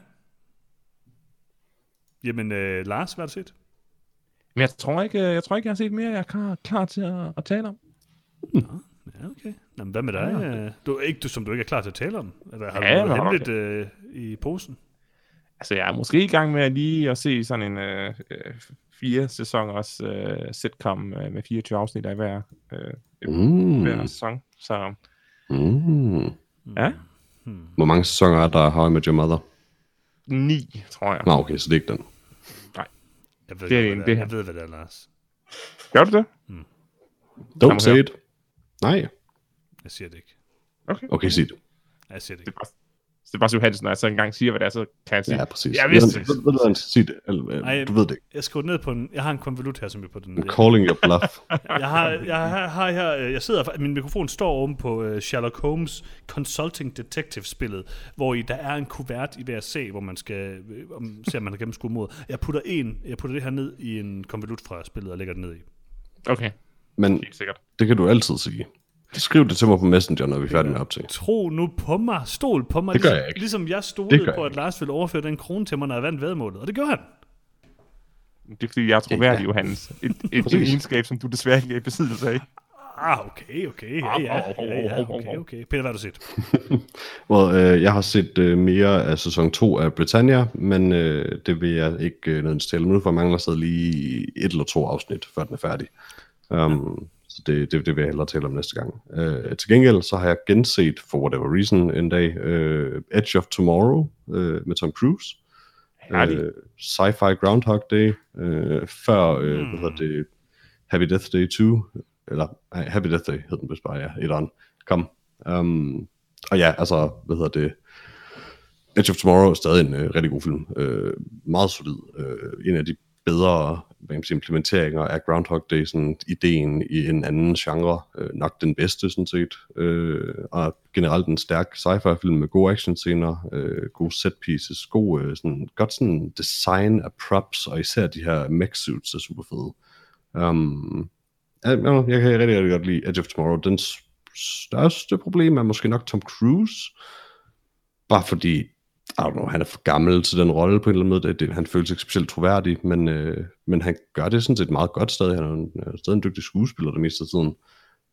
Jamen, øh, Lars, hvad har du set? men jeg tror ikke, jeg tror ikke, jeg har set mere, jeg er klar, klar til at, at tale om. Ja, okay. Nå, men hvad med dig? Ja. Du, ikke, du, som du ikke er klar til at tale om? Eller har Ja, du noget okay. hemmeligt øh, i posen? Altså, jeg er måske i gang med at lige at se sådan en øh, øh, fire sæsoners øh, sitcom øh, med 24 afsnit af hver, øh, Mm. hver sæson. Så Mm. ja, Hvor mange sæsoner er der af How I Met Your Mother? ni, tror jeg. Nå, okay, så det er ikke den. Jeg ved, Det er en- det, det er. jeg ved, hvad det er, Lars. Gør du det? Don't Kommer say it. Nej. Jeg siger det ikke. Okay. Okay, sig det. Jeg siger det ikke. det er bare så uheldigt, når jeg så engang siger, hvad det er, så kan jeg sige. Ja, præcis. Jeg vidste det. Ved, ved, ved, ved, sig det. Eller, øh, Ej. du ved det ikke. Jeg skriver ned på en... Jeg har en konvolut her, som jeg på den. I'm calling your bluff. Jeg har, jeg har, har her, øh, jeg sidder, min mikrofon står oven på øh, Sherlock Holmes Consulting Detective-spillet, hvor i der er en kuvert i hver C, hvor man skal om, se, om man har gennemskue mod. Jeg putter, en, jeg putter det her ned i en konvolut fra spillet og lægger det ned i. Okay, Men det kan du altid sige. Skriv det til mig på Messenger, når vi er færdige med optag. Tro nu på mig, stol på mig, Det gør ligesom, jeg ikke. ligesom jeg stolede på, at. Lars ville overføre den krone til mig, når jeg vandt vedmålet, og det gjorde han. Det er fordi, jeg er troværdig, Ja. Johannes. Et, et, et egenskab, som du desværre ikke er i besiddelse af. Ah, okay, okay, ja, ja, ja, ja okay, okay. Peter, hvad har du set? Well, øh, jeg har set øh, mere af sæson 2 af Britannia, men øh, det vil jeg ikke øh, nødvendigvis tale om nu, for jeg mangler stadig lige et eller to afsnit, før den er færdig. Um, så det, det, det vil jeg hellere tale om næste gang. Øh, til gengæld så har jeg genset, for whatever reason, en dag, øh, Edge of Tomorrow øh, med Tom Cruise. Herlig. Øh, Sci-Fi Groundhog Day, øh, før, øh, Hmm. hvad hedder det, Happy Death Day 2, eller nej, Happy Death Day hed den vist bare, ja, et eller andet. Kom. Um, og ja, altså, hvad hedder det, Edge of Tomorrow er stadig en øh, rigtig god film. Øh, meget solid. Øh, en af de bedre hvad man implementeringer af Groundhog Day, sådan ideen i en anden genre. Øh, nok den bedste, sådan set. Øh, og generelt en stærk sci-fi film med gode actionscener, øh, gode set pieces, god, øh, sådan, godt sådan design af props, og især de her mech suits er super fede. Um, jeg, jeg kan rigtig, rigtig godt lide Edge of Tomorrow. Den største problem er måske nok Tom Cruise. Bare fordi, i don't know, han er for gammel til den rolle på en eller anden måde. Det, det, han føles ikke specielt troværdig, men, øh, men han gør det sådan set meget godt stadig. Han er, en, er stadig en dygtig skuespiller det meste af tiden.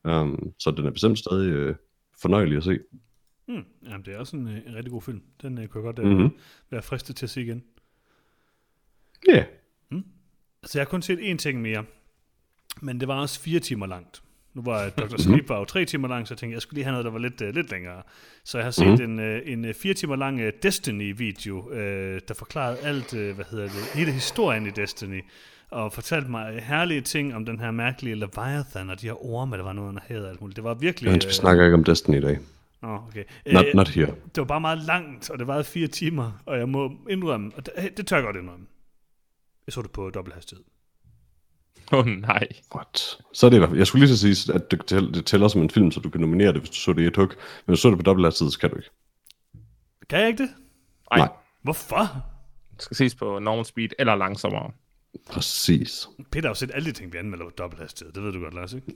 Um, så den er bestemt stadig øh, fornøjelig at se. Hmm, jamen, det er også en, øh, en rigtig god film. Den øh, kunne jeg godt øh, Mhm. mm-hmm. være fristet til at se igen. Ja, yeah. Altså, jeg har kun set én ting mere, men det var også fire timer langt. Nu var Dr. Sleep var jo tre timer lang, så jeg tænkte, jeg skulle lige have noget, der var lidt, uh, lidt længere. Så jeg har set mm-hmm. en, uh, en uh, fire timer lang uh, Destiny-video, uh, der forklarede alt, uh, hvad hedder det, hele historien i Destiny, og fortalte mig herlige ting om den her mærkelige Leviathan, og de her orme, der var noget under havet og alt muligt. Det var virkelig... Johannes, vi snakker ikke om Destiny i dag. Nå, okay. Not, Øh, not here. det var bare meget langt, og det varede fire timer, og jeg må indrømme, og det, det tør jeg godt indrømme. Jeg så det på dobbelt hastighed. Åh oh, nej. What? Så er det i hvert fald... Jeg skulle lige så sige, at det, tæl- det tæller som en film, så du kan nominere det, hvis du så det i et hug. Men hvis du så det på dobbelt så kan du ikke. Kan jeg ikke det? Ej. Nej. Hvorfor? Det skal ses på normal speed eller langsommere. Præcis. Peter har jo set alle de ting, vi anmelder på dobbelthastighed. Det ved du godt, Lars, ikke?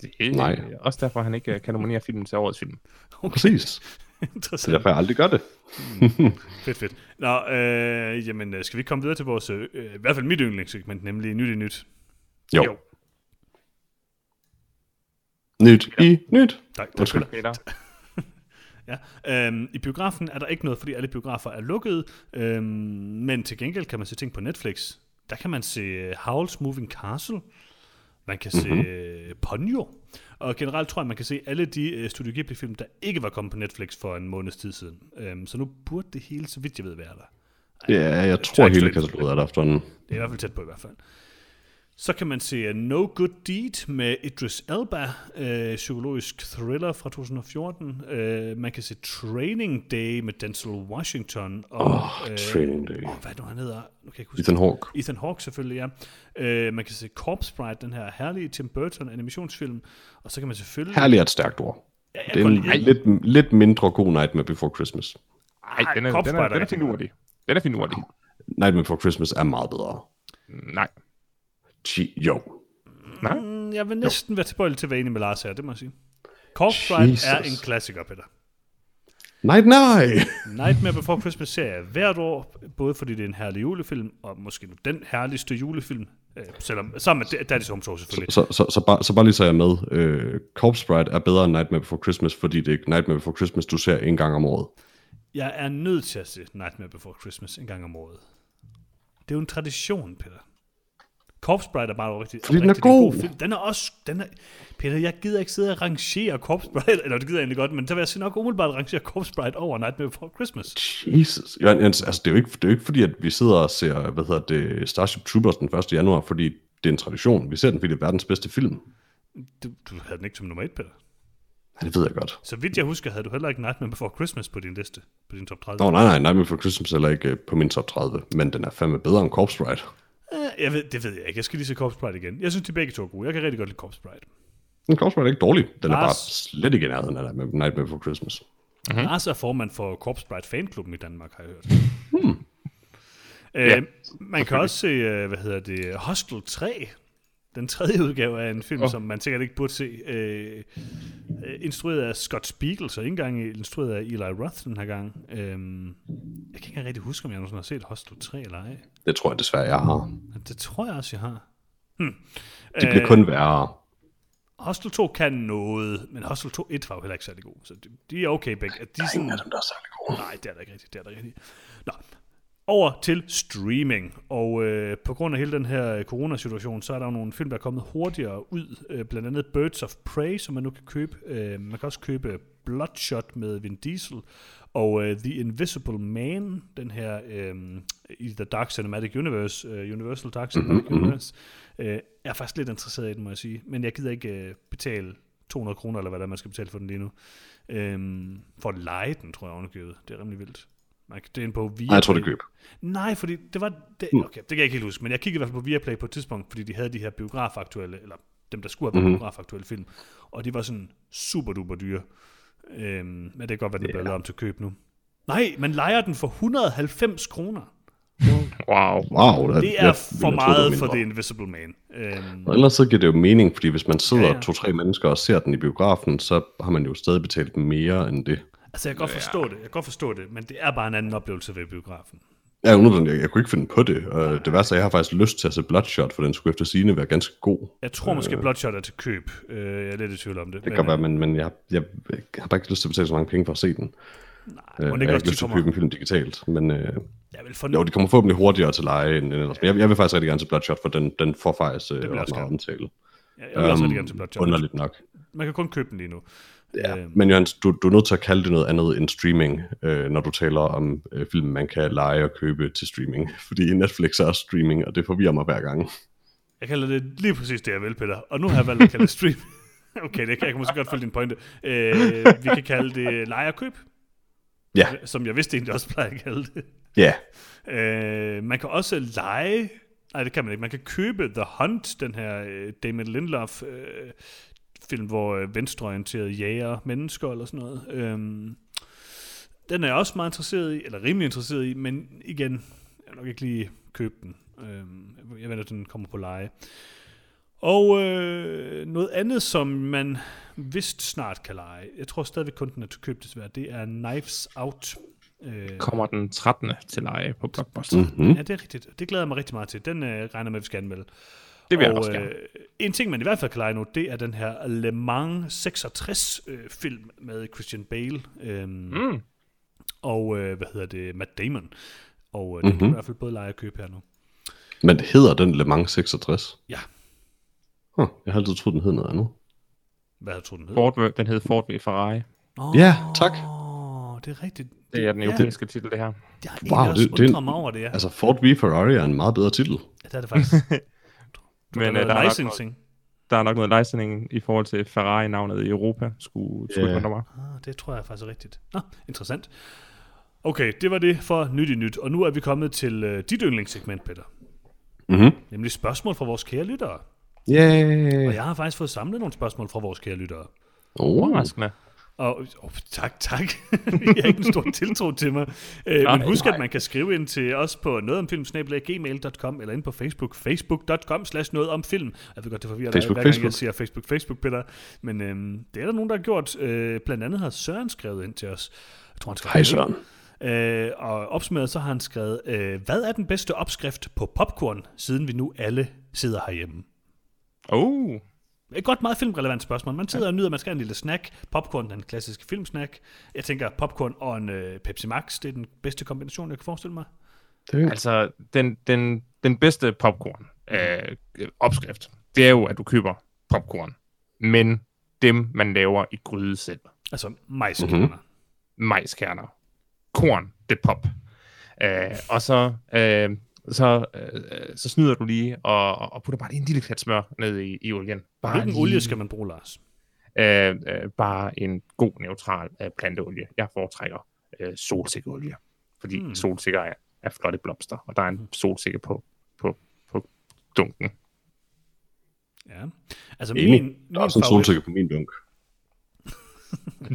Det er Nej. også derfor, han ikke øh, kan nominere filmen til årets film. Præcis. Så Interessant. derfor jeg aldrig gør det. Fedt, fedt. Nå, øh, jamen, øh, skal vi komme videre til vores, øh, i hvert fald mit yndlingssegment, nemlig Nyt i Nyt? Jo. Jo. Nyt i nyt. Tak, tak Undskyld. Peter. Peter. Ja, øhm, I biografen er der ikke noget, fordi alle biografer er lukket, øhm, men til gengæld kan man se ting på Netflix. Der kan man se øh, Howl's Moving Castle, man kan Mhm. se øh, Ponyo, og generelt tror jeg, man kan se alle de øh, Studio Ghibli-film, der ikke var kommet på Netflix for en måneds tid siden. Øhm, så nu burde det hele, så vidt jeg ved, være der. Ja, jeg tager tror hele kataloget er der efterhånden. Det er i hvert fald tæt på i hvert fald. Så kan man se No Good Deed med Idris Elba, øh, psykologisk thriller fra 2014. Øh, man kan se Training Day med Denzel Washington. Og, Åh, Training Day. Åh, hvad nu han hedder? Nu kan jeg ikke huske. Ethan Hawke. Ethan Hawke selvfølgelig, ja. Øh, man kan se Corpse Bride, den her herlige Tim Burton animationsfilm. Og så kan man selvfølgelig... Herlig er et stærkt ord. Ja, jeg Det er en lide- lidt, lidt mindre god Nightmare Before Christmas. Nej, den er, Corpse den er, Bride er den er rigtig finurlig. Den er finurlig. Nightmare Before Christmas er meget bedre. Nej. Gee, jo. Nej. Mm, Jeg vil næsten være tilbøjelig til at være enig med Lars her, det må jeg sige. Corpse Bride er en klassiker, Peter. Night Night! Nightmare Before Christmas ser jeg hvert år, både fordi det er en herlig julefilm, og måske nu den herligste julefilm, øh, selvom, sammen med Daddy's Home Tour selvfølgelig. Så, så, så, bare, så bare lige så jeg med. Øh, Corpse Bride er bedre end Nightmare Before Christmas, fordi det er ikke Nightmare Before Christmas, du ser en gang om året. Jeg er nødt til at se Nightmare Before Christmas en gang om året. Det er jo en tradition, Peter. Corpse Bride er bare rigtig, Fordi den er rigtig en god. film. Den er også... Den er, Peter, jeg gider ikke sidde og rangere Corpse Bride, eller det gider jeg egentlig godt, men så vil jeg nok umiddelbart rangere Corpse Bride over Nightmare Before Christmas. Jesus. Ja, altså, det, er jo ikke, det er jo ikke fordi, at vi sidder og ser, hvad hedder det, Starship Troopers den 1. januar, fordi det er en tradition. Vi ser den, fordi det er verdens bedste film. Du, du havde den ikke som nummer et, Peter. Det ved jeg godt. Så vidt jeg husker, havde du heller ikke Nightmare Before Christmas på din liste, på din top 30. Nå, nej, nej, Nightmare Before Christmas er heller ikke øh, på min top 30, men den er fandme bedre end Corpse Bride. Øh, Jeg ved, det ved jeg ikke. Jeg skal lige se Corpse Bride igen. Jeg synes, de begge to er gode. Jeg kan rigtig godt lide Corpse Bride. Men Corpse Bride er ikke dårlig. Den er Lars? bare slet ikke i nærheden af Nightmare Before Christmas. Mm-hmm. Lars er formand for Corpse Bride fanklubben i Danmark, har jeg hørt. Hmm. Øh, Ja, man kan også se, øh, hvad hedder det, Hostel 3. Den tredje udgave af en film, oh. Som man sikkert ikke burde se. Øh, øh, instrueret af Scott Spiegel, så ikke engang instrueret af Eli Roth den her gang. Øh, jeg kan ikke engang rigtig huske, om jeg nogensinde har set Hostel 3 eller ej. Det tror jeg desværre, jeg har. Det tror jeg også, jeg har. Hmm. Det bliver kun værre. Hostel 2 kan noget, men Hostel 2 1 var jo heller ikke særlig god, så de, de er okay begge. De er sådan, Ingen af dem, der er særlig gode. nej, det er der ikke rigtigt, det er der ikke rigtigt. Nå, over til streaming, og øh, på grund af hele den her øh, coronasituation, så er der jo nogle film, der er kommet hurtigere ud, øh, blandt andet Birds of Prey, som man nu kan købe. Øh, man kan også købe Bloodshot med Vin Diesel, og øh, The Invisible Man, den her øh, i The Dark Cinematic Universe, øh, Universal Dark Cinematic mm-hmm. Universe, øh, jeg er faktisk lidt interesseret i den, må jeg sige, men jeg gider ikke øh, betale 200 kroner, eller hvad der er, man skal betale for den lige nu. Øhm, for at lege den, tror jeg ovenikøbet. Det er rimelig vildt. Man kan, det er inde på Viaplay. Nej, jeg tror, det køb. Nej, fordi det var... Det, okay, det kan jeg ikke helt huske, men jeg kiggede i hvert fald på Viaplay på et tidspunkt, fordi de havde de her biografaktuelle, eller dem, der skulle have været mm-hmm. biografaktuelle film, og de var sådan super duper dyre. Øhm, men det kan godt være, at den yeah. bliver lavet om til køb nu. Nej, man leger den for 190 kroner. Wow. Wow, det, Det jeg er ville for var meget for. The Invisible Man. Øhm, Og ellers så giver det jo mening, fordi hvis man sidder ja. ja. to-tre mennesker og ser den i biografen, så har man jo stadig betalt mere end det. Altså, jeg kan godt forstå det, jeg kan godt forstå det, men det er bare en anden oplevelse ved biografen. Jeg, er unødvendigt. jeg, jeg kunne ikke finde på det, og det værste er, at jeg har faktisk lyst til at se Bloodshot, for den skulle efter sigende være ganske god. Jeg tror måske, Bloodshot er til køb. Øh, jeg er lidt i tvivl om det. Det kan godt være, men, men jeg, jeg, jeg har bare ikke lyst til at betale så mange penge for at se den. Nej, Øh, det jeg har ikke lyst til at kommer... købe en film digitalt, men øh, Jeg vil for... jo, det kommer forhåbentlig hurtigere til leje end, end ellers. Men jeg, jeg vil faktisk rigtig gerne til Bloodshot, for den, den får faktisk øh, jeg også meget omtale. Jeg, jeg vil også rigtig Øhm, gerne til Bloodshot. Underligt nok. Man kan kun købe den lige nu. Ja, Øhm, men Jørgens, du, du er nødt til at kalde det noget andet end streaming, øh, når du taler om øh, film, man kan lege og købe til streaming. Fordi Netflix er streaming, og det forvirrer mig hver gang. Jeg kalder det lige præcis det, jeg vil, Peter. Og nu har jeg valgt at kalde det stream. okay, det kan jeg kan måske godt følge din pointe. Øh, vi kan kalde det leje og køb, Ja, som jeg vidste egentlig også plejer at kalde det. ja. Øh, man kan også lege Nej, det kan man ikke. Man kan købe The Hunt, den her øh, Damon Lindelof øh, film, hvor øh, venstreorienterede jager mennesker eller sådan noget. Øhm, den er jeg også meget interesseret i, eller rimelig interesseret i, men igen, jeg vil nok ikke lige købe den. Øhm, jeg venter, den kommer på leje. Og øh, noget andet, som man vist snart kan lege, jeg tror stadigvæk kun den er til køb desværre, det er Knives Out. Øh, Kommer den 13. til leje på Blockbuster. Mm-hmm. Ja, det er rigtigt. Det glæder jeg mig rigtig meget til. Den øh, regner med, at vi skal anmelde. Det vil jeg og, også gerne. Øh, en ting, man i hvert fald kan lege nu, det er den her Le Mans 66 øh, film med Christian Bale øh, Mm. og, øh, hvad hedder det, Matt Damon. Og øh, den mm-hmm. kan man i hvert fald både lege og købe her nu. Men hedder den Le Mans 66? Ja. Huh, jeg har altid troet, den hed noget andet. Hvad jeg tror den hed? Ford, den hed Ford v Ferrari. Oh, Ja, tak. det er rigtigt. Det er den europæiske ja. titel, det her. Jeg har Wow, det- det er mig over det, ja. Altså, Ford v Ferrari er en meget bedre titel. ja det er det faktisk. Men Men, øh, der der, er nok licensing. noget, der er nok noget licensing i forhold til Ferrari-navnet i Europa. Skulle, skulle yeah. mig. Ah, det tror jeg faktisk er rigtigt. Nå, interessant. Okay, det var det for nyt i nyt. Og nu er vi kommet til øh, dit yndlingssegment, Peter. Mhm. Nemlig spørgsmål fra vores kære lyttere. Yay! Og jeg har faktisk fået samlet nogle spørgsmål fra vores kære lyttere. Oh. Og oh, tak, tak. jeg har ikke en stor tiltro til mig. Øh, Nej, men husk, nej. at man kan skrive ind til os på nogetomfilm.gmail.com eller ind på Facebook, facebook.com slash noget om film. Jeg ved godt, det forvirrer dig, hver gang jeg Facebook. siger Facebook, Facebook, Peter. Men øhm, det er der nogen, der har gjort. Øh, blandt andet har Søren skrevet ind til os. Jeg tror, han skrev Hej Søren. Øh, og opsummeret så har han skrevet, øh, hvad er den bedste opskrift på popcorn, siden vi nu alle sidder herhjemme? Oh. Et godt meget filmrelevant spørgsmål. Man sidder og nyder, man skal have en lille snack. Popcorn, den klassiske filmsnack. Jeg tænker, popcorn og en øh, Pepsi Max, det er den bedste kombination, jeg kan forestille mig. Det Altså, den, den, den bedste popcorn øh, opskrift, det er jo, at du køber popcorn, men dem, man laver i gryde selv. Altså majskerner. Mm-hmm. majskerner, korn, det pop. Øh, og så, øh, så, øh, så snyder du lige og, og putter bare lige en lille klat smør ned i, i olien. Bare Hvilken lige, olie skal man bruge, Lars? Øh, øh, bare en god neutral øh, planteolie. Jeg foretrækker øh, solsikkeolie, fordi Hmm. mm. solsikker er, er flotte blomster, og der er en solsikke på, på, på dunken. Ja. Altså enig. min, Der er også en solsikke på min dunk.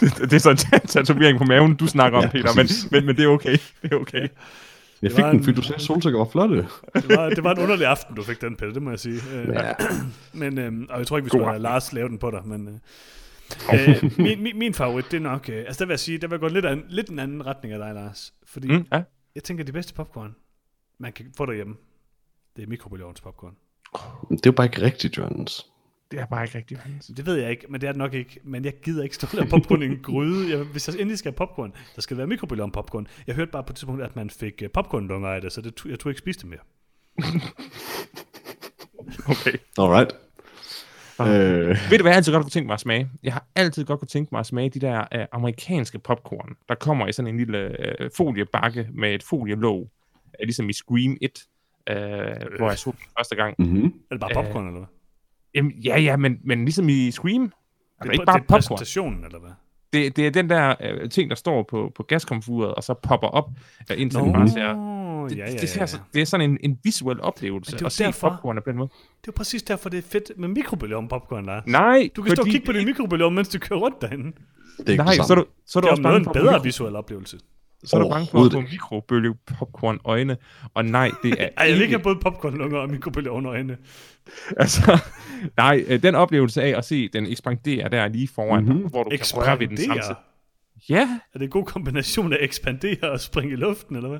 det, det er så en tatovering på maven, du snakker om, Ja, Peter, men, men, men det er okay. Det er okay. Jeg Det fik var den, en- fordi du sagde, at solsikker var flotte. det, var, det var en underlig aften, du fik den, Peter, det må jeg sige. Øh, Ja. Men, øh, og jeg tror ikke, vi skulle have. Lars lave den på dig, men... Øh, øh, min, min, min favorit, det er nok... Øh, altså, der vil jeg sige, der vil jeg gå lidt, an, lidt en anden retning af dig, Lars. Fordi mm. Ja. jeg tænker, de bedste popcorn, man kan få derhjemme, det er mikrobølgeovns popcorn. Det er jo bare ikke rigtigt, Jørgens. Det er bare ikke rigtigt. Det ved jeg ikke, men det er det nok ikke. Men jeg gider ikke stå der popcorn i en gryde. Jeg, hvis jeg endelig skal have popcorn, så skal det være mikrobølgeovn popcorn. Jeg hørte bare på et tidspunkt, at man fik øh, popcornlunger af det, så det, jeg tror ikke spise det mere. Okay. Alright. Øh, Ved du, hvad jeg altid godt kunne tænke mig at smage? Jeg har altid godt kunne tænke mig at smage de der øh, amerikanske popcorn, der kommer i sådan en lille øh, foliebakke med et folielåg, øh, ligesom i Scream 1, øh, hvor jeg så den første gang. mm-hmm. Er det bare popcorn, eller hvad? Jamen, ja, ja, men, men ligesom i Scream. Altså, Det er, ikke på- bare det er popcorn. præsentationen, eller hvad? Det, det er den der øh, ting, der står på, på gaskomfuret, og så popper op, øh, indtil den bare ser... Det, ja, ja, det, ser, ja, så- ja. det er sådan en, en visuel oplevelse, Men det er at se derfor- popcorn på den måde. Det er præcis derfor, det er fedt med mikrobølgeovn popcorn, Lars. Nej, Du kan stå og fordi- kigge på din mikrobølgeovn, mens du kører rundt derinde. Det er ikke Nej, det så er du, så er du Det er også noget en bedre mikro, visuel oplevelse. Så er du bange for at få mikrobølge popcorn øjne, og nej, det er Ej, jeg vil ikke have både popcornlunger og mikrobølgeovn øjne. Altså, nej, øh, den oplevelse af at se den ekspandere der lige foran Mhm. dig, hvor du kan røre ved den Ekspandere. samtidig. Ja, Er det en god kombination af ekspandere og springe i luften, eller hvad?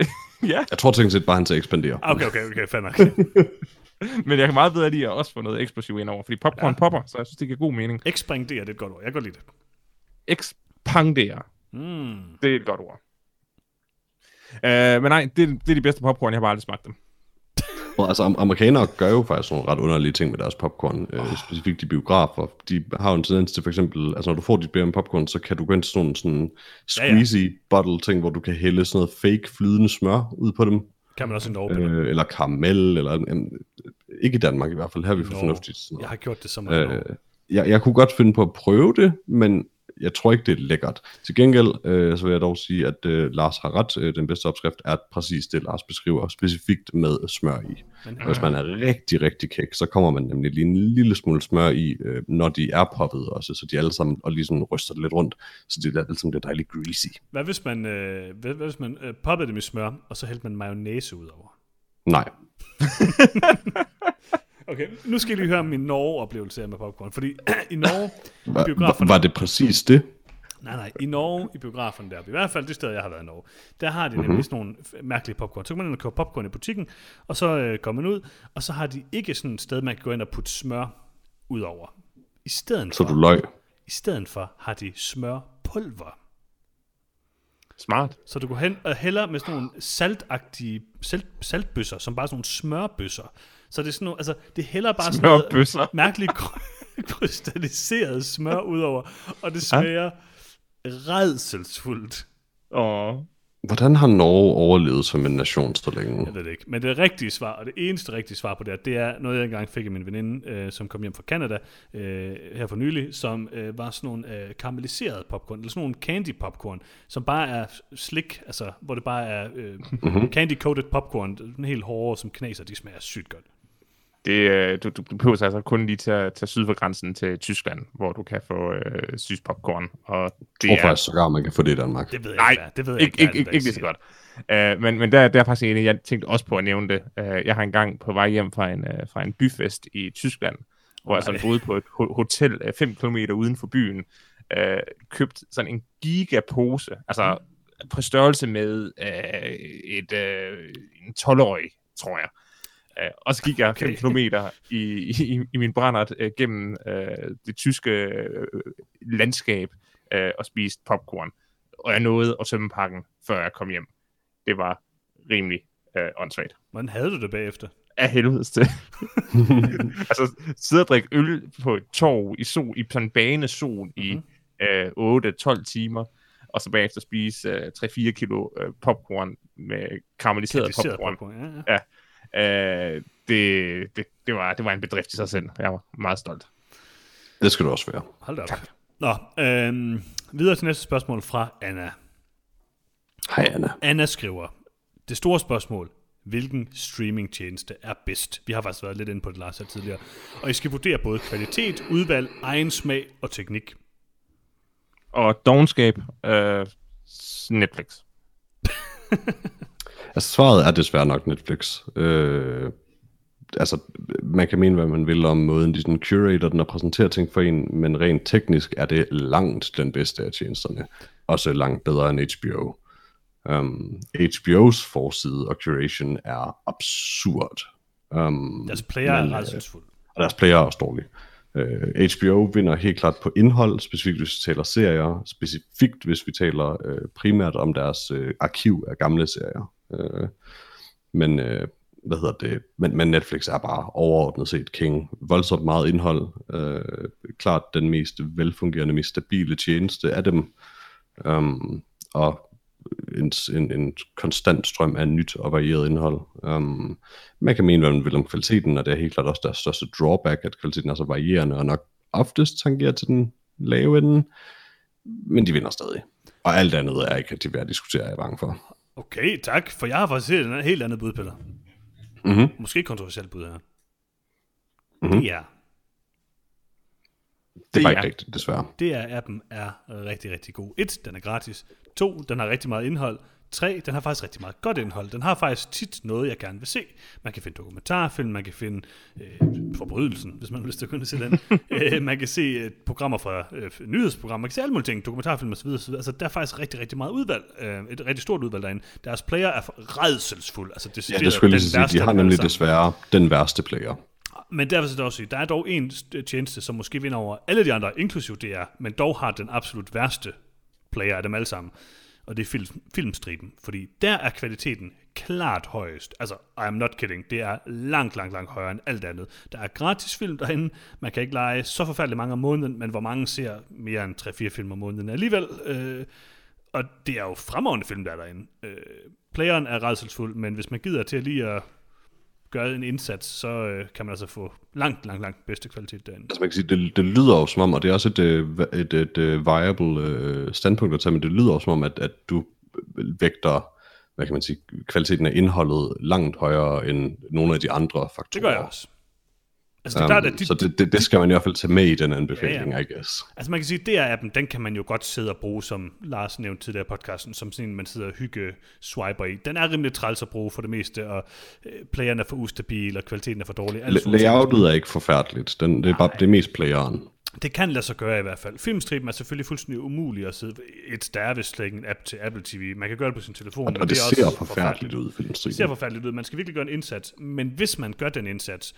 ja. Jeg tror tænkt set bare, han til ekspandere. Okay, okay, okay, fair nok. Men jeg kan meget bedre lide at også få noget eksplosiv ind over, fordi popcorn Ja. popper, så jeg synes, det giver god mening. Ekspandere, det er et godt ord. Jeg kan godt lide det. Expandere, Mm. det er et godt ord. Uh, men nej, det, det er de bedste popcorn, jeg har bare aldrig smagt dem. Og altså, am- amerikanere gør jo faktisk nogle ret underlige ting med deres popcorn, øh, specifikt de biografer. De har jo en tendens til for eksempel, altså når du får dit bære popcorn, så kan du gå ind til sådan sådan squeezy bottle ting, hvor du kan hælde sådan noget fake flydende smør ud på dem. Kan man også i Norge. Øh, eller karamel, eller en, en, ikke i Danmark i hvert fald, her er vi for fornuftigt. Sådan Jeg noget. har gjort det så meget. Øh, jeg, jeg kunne godt finde på at prøve det, men jeg tror ikke, det er lækkert. Til gengæld, øh, så vil jeg dog sige, at øh, Lars har ret. Øh, den bedste opskrift er præcis det, Lars beskriver, specifikt med smør i. Men, Hvis man er rigtig, rigtig kæk, så kommer man nemlig lige en lille smule smør i, øh, når de er poppet også, så de alle sammen og lige sådan ryster det lidt rundt, så det er sammen det dejligt greasy. Hvad hvis man, øh, hvad, hvad hvis man øh, poppede dem i smør, og så hældte man mayonnaise ud over? Nej. Okay, nu skal I lige høre min Norge-oplevelse med popcorn. Fordi i Norge, i Var, biograferne... var, det præcis det? Nej, nej, i Norge, i biografen der, i hvert fald det sted, jeg har været i Norge, der har de Mhm. nemlig mm-hmm. sådan nogle mærkelige popcorn. Så kan man ind og købe popcorn i butikken, og så øh, går man ud, og så har de ikke sådan et sted, man kan gå ind og putte smør ud over. I stedet Så for, du løg? i stedet for har de smørpulver. Smart. Så du går hen og hælder med sådan nogle saltagtige salt, saltbøsser, som bare er sådan nogle smørbøsser. Så det er sådan nogle, altså, det hælder bare sådan noget Smørbøsser. mærkeligt kry- krystalliseret smør ud over, og det smager redselsfuldt. Åh. Hvordan har Norge overlevet som en nation så længe? Jeg ved det ikke. Men det rigtige svar, og det eneste rigtige svar på det, det er noget, jeg engang fik af min veninde, øh, som kom hjem fra Canada øh, her for nylig, som øh, var sådan nogle øh, karamelliserede popcorn, eller sådan nogle candy popcorn, som bare er slik, altså hvor det bare er øh, mm-hmm. candy-coated popcorn, den helt hårde, som knaser, de smager sygt godt. Det, øh, du, du, du behøver altså kun lige til at tage syd for grænsen til Tyskland, hvor du kan få øh, sygt popcorn. Og det Jeg tror er, faktisk sågar, man kan få det i Danmark. Det ved jeg Nej, ikke, det ved jeg ikke, ikke, ikke, ikke, ikke lige så godt. Uh, men men der, der er faktisk en, jeg tænkte også på at nævne det. Uh, jeg har engang på vej hjem fra en, uh, fra en byfest i Tyskland, hvor jeg sådan boede på et ho- hotel 5 km uden for byen, uh, købt sådan en gigapose, altså på størrelse med uh, et, uh, en 12-årig, tror jeg. Uh, og så gik jeg 5 Okay. km i, i, i min brændert uh, gennem uh, det tyske uh, landskab uh, og spiste popcorn. Og jeg nåede at tømme pakken, før jeg kom hjem. Det var rimelig uh, åndssvagt. Hvordan havde du det bagefter? Af helvedes til. altså, sidde og drikke øl på et torv i sol, i sådan en banesol i uh, 8-12 timer, og så bagefter spise uh, 3-4 kilo uh, popcorn med karamelliseret popcorn. popcorn, ja, ja. Uh, det, det, det, var, det var en bedrift i sig selv. Jeg var meget stolt. Det skal du også være. Hold da op. Nå, øhm, videre til næste spørgsmål fra Anna. Hej Anna. Anna skriver, det store spørgsmål, hvilken streamingtjeneste er bedst? Vi har faktisk været lidt inde på det, Lars, her tidligere. Og I skal vurdere både kvalitet, udvalg, egen smag og teknik. Og dogenskab, uh, Netflix. Altså svaret er desværre nok Netflix. Øh, altså, man kan mene, hvad man vil om måden, de sådan curator den og præsenterer ting for en, men rent teknisk er det langt den bedste af tjenesterne. Også langt bedre end HBO. Um, HBO's forside og curation er absurd. Um, Deres player men, er øh, redselsfuld. og deres player er også dårlige. Uh, HBO vinder helt klart på indhold, specifikt hvis vi taler serier, specifikt hvis vi taler uh, primært om deres uh, arkiv af gamle serier. Øh, men, øh, hvad hedder det? Men, men Netflix er bare overordnet set king. Voldsomt meget indhold. Øh, klart den mest velfungerende, mest stabile tjeneste af dem. Um, og en, en, en konstant strøm af nyt og varieret indhold. Um, man kan mene, hvad man vil om kvaliteten, og det er helt klart også deres største drawback, at kvaliteten er så varierende, og nok oftest tangerer til den lave ende, men de vinder stadig. Og alt andet er ikke rigtig værd at diskutere, er jeg bange for. Okay, tak, for jeg har faktisk set en helt andet bud, Peter. Mhm. Måske kontroversielt bud her. Mhm. Det er, Det er bare ikke rigtigt, desværre. det er appen er rigtig, rigtig god. Et, den er gratis. To, den har rigtig meget indhold. Tre, den har faktisk rigtig meget godt indhold. Den har faktisk tit noget, jeg gerne vil se. Man kan finde dokumentarfilm, man kan finde øh, forbrydelsen, hvis man har lyst til at kunne se den. øh, man kan se øh, programmer fra øh, nyhedsprogrammer, man kan se alle mulige ting, dokumentarfilm osv. osv. Altså, der er faktisk rigtig, rigtig meget udvalg. Øh, et rigtig stort udvalg derinde. Deres player er redselsfuld. Altså, det, Ja, det skulle jeg lige sige. De har nemlig desværre den værste player. Men derfor skal jeg også sige, der er dog en st- tjeneste, som måske vinder over alle de andre, inklusive DR, men dog har den absolut værste player af dem alle sammen. Og det er film, filmstriben, fordi der er kvaliteten klart højest. Altså, I am not kidding, det er langt, langt, langt højere end alt andet. Der er gratis film derinde, man kan ikke lege så forfærdeligt mange om måneden, men hvor mange ser mere end 3-4 film om måneden alligevel. Øh, og det er jo fremragende film, der er derinde. Øh, playeren er redselsfuld, men hvis man gider til at lige at gør en indsats, så øh, kan man altså få langt, langt, langt bedste kvalitet derinde. Altså man kan sige, det, det lyder jo som om, og det er også et, øh, et, et, et øh, viable øh, standpunkt at tage, men det lyder jo som om, at, at du vægter, hvad kan man sige, kvaliteten af indholdet langt højere end nogle af de andre faktorer. Det gør jeg også. Altså, det er klart, at Um, de, så det, det, det skal man i hvert fald tage med i den anbefaling, Ja, I guess. Altså man kan sige, at DR-appen, den kan man jo godt sidde og bruge, som Lars nævnte tidligere i podcasten, som sådan en, man sidder og hygge swiper i. Den er rimelig træls at bruge for det meste, og øh, playeren er for ustabil, og kvaliteten er for dårlig. Ting. Layoutet er ikke forfærdeligt. Den, det er bare det er mest playeren. Det kan lade sig gøre i hvert fald. Filmstriben er selvfølgelig fuldstændig umulig at sidde et der er vist slet ikke en app til Apple TV. Man kan gøre det på sin telefon. men Og det, er ser også forfærdeligt ud, Det filmstriben. ser forfærdeligt ud. Man skal virkelig gøre en indsats. Men hvis man gør den indsats,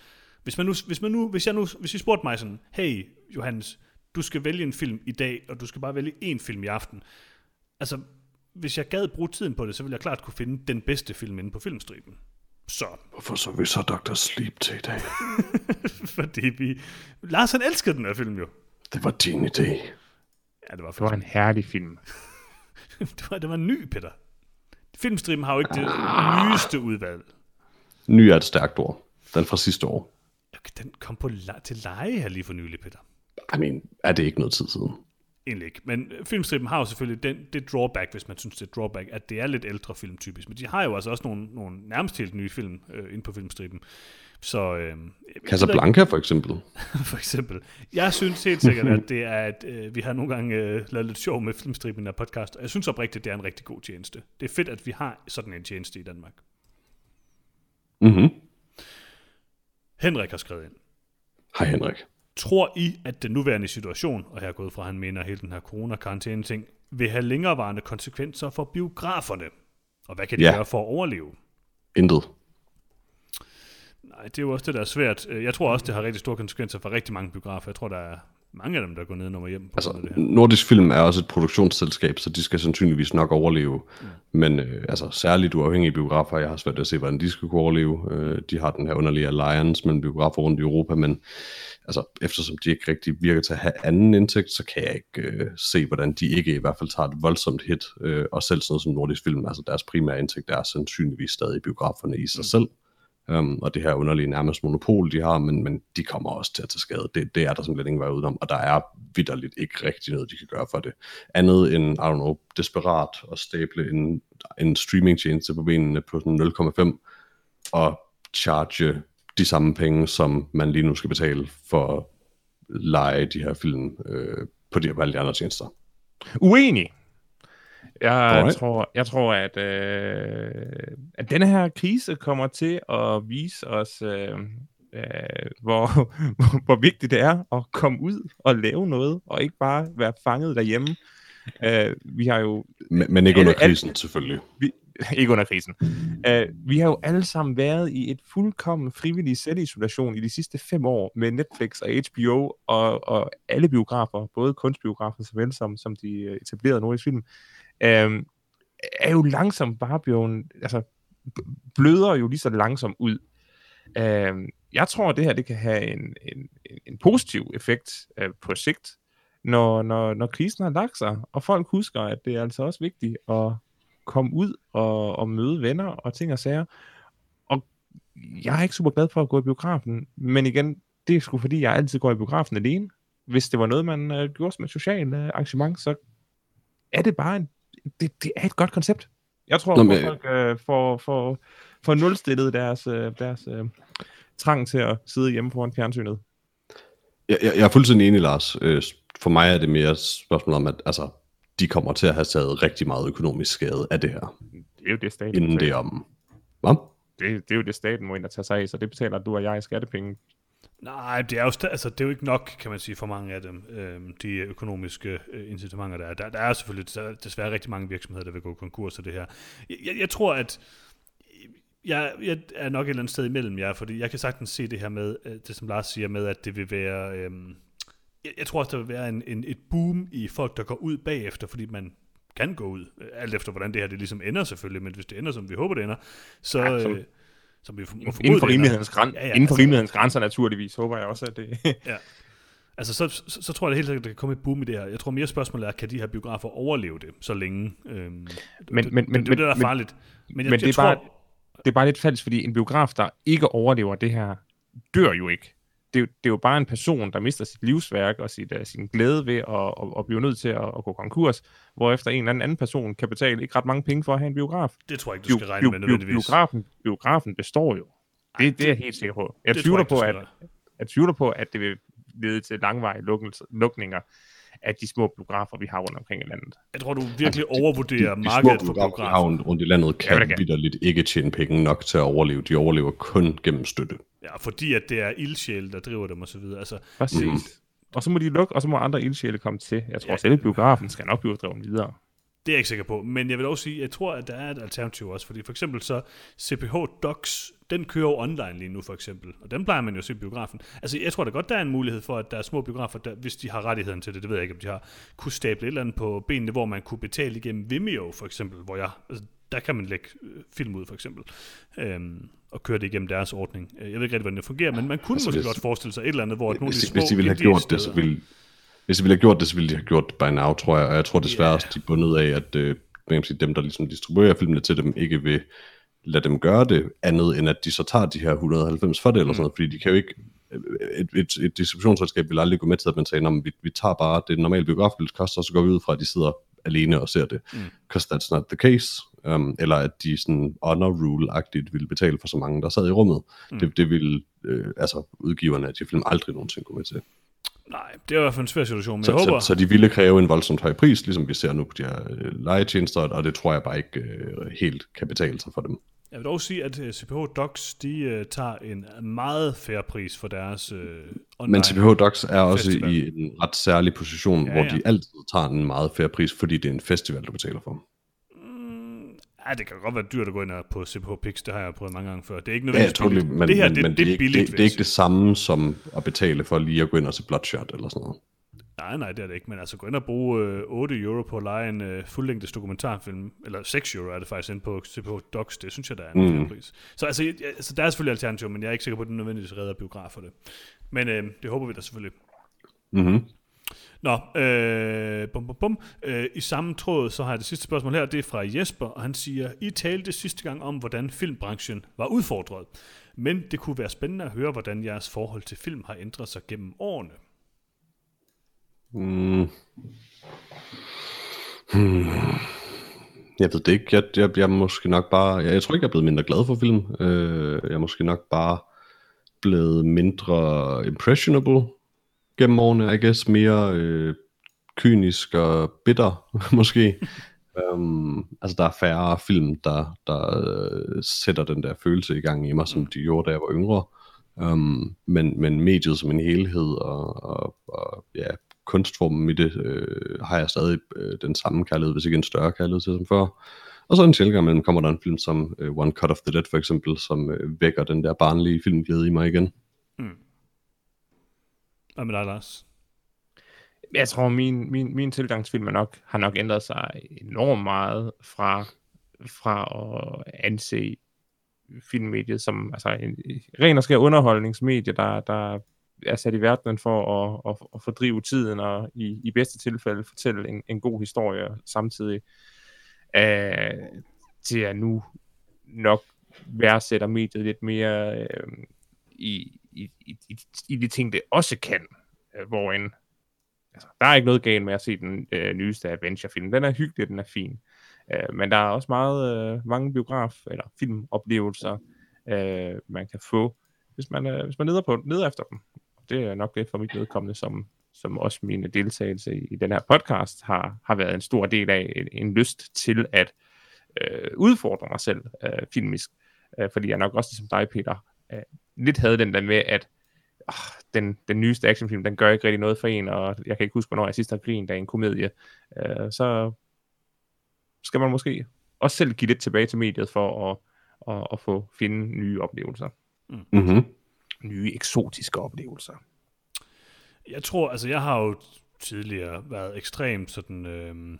hvis, man nu, hvis, man nu, hvis, jeg nu, hvis I spurgte mig sådan, hey Johannes, du skal vælge en film i dag, og du skal bare vælge én film i aften. Altså, hvis jeg gad bruge tiden på det, så ville jeg klart kunne finde den bedste film inde på filmstriben. Så, Hvorfor så vi så Dr. Sleep til i dag? fordi vi... Lars han elskede den her film jo. Det var din idé. Ja, det var Det var en herlig film. det var, det var ny, Peter. Filmstriben har jo ikke det Ah. nyeste udvalg. Ny er et stærkt ord. Den fra sidste år. Den kom på le- til leje her lige for nylig, Peter. I mean, er det ikke noget tid siden? Egentlig ikke. Men øh, filmstriben har jo selvfølgelig den, det drawback, hvis man synes, det er drawback, at det er lidt ældre film typisk. Men de har jo altså også nogle, nogle nærmest helt nye film øh, inde på filmstriben. Så øh, Casablanca for eksempel. for eksempel. Jeg synes helt sikkert, at det er, at øh, vi har nogle gange øh, lavet lidt sjov med filmstriben af podcast, og jeg synes oprigtigt, det er en rigtig god tjeneste. Det er fedt, at vi har sådan en tjeneste i Danmark. Mhm. Henrik har skrevet ind. Hej Henrik. Tror I, at den nuværende situation, og her er gået fra, han mener hele den her corona-karantæne-ting, vil have længerevarende konsekvenser for biograferne? Og hvad kan de Ja. gøre for at overleve? Intet. Nej, det er jo også det, der er svært. Jeg tror også, det har rigtig store konsekvenser for rigtig mange biografer. Jeg tror, der er mange af dem, der går ned og hjem på Altså, det her. Nordisk Film er også et produktionsselskab, så de skal sandsynligvis nok overleve. Mm. Men øh, altså, særligt uafhængige biografer, jeg har svært ved at se, hvordan de skal kunne overleve. Øh, de har den her underlige alliance mellem biografer rundt i Europa, men altså, eftersom de ikke rigtig virker til at have anden indtægt, så kan jeg ikke øh, se, hvordan de ikke i hvert fald tager et voldsomt hit. Øh, og selv sådan noget som Nordisk Film, altså deres primære indtægt er sandsynligvis stadig biograferne i sig mm. selv. Um, og det her underlige nærmest monopol, de har, men, men de kommer også til at tage skade. Det, det er der simpelthen ingen vej udenom, og der er vidderligt ikke rigtig noget, de kan gøre for det. Andet end, I don't know, desperat at stable en, en streamingtjeneste på benene på 0,5 og charge de samme penge, som man lige nu skal betale for at lege de her film øh, på de, på alle de andre tjenester. Uenig. Jeg Alright. tror, jeg tror at, øh, at denne her krise kommer til at vise os, øh, øh, hvor, hvor, hvor vigtigt det er at komme ud og lave noget, og ikke bare være fanget derhjemme. Øh, vi har jo Men, men ikke under Alle- alle- krisen, selvfølgelig. vi, ikke under krisen. Uh, vi har jo alle sammen været i et fuldkommen frivillig selvisolation i de sidste fem år med Netflix og HBO og, og alle biografer, både kunstbiografer såvel som, som de øh, etablerede nordiske film, uh, Øhm, er jo langsomt bare blevet, altså bløder jo lige så langsomt ud. Øh, jeg tror, at det her det kan have en, en, en- positiv effekt øh, på sigt, når, når, når krisen har lagt sig, og folk husker, at det er altså også vigtigt at komme ud og, og møde venner og ting og sager. Og jeg er ikke super glad for at gå i biografen, men igen, det er sgu fordi, jeg altid går i biografen alene. Hvis det var noget, man øh, gjorde som et socialt øh, arrangement, så er det bare en, det, det er et godt koncept. Jeg tror, Nå, at men- folk øh, får, får, får nulstillet deres, øh, deres øh, trang til at sidde hjemme foran fjernsynet. Jeg, jeg, jeg er fuldstændig enig, Lars. Øh, For mig er det mere et spørgsmål om, at altså, de kommer til at have taget rigtig meget økonomisk skade af det her, Det er jo det, staten inden det er om. Hvad? det, det er jo det, staten må ind og tage sig af, så det betaler du og jeg i skattepenge. Nej, det er, jo, altså, det er jo ikke nok, kan man sige, for mange af dem, øh, de økonomiske øh, incitamenter, der er. Der, der er selvfølgelig der er desværre rigtig mange virksomheder, der vil gå konkurs af det her. Jeg, jeg, jeg tror, at jeg, jeg er nok et eller andet sted imellem jer, fordi jeg kan sagtens se det her med, øh, det som Lars siger med, at det vil være... Øh, jeg, jeg tror også, der vil være en, en, et boom i folk, der går ud bagefter, fordi man kan gå ud, øh, alt efter hvordan det her det ligesom ender selvfølgelig, men hvis det ender, som vi håber, det ender, så... Ja, som- øh, som vi må Inden for det rimelighedens, græn, Ja, ja, inden for altså- rimelighedens grænser naturligvis, håber jeg også, at det... Altså, så, så, så tror jeg helt sikkert, der kan komme et boom i det her. Jeg tror mere spørgsmålet er, kan de her biografer overleve det så længe? Øhm, Men- det, men- det, men- det, det, er det, der er farligt. Men jeg, men jeg det er tror, bare- det er bare lidt falsk, fordi en biograf, der ikke overlever det her, dør jo ikke. Det, er jo- det er jo bare en person, der mister sit livsværk og sit, uh, sin glæde ved at, at, at blive nødt til at, at gå konkurs, hvorefter en eller anden, anden person kan betale ikke ret mange penge for at have en biograf. Det tror jeg ikke, du skal regne med bio, nødvendigvis. biografen, biografen består jo. Det, det er jeg helt sikker på. Jeg Det tvivler på, at, jeg tvivler på, at det vil lede til langvarige lukninger af de små biografer, vi har rundt omkring i landet. Jeg tror, du virkelig overvurderer de, de markedet små for biografer, vi har rundt- i landet, kan vidderligt ikke tjene penge nok til at overleve. De overlever kun gennem støtte. Ja, fordi at det er ildsjæl, der driver dem og så videre. Altså, Præcis. Mm. Og så må de lukke, og så må andre ildsjæle komme til. Jeg tror, Ja. ja. selv biografen skal nok blive drevet videre. Det er jeg ikke sikker på, men jeg vil også sige, jeg tror, at der er et alternativ også, fordi for eksempel så CPH Docs, den kører jo online lige nu for eksempel, og den plejer man jo at se i biografen. Altså jeg tror da godt, der er en mulighed for, at der er små biografer, der, hvis de har rettigheden til det, det ved jeg ikke, om de har, kunne stable et eller andet på benene, hvor man kunne betale igennem Vimeo for eksempel, hvor jeg, altså, der kan man lægge øh, film ud for eksempel, øhm, og køre det igennem deres ordning. Øh, Jeg ved ikke rigtig, hvordan det fungerer, men man kunne Altså, måske hvis- godt forestille sig et eller andet, hvor at nogle af Hvis, de små hvis de ville have gjort det, så steder- ville, hvis de ville have gjort det, så ville de have gjort det by now, tror jeg. Og jeg tror desværre Ja. også, de er bundet af, at øh, kan sige, dem, der ligesom distribuerer filmene til dem, ikke vil lade dem gøre det, andet end at de så tager de her 190 for det, eller sådan noget, fordi de kan jo ikke, et, et, et distributionsselskab vil aldrig gå med til, at man siger, "Nå, vi, vi tager bare det normale biografbillet koster, og så går vi ud fra, at de sidder alene og ser det. Mm. Because that's not the case. Um, eller at de sådan honor rule-agtigt ville betale for så mange, der sad i rummet. Mm. Mm. Det, det ville øh, altså udgiverne af de film aldrig nogensinde gå med til. Nej, det er i hvert fald en svær situation, men Så, jeg håber... så, så de ville kræve en voldsomt høj pris, ligesom vi ser nu på de her øh, legetjenester, og det tror jeg bare ikke øh, helt kan betale sig for dem. Jeg vil dog sige, at øh, CPH Docs, de uh, tager en meget færre pris for deres online. Men CPH Docs er også festival. i en ret særlig position, Ja, hvor ja. de altid tager en meget færre pris, fordi det er en festival, du betaler for. Ja, det kan godt være dyrt at gå ind og på CPH Pix, det har jeg prøvet mange gange før. Det er ikke Ja, nødvendigvis tror, det, billigt. men, det her, det, men det, det, er ikke, billigt, det, det er ikke det samme som at betale for lige at gå ind og se Bloodshot eller sådan noget. Nej, nej, det er det ikke. Men altså gå ind og bruge øh, 8 euro på at lege en øh, fuldlængdes dokumentarfilm, eller 6 euro er det faktisk inde på CPH Docs, det synes jeg, der er en Mm. pris. Så altså, jeg, altså, der er selvfølgelig alternativer, men jeg er ikke sikker på, at den nødvendigvis redder biograf for det. Men øh, det håber vi da selvfølgelig. Mm-hmm. Nå, øh, bum, bum, bum. Øh, i samme tråd, så har jeg det sidste spørgsmål her, det er fra Jesper, og han siger, I talte sidste gang om, hvordan filmbranchen var udfordret, men det kunne være spændende at høre, hvordan jeres forhold til film har ændret sig gennem årene. Mm. Hmm. Jeg ved det ikke. Jeg, jeg, jeg er måske nok bare... Jeg, jeg tror ikke, jeg er blevet mindre glad for film. Øh, jeg er måske nok bare blevet mindre impressionable gennem årene. I guess mere øh, kynisk og bitter, måske. um, altså, der er færre film, der, der øh, sætter den der følelse i gang i mig, som de gjorde, da jeg var yngre. Um, men, men mediet som en helhed og, og, og ja, kunstformen i det, øh, har jeg stadig øh, den samme kærlighed, hvis ikke en større kærlighed til som før. Og så en sjældent imellem kommer der en film som øh, One Cut of the Dead for eksempel, som øh, vækker den der barnlige filmglæde i mig igen. Hvad med dig, Lars? Jeg tror, min, min, min tilgang til filmen nok, har nok ændret sig enormt meget fra, fra at anse filmmediet som altså en ren og skær underholdningsmedie, der, der er sat i verden for at, at, at fordrive tiden og i, i bedste tilfælde fortælle en, en god historie samtidig øh, til at nu nok værdsætter mediet lidt mere øh, i, i, i, i, i de ting, det også kan, øh, hvor en altså, der er ikke noget galt med at se den øh, nyeste Adventure-film. Den er hyggelig, den er fin. Øh, men der er også meget, øh, mange biograf- eller filmoplevelser, øh, man kan få, hvis man, øh, hvis man leder, på, leder efter dem. Det er nok det for mit vedkommende, som, som også min deltagelse i, i den her podcast har, har været en stor del af en, en lyst til at øh, udfordre mig selv øh, filmisk. Øh, fordi jeg nok også ligesom dig, Peter, øh, lidt havde den der med, at oh, den, den nyeste actionfilm, den gør ikke rigtig noget for en, og jeg kan ikke huske, hvornår jeg sidst har grinet af en komedie. Øh, så skal man måske også selv give lidt tilbage til mediet for at, at, at få finde nye oplevelser. Mm-hmm. Nye eksotiske oplevelser. Jeg tror, altså jeg har jo tidligere været ekstremt sådan, øh,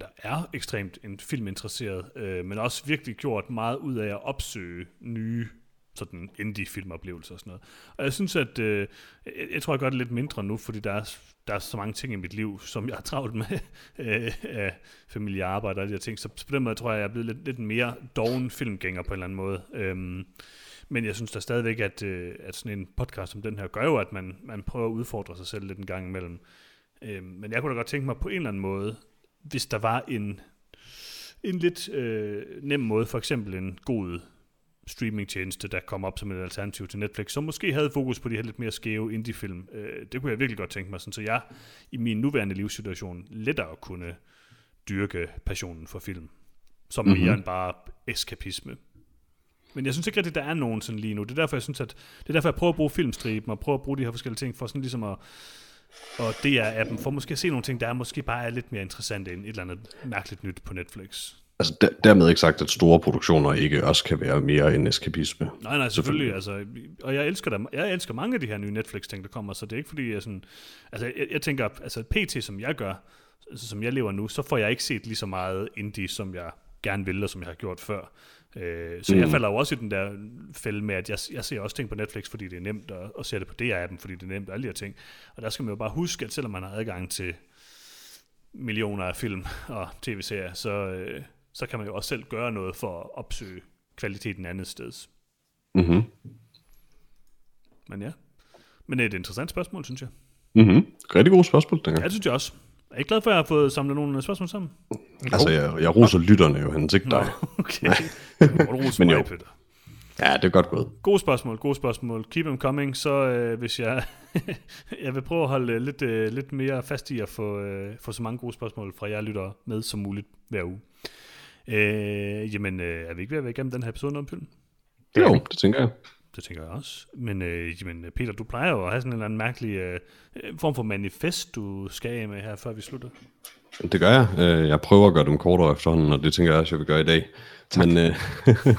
der er ekstremt en filminteresseret, øh, men også virkelig gjort meget ud af at opsøge nye sådan indie-filmoplevelse og sådan noget. Og jeg synes, at øh, jeg, jeg tror, jeg gør det lidt mindre nu, fordi der er, der er så mange ting i mit liv, som jeg har travlt med øh, af familiearbejde og de her ting. Så på den måde tror jeg, jeg er blevet lidt, lidt mere doven filmgænger på en eller anden måde. Øhm, men jeg synes da stadigvæk, at, øh, at sådan en podcast som den her gør jo, at man, man prøver at udfordre sig selv lidt en gang imellem. Øhm, men jeg kunne da godt tænke mig på en eller anden måde, hvis der var en, en lidt øh, nem måde, for eksempel en god streamingtjeneste, der kom op som et alternativ til Netflix, som måske havde fokus på de her lidt mere skæve indie-film. Øh, det kunne jeg virkelig godt tænke mig, sådan, så jeg i min nuværende livssituation lettere kunne dyrke passionen for film, som mm-hmm. mere end bare eskapisme. Men jeg synes ikke rigtigt, der er nogen sådan lige nu. Det er derfor, jeg synes, at det er derfor, jeg prøver at bruge filmstriben og prøver at bruge de her forskellige ting for sådan ligesom at og det er appen for måske at se nogle ting, der er måske bare er lidt mere interessante end et eller andet mærkeligt nyt på Netflix. Altså der, dermed ikke sagt, at store produktioner ikke også kan være mere end eskapisme. Nej, nej, selvfølgelig. Altså, og jeg elsker, dem. jeg elsker mange af de her nye Netflix-ting, der kommer, så det er ikke fordi, jeg sådan... Altså, jeg, jeg tænker, altså PT, som jeg gør, altså, som jeg lever nu, så får jeg ikke set lige så meget indie, som jeg gerne vil, og som jeg har gjort før. Øh, så mm. jeg falder jo også i den der fælde med, at jeg, jeg ser også ting på Netflix, fordi det er nemt, og, og ser det på DR-appen, fordi det er nemt, og alle de her ting. Og der skal man jo bare huske, at selvom man har adgang til millioner af film og tv-serier, så, øh, så kan man jo også selv gøre noget for at opsøge kvaliteten andet sted. Mm-hmm. Men ja. Men det er et interessant spørgsmål, synes jeg. Mm-hmm. Rigtig gode spørgsmål, dengang. Ja, det synes jeg også. Er I glad for, at jeg har fået samlet nogle spørgsmål sammen? Altså, jeg, jeg roser lytterne jo, Hans, ikke dig. okay. Men jo. Peter. Ja, det er godt gået. Gode spørgsmål, gode spørgsmål. Keep them coming, så øh, hvis jeg... jeg vil prøve at holde lidt, øh, lidt mere fast i at få, øh, få så mange gode spørgsmål fra jer lytter med som muligt hver uge. Øh, jamen, øh, er vi ikke ved at være igennem den her episode om film? Jo, det tænker jeg. Det tænker jeg også. Men øh, jamen, Peter, du plejer jo at have sådan en eller anden mærkelig øh, form for manifest, du skal af med her, før vi slutter. Det gør jeg. Øh, jeg prøver at gøre dem kortere efterhånden, og det tænker jeg også, jeg vil gøre i dag. Tak. Men øh,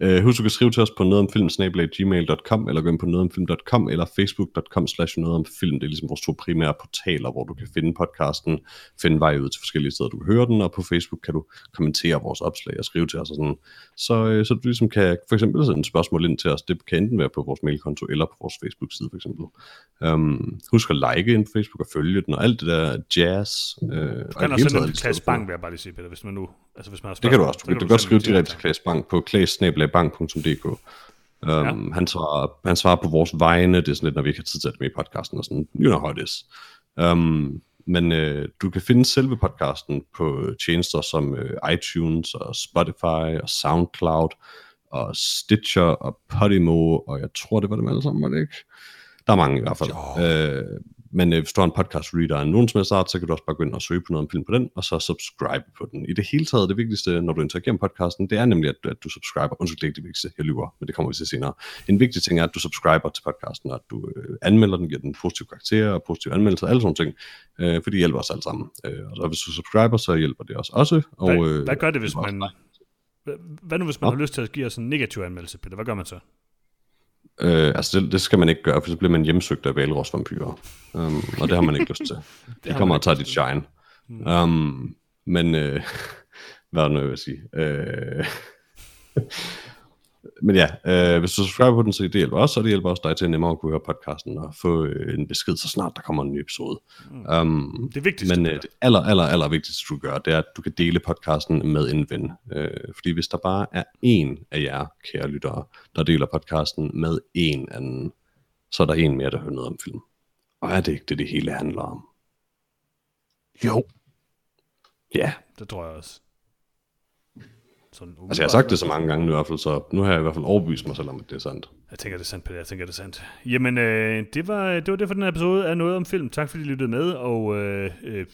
øh, husk, du kan skrive til os på nogetomfilm.gmail.com eller gå ind på nogetomfilm.com eller facebook.com slash nogetomfilm. Det er ligesom vores to primære portaler, hvor du kan finde podcasten, finde vej ud til forskellige steder, du kan høre den, og på Facebook kan du kommentere vores opslag og skrive til os og sådan. Så, øh, så du ligesom kan for eksempel sende spørgsmål ind til os. Det kan enten være på vores mailkonto eller på vores Facebook-side for eksempel. Um, husk at like ind på Facebook og følge den og alt det der jazz. Øh, du kan også sende en klasse bank, vil jeg bare lige sige, Peter, hvis man nu... Altså, hvis man har det kan du også. Du, kan, du kan godt skrive direkte til Klaas Bank på klaas.bank.dk. Um, ja. han, svarer, han svarer på vores vegne, det er sådan lidt, når vi ikke har tid til det med i podcasten, og sådan, you know how it is. Um, men øh, du kan finde selve podcasten på tjenester som øh, iTunes og Spotify og SoundCloud og Stitcher og Podimo, og jeg tror, det var dem alle sammen, var det ikke? Der er mange i hvert fald. Øh, men øh, hvis du har en podcast reader af nogen som helst art, så kan du også bare gå ind og søge på noget om film på den, og så subscribe på den. I det hele taget, det vigtigste, når du interagerer med podcasten, det er nemlig, at, at du subscriber. Undskyld, det er ikke det vigtigste, jeg lyver, men det kommer vi til senere. En vigtig ting er, at du subscriber til podcasten, og at du øh, anmelder den, giver den positive karakterer og positive anmeldelser, alle sådan ting, øh, for det hjælper os alle sammen. Øh, og så hvis du subscriber, så hjælper det os også. Og, hvad, øh, hvad gør det, hvis man... Hvad nu, hvis man ja. har lyst til at give os en negativ anmeldelse, Peter? Hvad gør man så? Øh, altså det, det skal man ikke gøre, for så bliver man hjemsøgt af valrosvampyrer. Um, og det har man ikke lyst til. De kommer og tager dit shine. Um, men, øh, hvad er det nu, jeg vil sige? Øh, men ja, øh, hvis du subscriber på den, så det hjælper os, og det hjælper også dig til at nemmere at kunne høre podcasten og få øh, en besked, så snart der kommer en ny episode. Mm. Um, det vigtigste. Men øh, det aller, aller, aller vigtigste, du gør, det er, at du kan dele podcasten med en ven. Øh, fordi hvis der bare er en af jer, kære lyttere, der deler podcasten med en anden, så er der en mere, der hører noget om film. Og er det ikke det, det hele handler om? Jo. Ja. Det tror jeg også. Sådan altså jeg har sagt det så mange gange nu i hvert fald, så nu har jeg i hvert fald overbevist mig selv om, at det er sandt. Jeg tænker, det er sandt, Peter. Jeg tænker, det er sandt. Jamen, øh, det, var, det var det for den her episode af Noget om Film. Tak fordi I lyttede med, og øh, øh,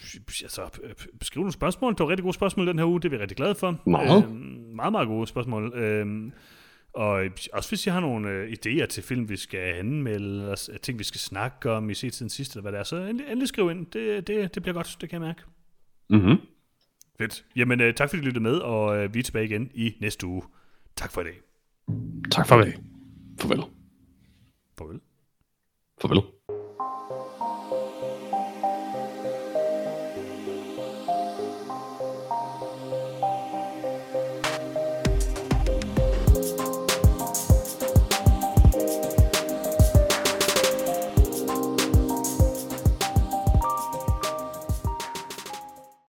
altså, øh, skriv nogle spørgsmål. Det var rigtig gode spørgsmål den her uge, det er vi rigtig glade for. Meget. Øh, meget, meget gode spørgsmål. Øh, og også hvis I har nogle øh, idéer til film, vi skal anmelde, eller ting, vi skal snakke om i tiden sidste, eller hvad det er, så endelig, endelig skriv ind. Det, det, det bliver godt, det kan jeg mærke. Mhm. Fedt. Jamen, øh, tak fordi du lyttede med, og øh, vi er tilbage igen i næste uge. Tak for i dag. Tak for i dag. Farvel. Farvel. Farvel.